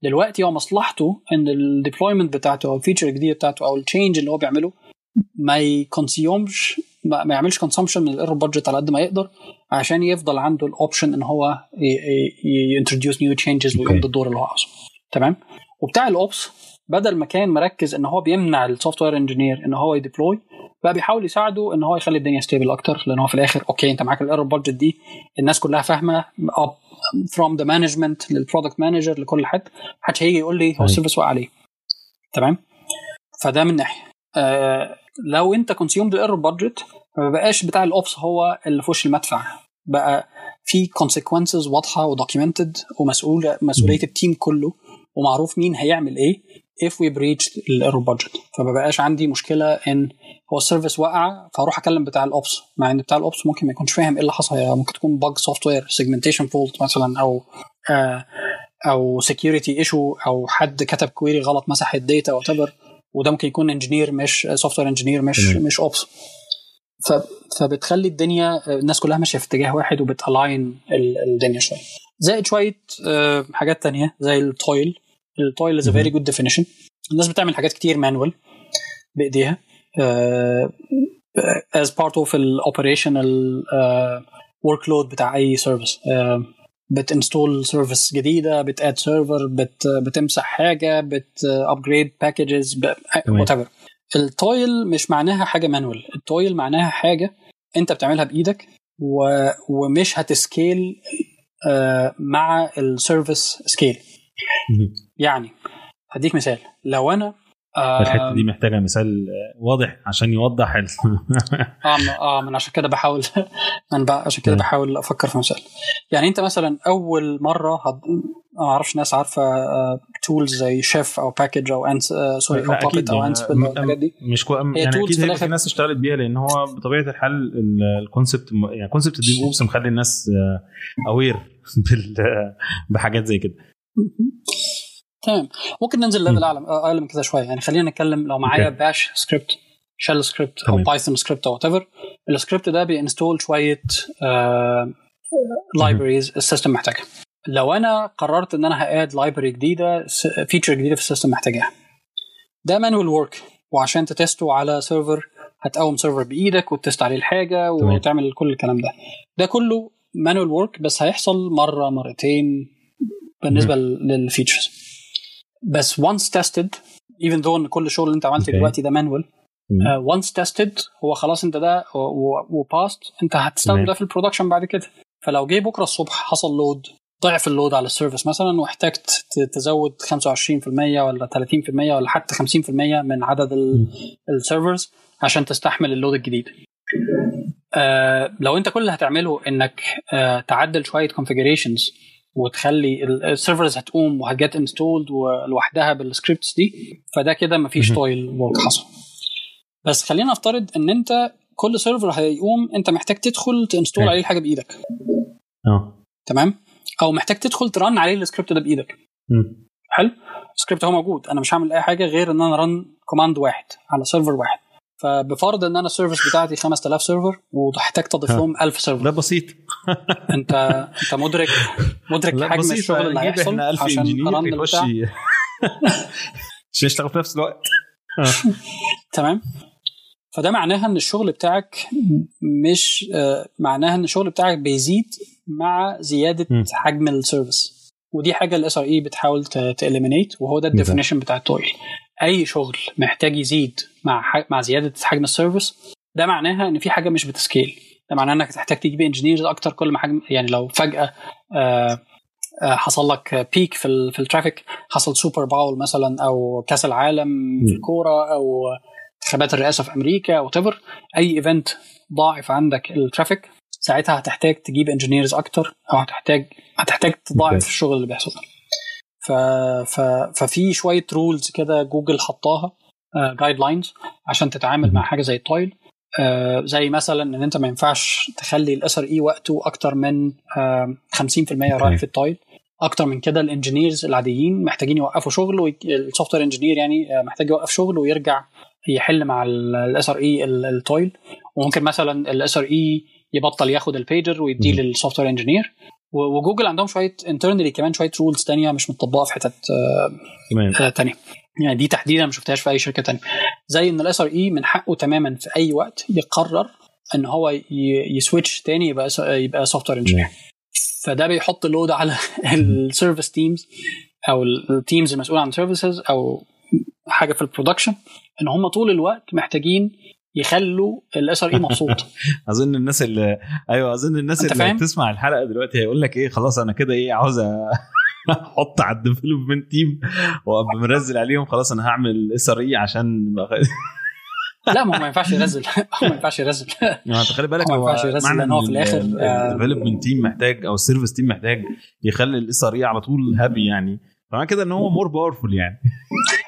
[SPEAKER 2] دلوقتي هو مصلحته إن ال deployment بتاعته أو ال feature الجديده بتاعته أو ال change اللي هو بيعمله ما ي consume ش ما يعملش consumption من ال error budget على قد ما يقدر عشان يفضل عنده ال option إن هو ي introduce new changes ويقوم
[SPEAKER 1] Okay.
[SPEAKER 2] بالدور اللي هو عاوزه. تمام؟ وبتاع ال ops بدل ما كان مركز إن هو بيمنع ال software engineer إن هو ي deploy بقى بيحاول يساعده إن هو يخلي الدنيا stable أكتر لأن هو في الآخر okay أنت معاك ال error budget دي الناس كلها فاهمة from the management لل product manager لكل حد محدش هيجي يقول لي هو.
[SPEAKER 1] ال
[SPEAKER 2] service وقع عليه تمام؟ فده من ناحية. آه لو انت consumed ال error budget ما بقاش بتاع ال ops هو اللي في وش المدفع. بقى في consequences واضحة و documented ومسؤول مسؤولية ال team كله ومعروف مين هيعمل إيه if we breach ال error budget فما بقاش عندي مشكلة ان هو ال service وقع فأروح أكلم بتاع ال ops مع إن بتاع ال ops ممكن ما يكونش فاهم إيه اللي حصل. يعني ممكن تكون bug software segmentation fault مثلا أو آه أو security issue أو حد كتب query غلط مسح ال data what وده ممكن يكون engineer مش software engineer مش
[SPEAKER 1] تمام.
[SPEAKER 2] مش ops. فبتخلي الدنيا الناس كلها ماشية في اتجاه واحد وبت align الدنيا شوية. زائد شوية آه، حاجات تانية زي ال toil ال toil is very good definition الناس بتعمل حاجات كتير manual بإيديها. as part of ال operational workload بتاع أي service بت install service جديدة بت add server بت بتمسح حاجة بت upgrade
[SPEAKER 1] packages.
[SPEAKER 2] whatever ال toil مش معناها حاجة manual ال toil معناها حاجة انت بتعملها بإيدك و... ومش هت scale آه، مع ال service
[SPEAKER 1] scale.
[SPEAKER 2] يعني هديك مثال لو أنا
[SPEAKER 1] الحتة دي محتاجة مثال واضح عشان يوضح ال...
[SPEAKER 2] آه آه من عشان كده بحاول من بقى عشان كده. بحاول أفكر في مثال يعني أنت مثلا أول مرة هد... ما أعرفش ناس عارفة tools زي شيف أو package أو انس آه
[SPEAKER 1] sorry أو
[SPEAKER 2] Puppet أو
[SPEAKER 1] يعني
[SPEAKER 2] Ansible
[SPEAKER 1] م-
[SPEAKER 2] الحاجات دي.
[SPEAKER 1] مش كو... يعني أكيد
[SPEAKER 2] في
[SPEAKER 1] هيبقى. في ناس اشتغلت بيها لأن هو بطبيعة الحال ال- ال concept يعني concept ال DevOps مخلي الناس aware بال... بحاجات زي كده.
[SPEAKER 2] تمام. ممكن ننزل. level اعلى أقل من كده شوية. يعني خلينا نتكلم لو معايا okay. bash script shell script
[SPEAKER 1] أو.
[SPEAKER 2] Python script أو whatever ال script ده بي install شوية libraries ال system محتاجها. لو أنا قررت إن أنا ه add library جديدة feature جديدة في ال system محتاجاها ده manual work وعشان ت test و على server هتقوم server بإيدك وت test عليه الحاجة وتعمل كل الكلام ده. ده كله manual work بس هيحصل مرة مرتين بالنسبة لل features بس once tested even though إن كل الشغل اللي أنت عملته دلوقتي ده manual once uh, tested هو خلاص أنت ده وباست أنت هتستخدم ده في ال production بعد كده. فلو جه بكرة الصبح حصل load ضعف ال load على ال service مثلا واحتجت تزود 25% ولا 30% ولا حتى 50% من عدد ال servers عشان تستحمل ال load الجديد. آه لو أنت كل اللي هتعمله إنك آه تعدل شوية configurations وتخلي ال servers هتقوم وهت get installed لوحدها بال scripts دي فده كده مفيش toil work حصل. بس خلينا نفترض إن أنت كل server هيقوم أنت محتاج تدخل ت install عليه الحاجة بإيدك.
[SPEAKER 1] أه.
[SPEAKER 2] تمام؟ أو محتاج تدخل ت run عليه السكريبت ده
[SPEAKER 1] بإيدك.
[SPEAKER 2] حلو؟ السكريبت هو موجود. أنا مش هعمل أي حاجة غير إن أنا run command واحد على server واحد. فبفرض إن أنا ال service بتاعتي 5000 server واحتاج تضيف لهم 1000 server
[SPEAKER 1] ده بسيط.
[SPEAKER 2] انت أنت مدرك مدرك حجم الشغل اللي هيحصل عشان ا run
[SPEAKER 1] يخش عشان يشتغل في نفس الوقت.
[SPEAKER 2] تمام. فده معناها إن الشغل بتاعك مش آه معناها إن الشغل بتاعك بيزيد مع زيادة م. حجم ال service ودي حاجة ال SRE بتحاول ت eliminate وهو ده ال definition بتاع ال toil. أي شغل محتاج يزيد مع مع زيادة حجم ال service ده معناها إن في حاجة مش بت scale. ده معناه إنك تحتاج تجيب engineers أكتر كل ما حجم يعني لو فجأة آه حصل لك peak في في ال traffic حصل Super Bowl مثلا أو كأس العالم في الكورة أو انتخابات الرئاسة في أمريكا أو أي event ضاعف عندك ال traffic ساعتها هتحتاج تجيب engineers أكتر أو هتحتاج هتحتاج تضاعف الشغل اللي بيحصل ف... ف... ففي شوية rules كده جوجل حطاها guide uh, lines عشان تتعامل مع حاجة زي ال toil uh, زي مثلا إن أنت ما ينفعش تخلي ال SRE وقته أكتر من uh, 50% رايح في ال toil أكتر من كده ال engineers العاديين محتاجين يوقفوا شغل وال software engineer يعني محتاج يوقف شغل ويرجع يحل مع ال SRE ال toil وممكن مثلا ال SRE يبطل ياخد البيجر ويديه لل software engineer وجوجل عندهم شوية internally كمان شوية rules تانية مش متطبقة في حتت آه تانية. يعني دي تحديدا ما شفتهاش في أي شركة تانية. زي إن ال SRE من حقه تماما في أي وقت يقرر إن هو ي switch تاني يبقى يبقى software engineer فده بيحط load على ال service teams أو ال teams المسؤوله عن services أو حاجة في ال production إن هم طول الوقت محتاجين يخلوا ال SRE مبسوط.
[SPEAKER 1] أظن الناس اللي أيوه أظن الناس اللي؟ بتسمع الحلقة دلوقتي هيقول لك إيه خلاص أنا كده إيه عاوز أحط على ال development team وأبقى منزل عليهم خلاص أنا هعمل SRE عشان
[SPEAKER 2] لا ما هو ما ينفعش ينزل. ما ينفعش ينزل.
[SPEAKER 1] ما انت خلي بالك
[SPEAKER 2] هو ما ينفعش ينزل لأن هو في الآخر
[SPEAKER 1] ال development team محتاج أو ال service team محتاج يخلي ال SRE على طول happy يعني. فمعنى كده إن هو more powerful يعني.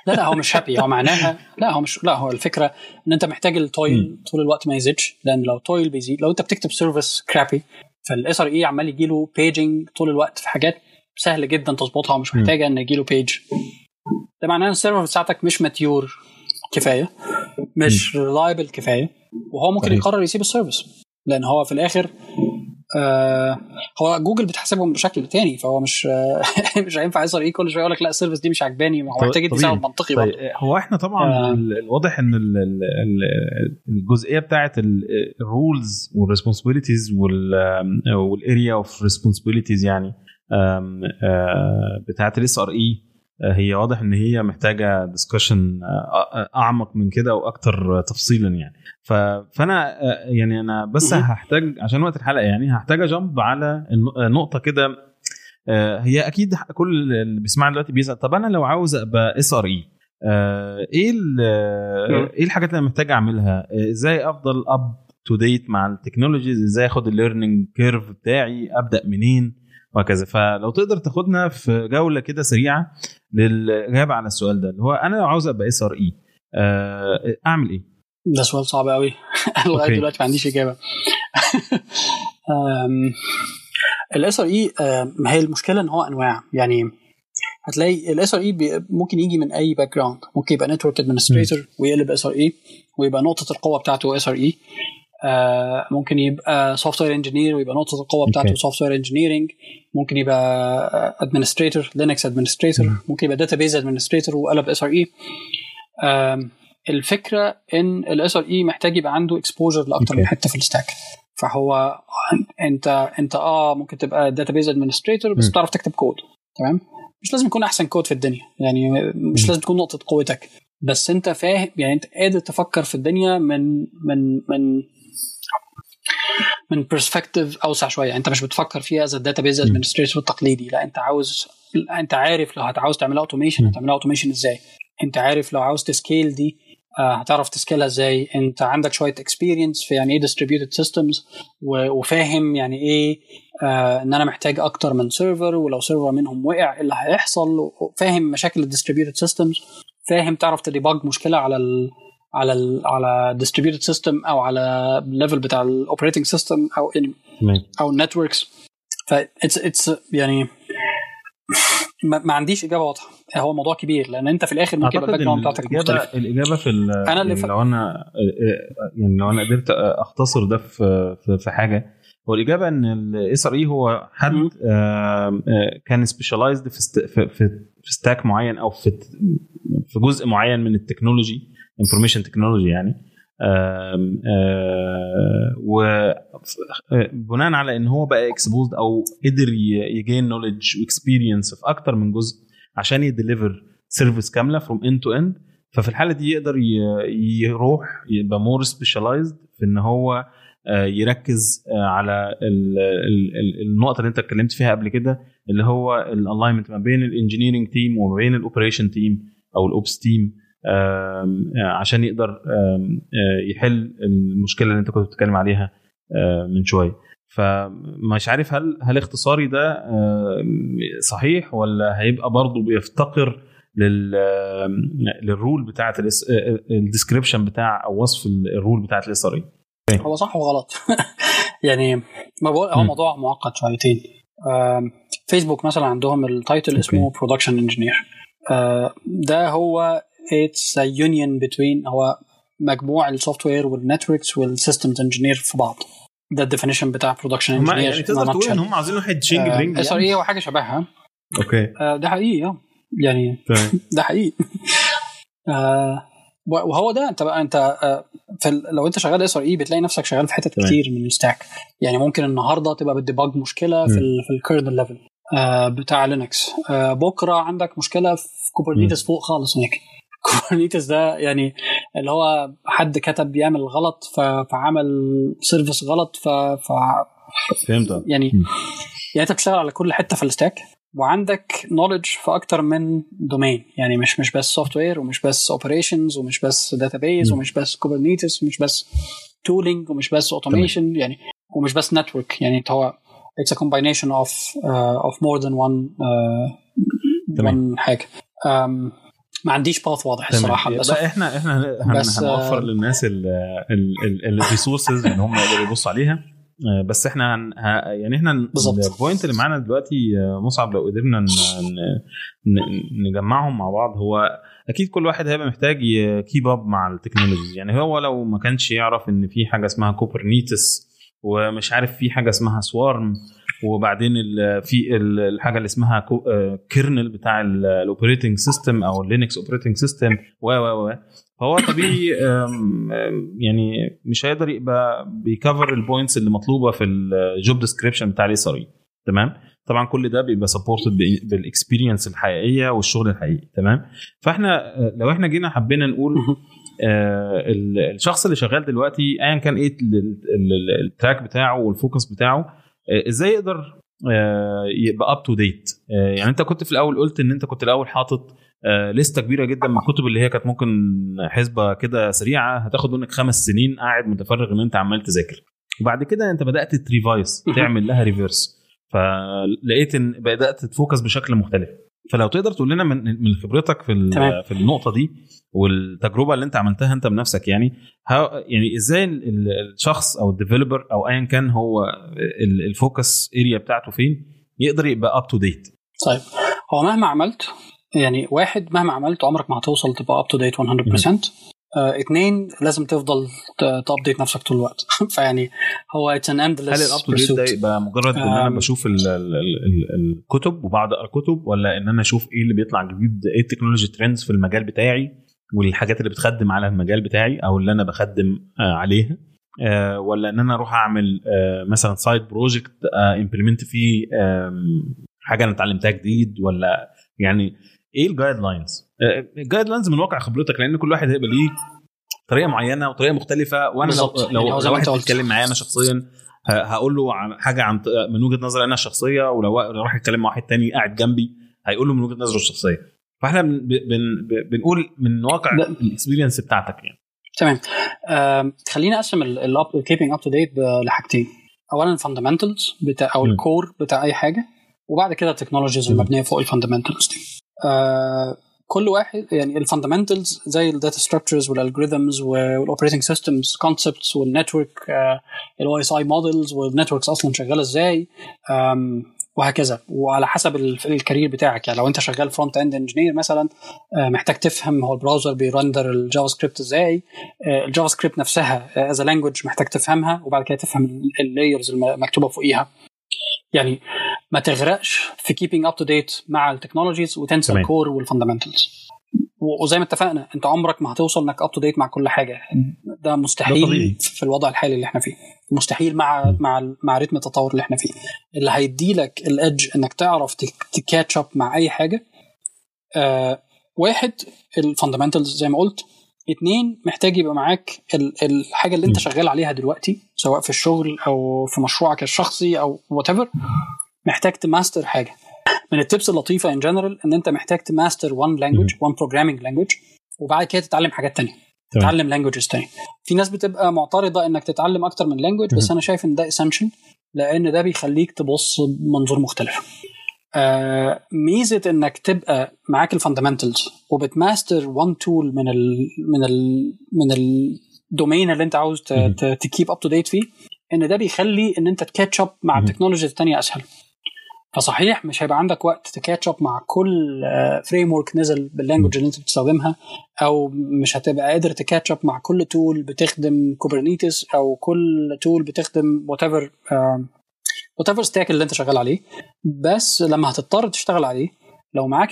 [SPEAKER 2] لا لا هو مش happy هو معناها لا هو مش لا هو الفكرة إن أنت محتاج ال toil طول الوقت ما يزيدش. لأن لو toil بيزيد لو أنت بتكتب service crappy فال SRE عمال يجي له paging طول الوقت في حاجات سهل جدا تظبطها ومش محتاجة إن يجي له page ده معناه إن ال service بتاعتك مش mature كفاية مش reliable كفاية وهو ممكن. يقرر يسيب ال service لأن هو في الآخر آه هو جوجل بتحسبهم بشكل تاني فهو مش آه مش هينفع SRE كل شوية يقول لك لا ال service دي مش عجباني هو محتاج يدي سبب منطقي
[SPEAKER 1] طيب هو إحنا طبعا آه. الواضح إن الجزئية بتاعه ال roles وال responsibilities وال area of responsibilities يعني بتاعه ال SRE هي واضح إن هي محتاجة discussion أعمق من كده وأكثر تفصيلا يعني. فأنا يعني أنا بس هحتاج عشان وقت الحلقة يعني هحتاج أجمب على نقطة كده هي أكيد كل اللي بيسمعنا دلوقتي بيسأل طب أنا لو عاوز أبقى SRE إيه إيه الحاجات اللي أنا محتاج أعملها؟ إزاي أفضل up to date مع ال technologies؟ إزاي أخد ال learning curve بتاعي؟ أبدأ منين؟ وهكذا. فلو تقدر تاخدنا في جولة كده سريعة للإجابة على السؤال ده اللي هو أنا لو عاوز أبقى SRE أعمل إيه؟
[SPEAKER 2] ده سؤال صعب قوي أنا لغاية دلوقتي ما عنديش إجابة. ال SRE هي المشكلة إن هو أنواع. يعني هتلاقي ال SRE ممكن يجي من أي background ممكن يبقى network administrator ويقلب SRE ويبقى نقطة القوة بتاعته SRE ممكن يبقى software engineer ويبقى نقطة القوة بتاعته. software engineering ممكن يبقى administrator Linux administrator
[SPEAKER 1] مم.
[SPEAKER 2] ممكن يبقى database administrator وقلب SRE الفكرة إن ال SRE محتاج يبقى عنده exposure لأكتر
[SPEAKER 1] okay.
[SPEAKER 2] من حتة في ال stack فهو أنت أنت آه ممكن تبقى database administrator بس. بتعرف تكتب كود تمام مش لازم يكون أحسن كود في الدنيا يعني مش. لازم تكون نقطة قوتك بس أنت فاهم يعني أنت قادر تفكر في الدنيا من من من من perspective أوسع شوية. أنت مش بتفكر فيها as database
[SPEAKER 1] مم.
[SPEAKER 2] administrator التقليدي. لا أنت عاوز أنت عارف لو هتعوز تعملها
[SPEAKER 1] automation.
[SPEAKER 2] هتعملها automation إزاي؟ أنت عارف لو عاوز ت scale دي آه، هتعرف ت scale ها إزاي؟ أنت عندك شوية experience في يعني إيه distributed systems و- وفاهم يعني إيه آه إن أنا محتاج أكتر من server ولو server منهم وقع إيه اللي هيحصل؟ وفاهم مشاكل ال distributed systems فاهم تعرف ت debug مشكلة على ال على ال على distributed system أو على ال level بتاع ال operating system أو يعني
[SPEAKER 1] أو
[SPEAKER 2] ال networks ف it's it's يعني ما, ما عنديش إجابة واضحة. هو موضوع كبير لأن أنت في الآخر ممكن ال
[SPEAKER 1] background
[SPEAKER 2] بتاعتك
[SPEAKER 1] الاجابه
[SPEAKER 2] مختلفة.
[SPEAKER 1] الإجابة في ال-
[SPEAKER 2] أنا اللي
[SPEAKER 1] يعني
[SPEAKER 2] ف-
[SPEAKER 1] لو أنا يعني لو أنا قدرت أختصر ده في في- في حاجة. هو الإجابة إن ال SRE هو حد آه، كان specialized في است- في في في stack معين أو في في جزء معين من ال technology. information technology يعني. آم، آه، وبناء على إن هو بقى exposed أو قدر ي gain knowledge و experience في أكتر من جزء عشان ي deliver service كاملة from end to end ففي الحالة دي يقدر يروح يبقى more specialized في إن هو آه، يركز آه، على ال- ال- ال- النقطة اللي أنت اتكلمت فيها قبل كده اللي هو ال alignment ما بين ال engineering team وما بين ال operation team أو ال ops team عشان يقدر آه، يحل المشكلة اللي انت كنت بتتكلم عليها آه، من شوية. فمش عارف هل هل اختصاري ده آه، صحيح ولا هيبقى برضه بيفتقر لل لل role بتاعة ال description بتاع أو وصف ال role بتاعة ال SR
[SPEAKER 2] هو صح وغلط. يعني ما بقول هو. موضوع معقد شويتين. فيسبوك مثلا عندهم ال
[SPEAKER 1] title.
[SPEAKER 2] اسمه production engineer ده هو it's union between هو مجموع ال software وال networks وال systems engineer في بعض. ده ال definition بتاع
[SPEAKER 1] production
[SPEAKER 2] engineer
[SPEAKER 1] يعني تقدر تقول إن هم عايزين واحد شينج برينج
[SPEAKER 2] SRE هو حاجة شبهها.
[SPEAKER 1] okay.
[SPEAKER 2] آه، ده حقيقي آه. يعني ده حقيقي. آه وهو ده أنت بقى أنت آه في لو أنت شغال SRE بتلاقي نفسك شغال في حتت. كتير من ال stack يعني ممكن النهارده تبقى بت debug مشكلة في
[SPEAKER 1] مم.
[SPEAKER 2] ال في ال kernel level آه بتاع Linux آه بكرة عندك مشكلة في Kubernetes فوق خالص هناك. Kubernetes ده يعني اللي هو حد كتب بيعمل غلط فعمل service غلط ف, ف
[SPEAKER 1] فهمت
[SPEAKER 2] يعني. يعني انت بتشتغل على كل حتة في ال stack وعندك knowledge في أكتر من domain يعني مش مش بس software ومش بس operations ومش بس
[SPEAKER 1] database.
[SPEAKER 2] ومش بس Kubernetes ومش بس tooling ومش بس automation يعني ومش بس network يعني انت هو it's a combination of uh, of more than one uh,
[SPEAKER 1] تمام.
[SPEAKER 2] one حاجة um, ما عنديش path واضح
[SPEAKER 1] تمام.
[SPEAKER 2] الصراحة
[SPEAKER 1] لا للأسف إحنا إحنا
[SPEAKER 2] بس،
[SPEAKER 1] هنوفر
[SPEAKER 2] آه،
[SPEAKER 1] للناس ال resources إن هم يقدروا يبصوا عليها آه، بس إحنا هن يعني إحنا
[SPEAKER 2] بالظبط.
[SPEAKER 1] ال point اللي معانا دلوقتي آه، مصعب لو قدرنا ن- نجمعهم مع بعض هو أكيد كل واحد هيبقى محتاج keep up مع ال technology يعني هو لو ما كانش يعرف إن في حاجة اسمها Kubernetes ومش عارف في حاجة اسمها Swarm وبعدين في ال- الحاجة اللي اسمها kernel بتاع ال operating system أو ال Linux operating system و و و فهو طبيعي يعني مش هيقدر يبقى بي cover ال points اللي مطلوبة في ال job description بتاع ال SR تمام؟ طبعا كل ده بيبقى supported بال experience الحقيقية والشغل الحقيقي. تمام؟ فإحنا آه، لو إحنا جينا حبينا نقول آه، ال- الشخص اللي شغال دلوقتي ايا كان إيه ال- ال- ال- ال track بتاعه وال focus بتاعه آه، إزاي يقدر آه، يبقى up to date يعني أنت كنت في الأول قلت إن أنت كنت الأول حاطط آه، list ة كبيرة جدا من الكتب اللي هي كانت ممكن حسبة كده سريعة هتاخد منك خمس سنين قاعد متفرغ إن أنت عمال تذاكر. وبعد كده أنت بدأت ت revise تعمل لها reverse فلقيت إن بدأت ت focus بشكل مختلف. فلو تقدر تقول لنا من من خبرتك في
[SPEAKER 2] تمام.
[SPEAKER 1] في النقطة دي والتجربة اللي انت عملتها انت بنفسك يعني يعني إزاي ال- ال- الشخص أو ال developer أو ايا كان هو ال- ال focus area بتاعته فين يقدر يبقى up to date
[SPEAKER 2] طيب هو مهما عملت يعني واحد مهما عملت عمرك ما هتوصل تبقى up to date 100% آه اتنين لازم تفضل ت update نفسك طول الوقت. فيعني هو it's an endless
[SPEAKER 1] هل ال up to date ده يبقى مجرد إن أنا بشوف ال ال ال الكتب وبعد أقرأ كتب ولا إن أنا أشوف إيه اللي بيطلع جديد إيه ال technology trends في المجال بتاعي والحاجات اللي بتخدم على المجال بتاعي أو اللي أنا بخدم عليها؟ آه ولا إن أنا أروح أعمل آه مثلا side project implement فيه حاجة أنا اتعلمتها جديد ولا يعني إيه ال guidelines؟ ال guidelines من واقع خبرتك لأن كل واحد هيبقى ليه طريقة معينة وطريقة مختلفة وأنا لو لو, يعني لو واحد بيتكلم معايا أنا شخصيا هقول له عن حاجة عن من وجهة نظري أنا الشخصية ولو راح يتكلم مع واحد تاني قاعد جنبي هيقول له من وجهة نظره الشخصية. فإحنا بن بن بنقول من واقع ال experience بتاعتك يعني.
[SPEAKER 2] تمام. خليني أقسم ال keeping up to date لحاجتين. اولا ال fundamentals بتاع أو ال core بتاع أي حاجة وبعد كده ال technologies المبنية فوق ال fundamentals دي. آه كل واحد يعني ال fundamentals زي ال data structures وال algorithms وال operating systems concepts وال network ال OSI models وال networks أصلا شغالة إزاي وهكذا. وعلى حسب ال career بتاعك. يعني لو أنت شغال front end engineer مثلا محتاج تفهم هو ال browser بي render ال JavaScript إزاي. ال JavaScript نفسها as language محتاج تفهمها وبعد كده تفهم ال layers المكتوبة فوقيها. يعني ما تغرقش في keeping up to date مع ال technologies وتنسى ال core وال fundamentals وزي ما اتفقنا انت عمرك ما هتوصل انك up to date مع كل حاجة. ده مستحيل ده في الوضع الحالي اللي إحنا فيه. مستحيل مع. مع مع رتم التطور اللي إحنا فيه. اللي هيدي لك ال edge انك تعرف ت catch up مع أي حاجة آه واحد ال fundamentals زي ما قلت. اتنين محتاج يبقى معاك الحاجة اللي انت شغال عليها دلوقتي سواء في الشغل أو في مشروعك الشخصي أو what محتاج تماستر حاجة. من ال tips اللطيفة in general إن أنت محتاج ت master one language one programming language وبعد كده تتعلم حاجات تانية. تتعلم languages تانية. في ناس بتبقى معترضة إنك تتعلم أكتر من language بس أنا شايف إن ده essential لأن ده بيخليك تبص بمنظور مختلف. آه ميزة إنك تبقى معاك ال fundamentals وبت master one tool من ال من ال من ال domain اللي أنت عاوز ت keep up to date فيه إن ده بيخلي إن أنت ت catch up مع ال technologies الثانية أسهل. فصحيح مش هيبقى عندك وقت ت catch مع كل framework نزل بال language اللي انت بتستخدمها أو مش هتبقى قادر ت catch مع كل tool بتخدم Kubernetes أو كل tool بتخدم whatever whatever stack اللي انت شغال عليه. بس لما هتضطر تشتغل عليه لو معاك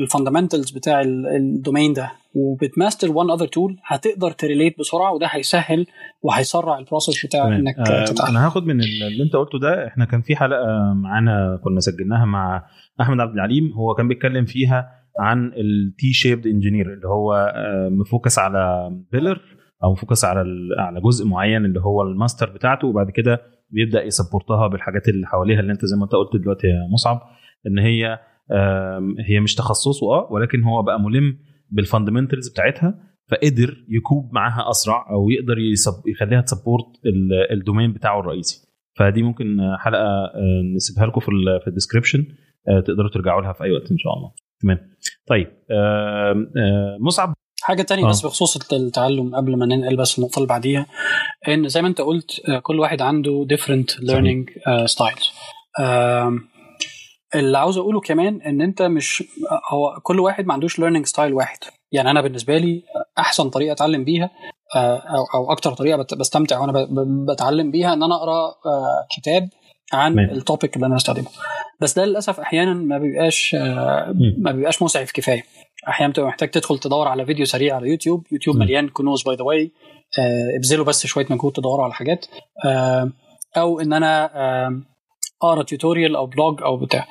[SPEAKER 2] ال fundamentals بتاع ال domain ده وبت master one other tool هتقدر ت relate بسرعة وده هيسهل وهيسرع ال process بتاع
[SPEAKER 1] تمام.
[SPEAKER 2] إنك
[SPEAKER 1] آه
[SPEAKER 2] تتعلم
[SPEAKER 1] أنا هاخد من اللي أنت قلته ده إحنا كان في حلقة معانا كنا سجلناها مع أحمد عبد العليم هو كان بيتكلم فيها عن ال T-shaped engineer اللي هو م focus على pillar أو م focus على على جزء معين اللي هو الماستر بتاعته وبعد كده بيبدأ ي support ها بالحاجات اللي حواليها اللي أنت زي ما أنت قلت دلوقتي يا مصعب إن هي هي مش تخصصه آه ولكن هو بقى ملم بال fundamentals بتاعتها فقدر ي cope معاها أسرع أو يقدر يخليها ت support ال domain بتاعه الرئيسي. فدي ممكن حلقة نسيبها لكم في في ال description تقدروا ترجعوا لها في أي وقت إن شاء الله. تمام. طيب مصعب؟
[SPEAKER 2] حاجة تانية آه. بس بخصوص التعلم قبل ما ننقل بس النقطة اللي بعديها إن زي ما أنت قلت كل واحد عنده different learning styles اللي عاوز اقوله كمان ان انت مش هو كل واحد ما عندوش learning style واحد. يعني أنا بالنسبة لي احسن طريقة اتعلم بيها أو أو أكتر طريقة بستمتع وأنا بتعلم بيها ان أنا اقرأ كتاب عن. ال topic اللي أنا بستخدمه. بس ده للأسف أحيانا ما بيبقاش ما بيبقاش مسعف كفاية. أحيانا بتبقى محتاج تدخل تدور على فيديو سريع على يوتيوب. يوتيوب مليان كنوز by the way ابذلوا بس شوية مجهود تدوروا على حاجات أو ان أنا اقرأ tutorial أو blog أو بتاع.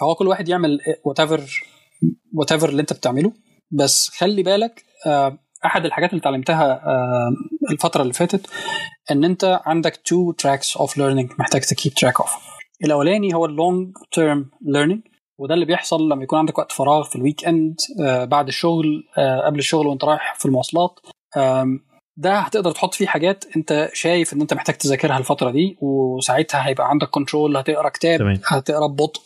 [SPEAKER 2] فهو كل واحد يعمل whatever whatever اللي انت بتعمله. بس خلي بالك أحد الحاجات اللي اتعلمتها الفترة اللي فاتت إن أنت عندك two tracks of learning محتاج ت keep track of الأولاني هو ال long term learning وده اللي بيحصل لما يكون عندك وقت فراغ في ال weekend بعد الشغل قبل الشغل وانت رايح في المواصلات. ده هتقدر تحط فيه حاجات انت شايف ان انت محتاج تذاكرها الفترة دي وساعتها هيبقى عندك control هتقرأ كتاب
[SPEAKER 1] تمام.
[SPEAKER 2] هتقرأ ببطء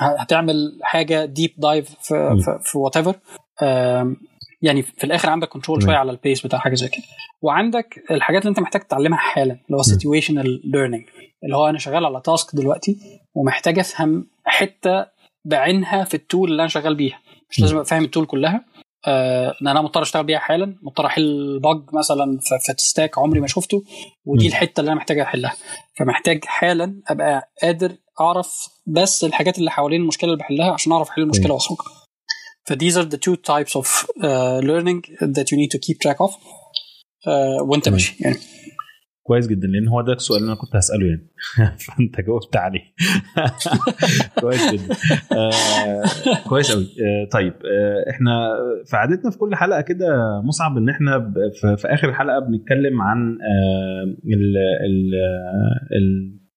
[SPEAKER 2] هتعمل حاجة deep dive في,
[SPEAKER 1] م.
[SPEAKER 2] في, في whatever يعني في الآخر عندك control شوية على ال pace بتاع حاجة زي كده. وعندك الحاجات اللي انت محتاج تتعلمها حالا اللي هو situational learning اللي هو أنا شغال على task دلوقتي ومحتاج أفهم حتة بعينها في ال tool اللي أنا شغال بيها. مش لازم أبقى فاهم التول كلها آه إن أنا مضطر أشتغل بيها حالا مضطر أحل بج مثلا في, ستاك عمري ما شفته ودي
[SPEAKER 1] م.
[SPEAKER 2] الحتة اللي أنا محتاج أحلها فمحتاج حالا أبقى قادر أعرف بس الحاجات اللي حوالين المشكلة اللي بحلها عشان أعرف أحل المشكلة واخرج ف these are the two types of uh, learning that you need to keep track of uh,
[SPEAKER 1] وأنت.
[SPEAKER 2] ماشي يعني
[SPEAKER 1] كويس جدا لأن هو ده السؤال اللي أنا كنت هسأله يعني. فأنت جاوبت عليه. كويس جدا. آه كويس قوي آه طيب آه إحنا في عادتنا في كل حلقة كده مصعب إن إحنا في, في آخر الحلقة بنتكلم عن آه ال ال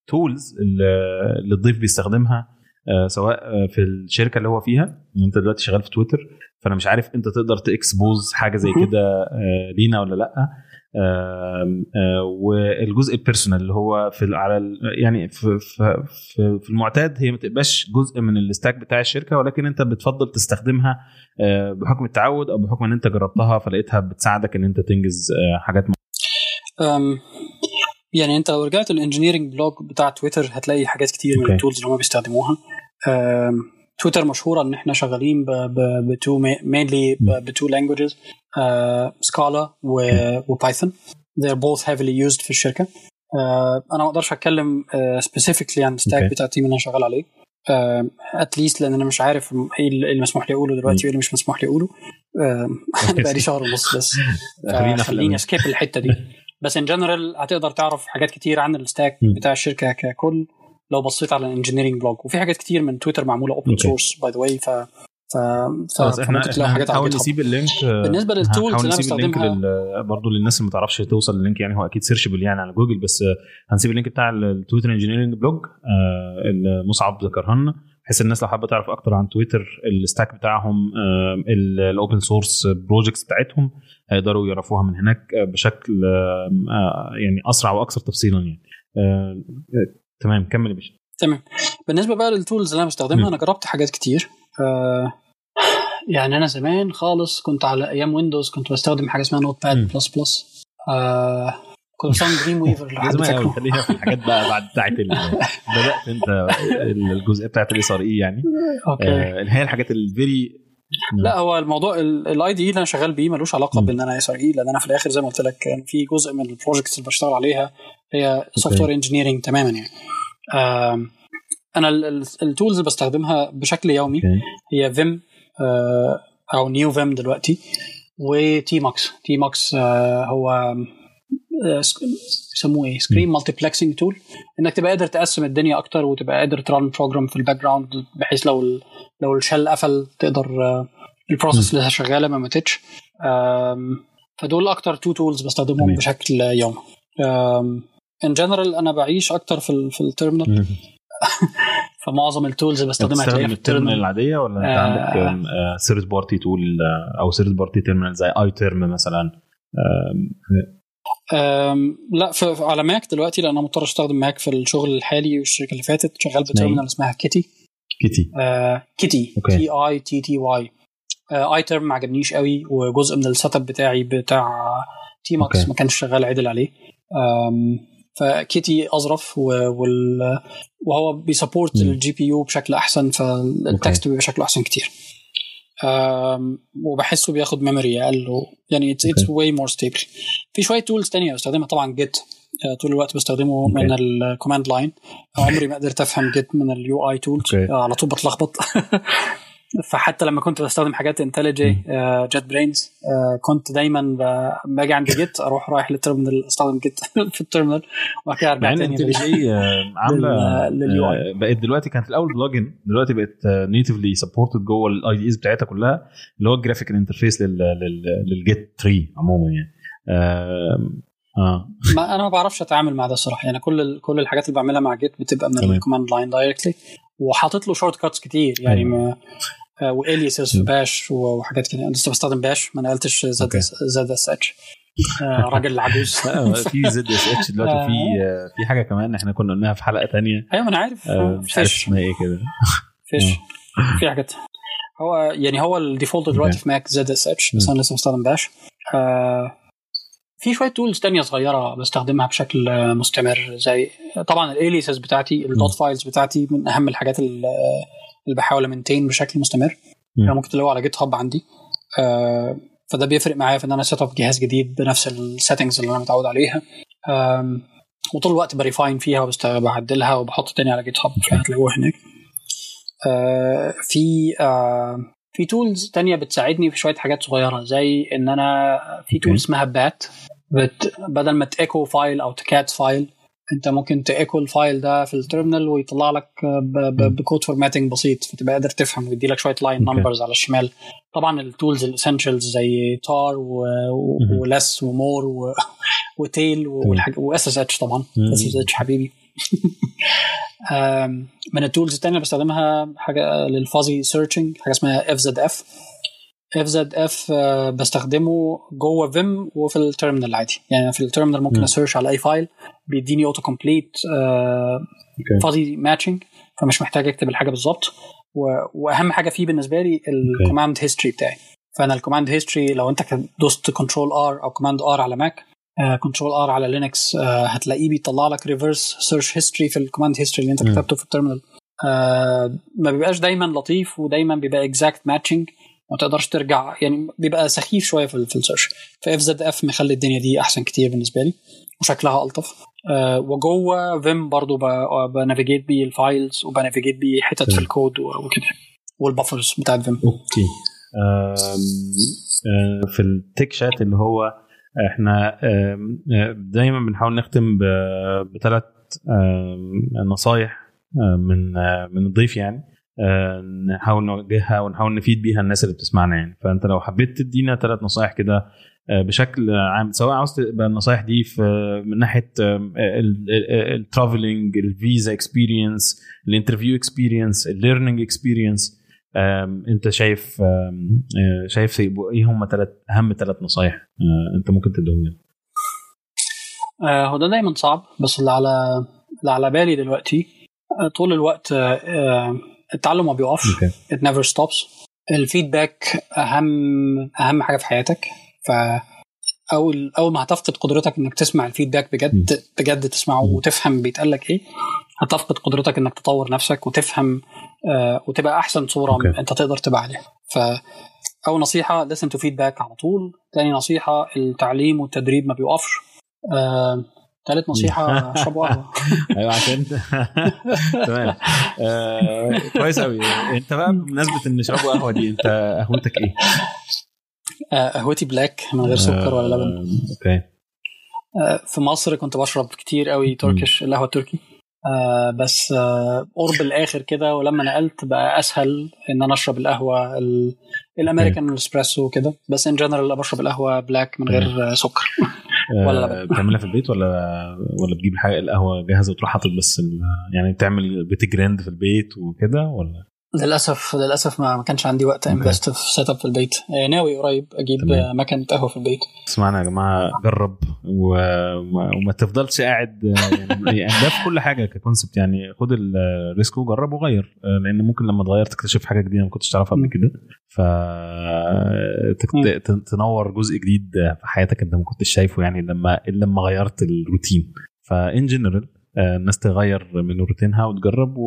[SPEAKER 1] ال tools اللي الضيف بيستخدمها آه سواء آه، في الشركة اللي هو فيها. أنت دلوقتي شغال في تويتر فأنا مش عارف أنت تقدر ت expose حاجة
[SPEAKER 2] زي.
[SPEAKER 1] كده آه لينا ولا لأ. آه، والجزء ال personal اللي هو في على ال- يعني في في في في المعتاد هي ما تبقاش جزء من ال stack بتاع الشركة ولكن انت بتفضل تستخدمها بحكم التعود أو بحكم إن انت جربتها فلقيتها بتساعدك إن انت تنجز حاجات
[SPEAKER 2] أم، يعني انت لو رجعت ال engineering blog بتاع تويتر هتلاقي حاجات كتير من
[SPEAKER 1] okay.
[SPEAKER 2] ال tools اللي هم بيستخدموها تويتر مشهورة إن إحنا شغالين ب two mainly ب two languages Scala و Python they're both heavily used في الشركة. أه، أنا ما أقدرش أتكلم specifically عن ال
[SPEAKER 1] stack.
[SPEAKER 2] بتاع ال team اللي أنا شغال عليه. at least لأن أنا مش عارف إيه اللي المسموح لي أقوله دلوقتي وإيه اللي مش مسموح لي أقوله. أنا بقالي شهر ونص بس. خليني. skip الحتة دي. بس in general هتقدر تعرف حاجات كتير عن ال stack
[SPEAKER 1] م.
[SPEAKER 2] بتاع الشركة ككل. لو بصيت على ال engineering blog وفي حاجات كتير من تويتر معمولة
[SPEAKER 1] open.
[SPEAKER 2] source by the way ف ف ف- إحنا
[SPEAKER 1] هنحاول. نسيب ال link آه،
[SPEAKER 2] بالنسبة لل
[SPEAKER 1] tools
[SPEAKER 2] اللي
[SPEAKER 1] ال link
[SPEAKER 2] بستخدمها-
[SPEAKER 1] لل... برضه للناس اللي ما تعرفش توصل لل link يعني هو أكيد searchable يعني على جوجل بس آه، هنسيب ال link بتاع التويتر engineering blog آه، اللي مصعب ذكرها لنا بحيث الناس لو حابة تعرف أكتر عن تويتر ال stack بتاعهم ال open source projects بتاعتهم هيقدروا يعرفوها من هناك آه، بشكل آه، آه، يعني أسرع وأكثر تفصيلا يعني آه، آه، تمام كمل يا باشا.
[SPEAKER 2] تمام. بالنسبة بقى لل tools اللي أنا بستخدمها
[SPEAKER 1] م.
[SPEAKER 2] أنا جربت حاجات كتير. آه يعني أنا زمان خالص كنت على أيام Windows كنت بستخدم حاجة اسمها Notepad. ++ كنت بستخدم Dreamweaver لو حد فاكره.
[SPEAKER 1] خلينا في الحاجات بقى بعد بتاعت بدأت أنت الجزئية بتاعت ال SRE يعني.
[SPEAKER 2] okay.
[SPEAKER 1] آه، اللي هي الحاجات ال very
[SPEAKER 2] لا هو الموضوع ال IDE اللي أنا شغال بيه ملوش علاقة
[SPEAKER 1] م.
[SPEAKER 2] بإن أنا SRE لأن أنا في الآخر زي ما قلت لك كان في جزء من ال projects اللي بشتغل عليها هي software engineering تماما يعني. أنا ال tools اللي بستخدمها بشكل يومي هي Vim أو Neovim دلوقتي و tmux tmux هو آه، بيسموه إيه؟ screen multiplexing tool إنك تبقى قادر تقسم الدنيا أكتر وتبقى قادر ت run program في ال background بحيث لو ال لو ال shell قفل تقدر آه، ال process اللي شغالة ما ماتتش. فدول أكتر two tools بستخدمهم. بشكل يومي. in general أنا بعيش أكتر في ال في ال
[SPEAKER 1] terminal.
[SPEAKER 2] فمعظم ال tools اللي بستخدمها هتلاقيها في
[SPEAKER 1] ال
[SPEAKER 2] terminal
[SPEAKER 1] العادية ولا أنت
[SPEAKER 2] آه.
[SPEAKER 1] عندك third party tool أو third party terminal زي iTerm مثلا
[SPEAKER 2] لا في على Mac دلوقتي لأن أنا مضطر أستخدم Mac في الشغل الحالي والشركة اللي فاتت. شغال ب terminal اسمها Kitty
[SPEAKER 1] Kitty
[SPEAKER 2] آه Kitty. T I T T Y iTerm ما عجبنيش قوي وجزء من ال setup بتاعي بتاع
[SPEAKER 1] tmux.
[SPEAKER 2] ما كانش شغال عدل عليه. ف Kitty أظرف وال وهو
[SPEAKER 1] بي
[SPEAKER 2] support. ال GPU بشكل أحسن فال text بيبقى شكله أحسن كتير. وبحسه بياخد memory أقل يعني it's way more stable في شوية tools تانية بستخدمها طبعا Git طول الوقت بستخدمه
[SPEAKER 1] okay.
[SPEAKER 2] من ال command line عمري ما قدرت أفهم Git من ال UI
[SPEAKER 1] tools.
[SPEAKER 2] على طول بتلخبط. فحتى لما كنت بستخدم حاجات IntelliJ JetBrains كنت دايما ب- لما أجي عند Git أروح رايح لل terminal أستخدم Git في ال terminal وبعد كده أرجع
[SPEAKER 1] إن
[SPEAKER 2] تاني
[SPEAKER 1] انت
[SPEAKER 2] لل- عاملة لليو
[SPEAKER 1] آه، بقت دلوقتي كانت الأول plugin دلوقتي بقت natively supported جوه ال IDEs بتاعتها كلها اللي هو ال graphical interface لل Git 3 عموما يعني. آه
[SPEAKER 2] ما أنا ما بعرفش أتعامل مع ده الصراحة يعني كل كل الحاجات اللي بعملها مع Git بتبقى من.
[SPEAKER 1] ال
[SPEAKER 2] command line directly وحاطط له shortcuts كتير يعني
[SPEAKER 1] أيوة.
[SPEAKER 2] ما و aliases
[SPEAKER 1] في.
[SPEAKER 2] Bash وحاجات كده. أنا لسه بستخدم Bash ما نقلتش زد. زد اس اتش راجل عجوز.
[SPEAKER 1] لا، في زد اس اتش دلوقتي في آه، في حاجة كمان إحنا كنا قلناها في حلقة تانية.
[SPEAKER 2] أيوه ما أنا عارف.
[SPEAKER 1] آه، مش عارف اسمها إيه كده.
[SPEAKER 2] Fish. في حاجات. هو يعني هو ال default
[SPEAKER 1] دلوقتي.
[SPEAKER 2] في Mac Zsh بس. أنا لسه بستخدم Bash آه في شوية tools تانية صغيرة بستخدمها بشكل مستمر زي طبعا ال aliases بتاعتي ال dotfiles بتاعتي من أهم الحاجات اللي بحاول أ maintain بشكل مستمر.
[SPEAKER 1] م.
[SPEAKER 2] يعني ممكن تلاقوها على GitHub عندي. آه فده بيفرق معايا في إن أنا set up جهاز جديد بنفس ال settings اللي أنا متعود عليها. وطول الوقت ب refine فيها وبعدلها وبحط تاني على GitHub فهتلاقوها هناك. آه في آه في tools تانية بتساعدني في شوية حاجات صغيرة زي إن أنا في
[SPEAKER 1] tool.
[SPEAKER 2] اسمها bat bat بدل ما ت echo file أو ت cat file أنت ممكن ت echo ال file ده في ال terminal ويطلع لك ب code formatting بسيط فتبقى قادر تفهم ويدي لك شوية
[SPEAKER 1] line.
[SPEAKER 2] numbers على الشمال طبعا ال tools ال
[SPEAKER 1] essentials
[SPEAKER 2] زي tar. و less و more و- و
[SPEAKER 1] tail
[SPEAKER 2] و SSH طبعا. SSH حبيبي من ال tools الثانية بستخدمها حاجة لل fuzzy searching حاجة اسمها fzf fzf بستخدمه جوه Vim وفي ال terminal العادي يعني في ال terminal ممكن
[SPEAKER 1] مم.
[SPEAKER 2] أ search على أي file بيديني auto
[SPEAKER 1] complete
[SPEAKER 2] fuzzy matching فمش محتاج أكتب الحاجة بالظبط. وأهم حاجة فيه بالنسبة لي ال command history بتاعي. فأنا ال command history لو أنت دوست Control R أو Command R على Mac Control R على Linux هتلاقيه بيطلع لك reverse search history في ال command history اللي انت. كتبته في ال terminal آه، ما بيبقاش دايما لطيف ودايما بيبقى exact matching ما تقدرش ترجع يعني بيبقى سخيف شوية في, في ال search ف fzf مخلي الدنيا دي أحسن كتير بالنسبة لي وشكلها ألطف. آه، وجوه Vim برضو ب navigate بيه ال files وب navigate بيه حتت في. الكود وكده وال buffers بتاعت
[SPEAKER 1] Vim okay. آه، في ال tech chat اللي هو إحنا آه، دايما بنحاول نختم بثلاث نصايح من من الضيف يعني. آه، نحاول نوجهها ونحاول نفيد بيها الناس اللي بتسمعنا يعني. فأنت لو حبيت تدينا ثلاث نصايح كده آه، بشكل عام سواء عاوز تبقى النصايح دي في من ناحية الترافلنج الفيزا اكسبيرينس الانترفيو اكسبيرينس الليرنينج اكسبيرينس انت شايف آه، شايف إيه هم ثلاث اهم ثلاث نصايح آه، انت ممكن تديهم لنا
[SPEAKER 2] آه، هو ده دايما صعب بس اللي على اللي على بالي دلوقتي طول الوقت التعلم ما بيقفش
[SPEAKER 1] okay.
[SPEAKER 2] it never stops. ال feedback أهم أهم حاجة في حياتك ف أول أول ما هتفقد قدرتك إنك تسمع ال feedback بجد بجد تسمعه. وتفهم بيتقال لك إيه هتفقد قدرتك إنك تطور نفسك وتفهم آه وتبقى أحسن صورة
[SPEAKER 1] okay.
[SPEAKER 2] أنت تقدر تبقى عليها. ف اول نصيحة listen to feedback على طول. تاني نصيحة التعليم والتدريب ما بيوقفش آه ثالث نصيحة اشربوا قهوة.
[SPEAKER 1] أيوه عشان تمام. آه، كويس قوي أنت بقى بمناسبة إن شربوا قهوة دي أنت قهوتك إيه؟
[SPEAKER 2] آه، قهوتي black من غير سكر ولا لبن.
[SPEAKER 1] آه، okay.
[SPEAKER 2] آه، في مصر كنت بشرب كتير قوي Turkish القهوة التركي. آه بس آه قرب الآخر كده ولما نقلت بقى أسهل إن أنا أشرب القهوة ال- الأمريكان الإسبريسو وكده. بس in general بشرب القهوة black من غير سكر. ولا
[SPEAKER 1] آه،
[SPEAKER 2] لبن.
[SPEAKER 1] بتعملها في البيت ولا ولا بتجيب حاجة القهوة جاهزة وتروح حاطط بس يعني بتعمل بت grind في البيت وكده ولا؟
[SPEAKER 2] للأسف للأسف ما كانش عندي وقت.
[SPEAKER 1] أ
[SPEAKER 2] invest في setup في البيت. آه، ناوي قريب أجيب
[SPEAKER 1] تمام.
[SPEAKER 2] آه، مكنه قهوه في البيت.
[SPEAKER 1] اسمعنا يا جماعة جرب وما, وما تفضلش قاعد آه، يعني يعني ده في كل حاجة ك concept يعني خد ال risk وجرب وغير لأن ممكن لما تغير تكتشف حاجة جديدة ما كنتش تعرفها قبل كده. ف تنور جزء جديد في حياتك انت ما كنتش شايفه يعني لما إلا لما غيرت الروتين. ف in general الناس تغير من روتينها وتجرب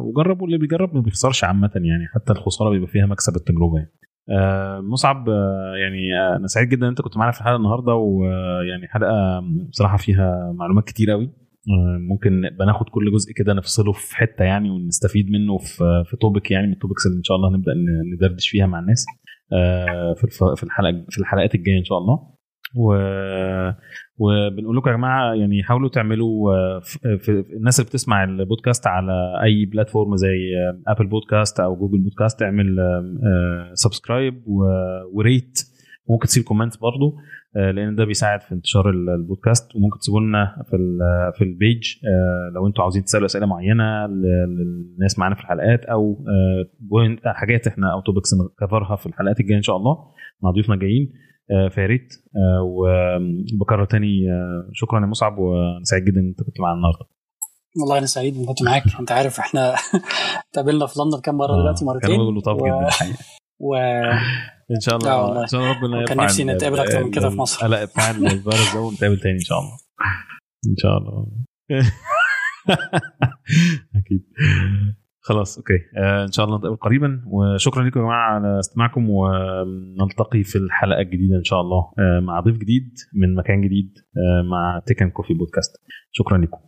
[SPEAKER 1] وجرب واللي بيجرب ما بيخسرش عامة يعني حتى الخسارة بيبقى فيها مكسب التجربة يعني. آه، مصعب آه، يعني آه، أنا سعيد جدا إن أنت كنت معانا في الحلقة النهارده ويعني حلقة بصراحة فيها معلومات كتير قوي آه، ممكن نبقى ناخد كل جزء كده نفصله في حتة يعني ونستفيد منه في في topic يعني من ال topics اللي إن شاء الله هنبدأ ندردش فيها مع الناس. آه، في في الحلقة في الحلقات الجاية إن شاء الله. و وبنقول لكم يا جماعة يعني حاولوا تعملوا آه، في في- الناس اللي بتسمع البودكاست على أي platform زي آه، Apple Podcasts أو Google Podcasts اعمل subscribe و rate. ممكن تسيب comment برضو آه، لأن ده بيساعد في انتشار ال- البودكاست. وممكن تسيبوا لنا في في ال page آه، لو أنتوا عاوزين تسألوا أسئلة معينة للناس معانا في الحلقات أو آه، حاجات إحنا أو توبكس نكفرها في الحلقات الجاية إن شاء الله مع ضيوفنا الجايين. آه، فيا ريت. آه، وبكرر تاني آه، شكرا يا مصعب وأنا سعيد جدا إن أنت كنت معانا النهارده.
[SPEAKER 2] والله أنا سعيد إن كنت معاك. أنت عارف إحنا اتقابلنا في لندن كام مرة دلوقتي؟ مرتين.
[SPEAKER 1] كانوا لطاف
[SPEAKER 2] و-
[SPEAKER 1] جدا. الحقيقة
[SPEAKER 2] و...
[SPEAKER 1] إن شاء
[SPEAKER 2] لا
[SPEAKER 1] الله. إن شاء الله ربنا يرفع
[SPEAKER 2] نفسي نتقابل أكتر من كده في مصر.
[SPEAKER 1] القلق بتاع الفيروس ده ونتقابل تاني إن شاء الله. إن شاء الله. أكيد. خلاص أوكي. آه إن شاء الله نتقابل قريبا وشكرا لكم يا جماعة على استماعكم ونلتقي في الحلقة الجديدة إن شاء الله آه مع ضيف جديد من مكان جديد آه مع تيكن كوفي بودكاست شكرا لكم.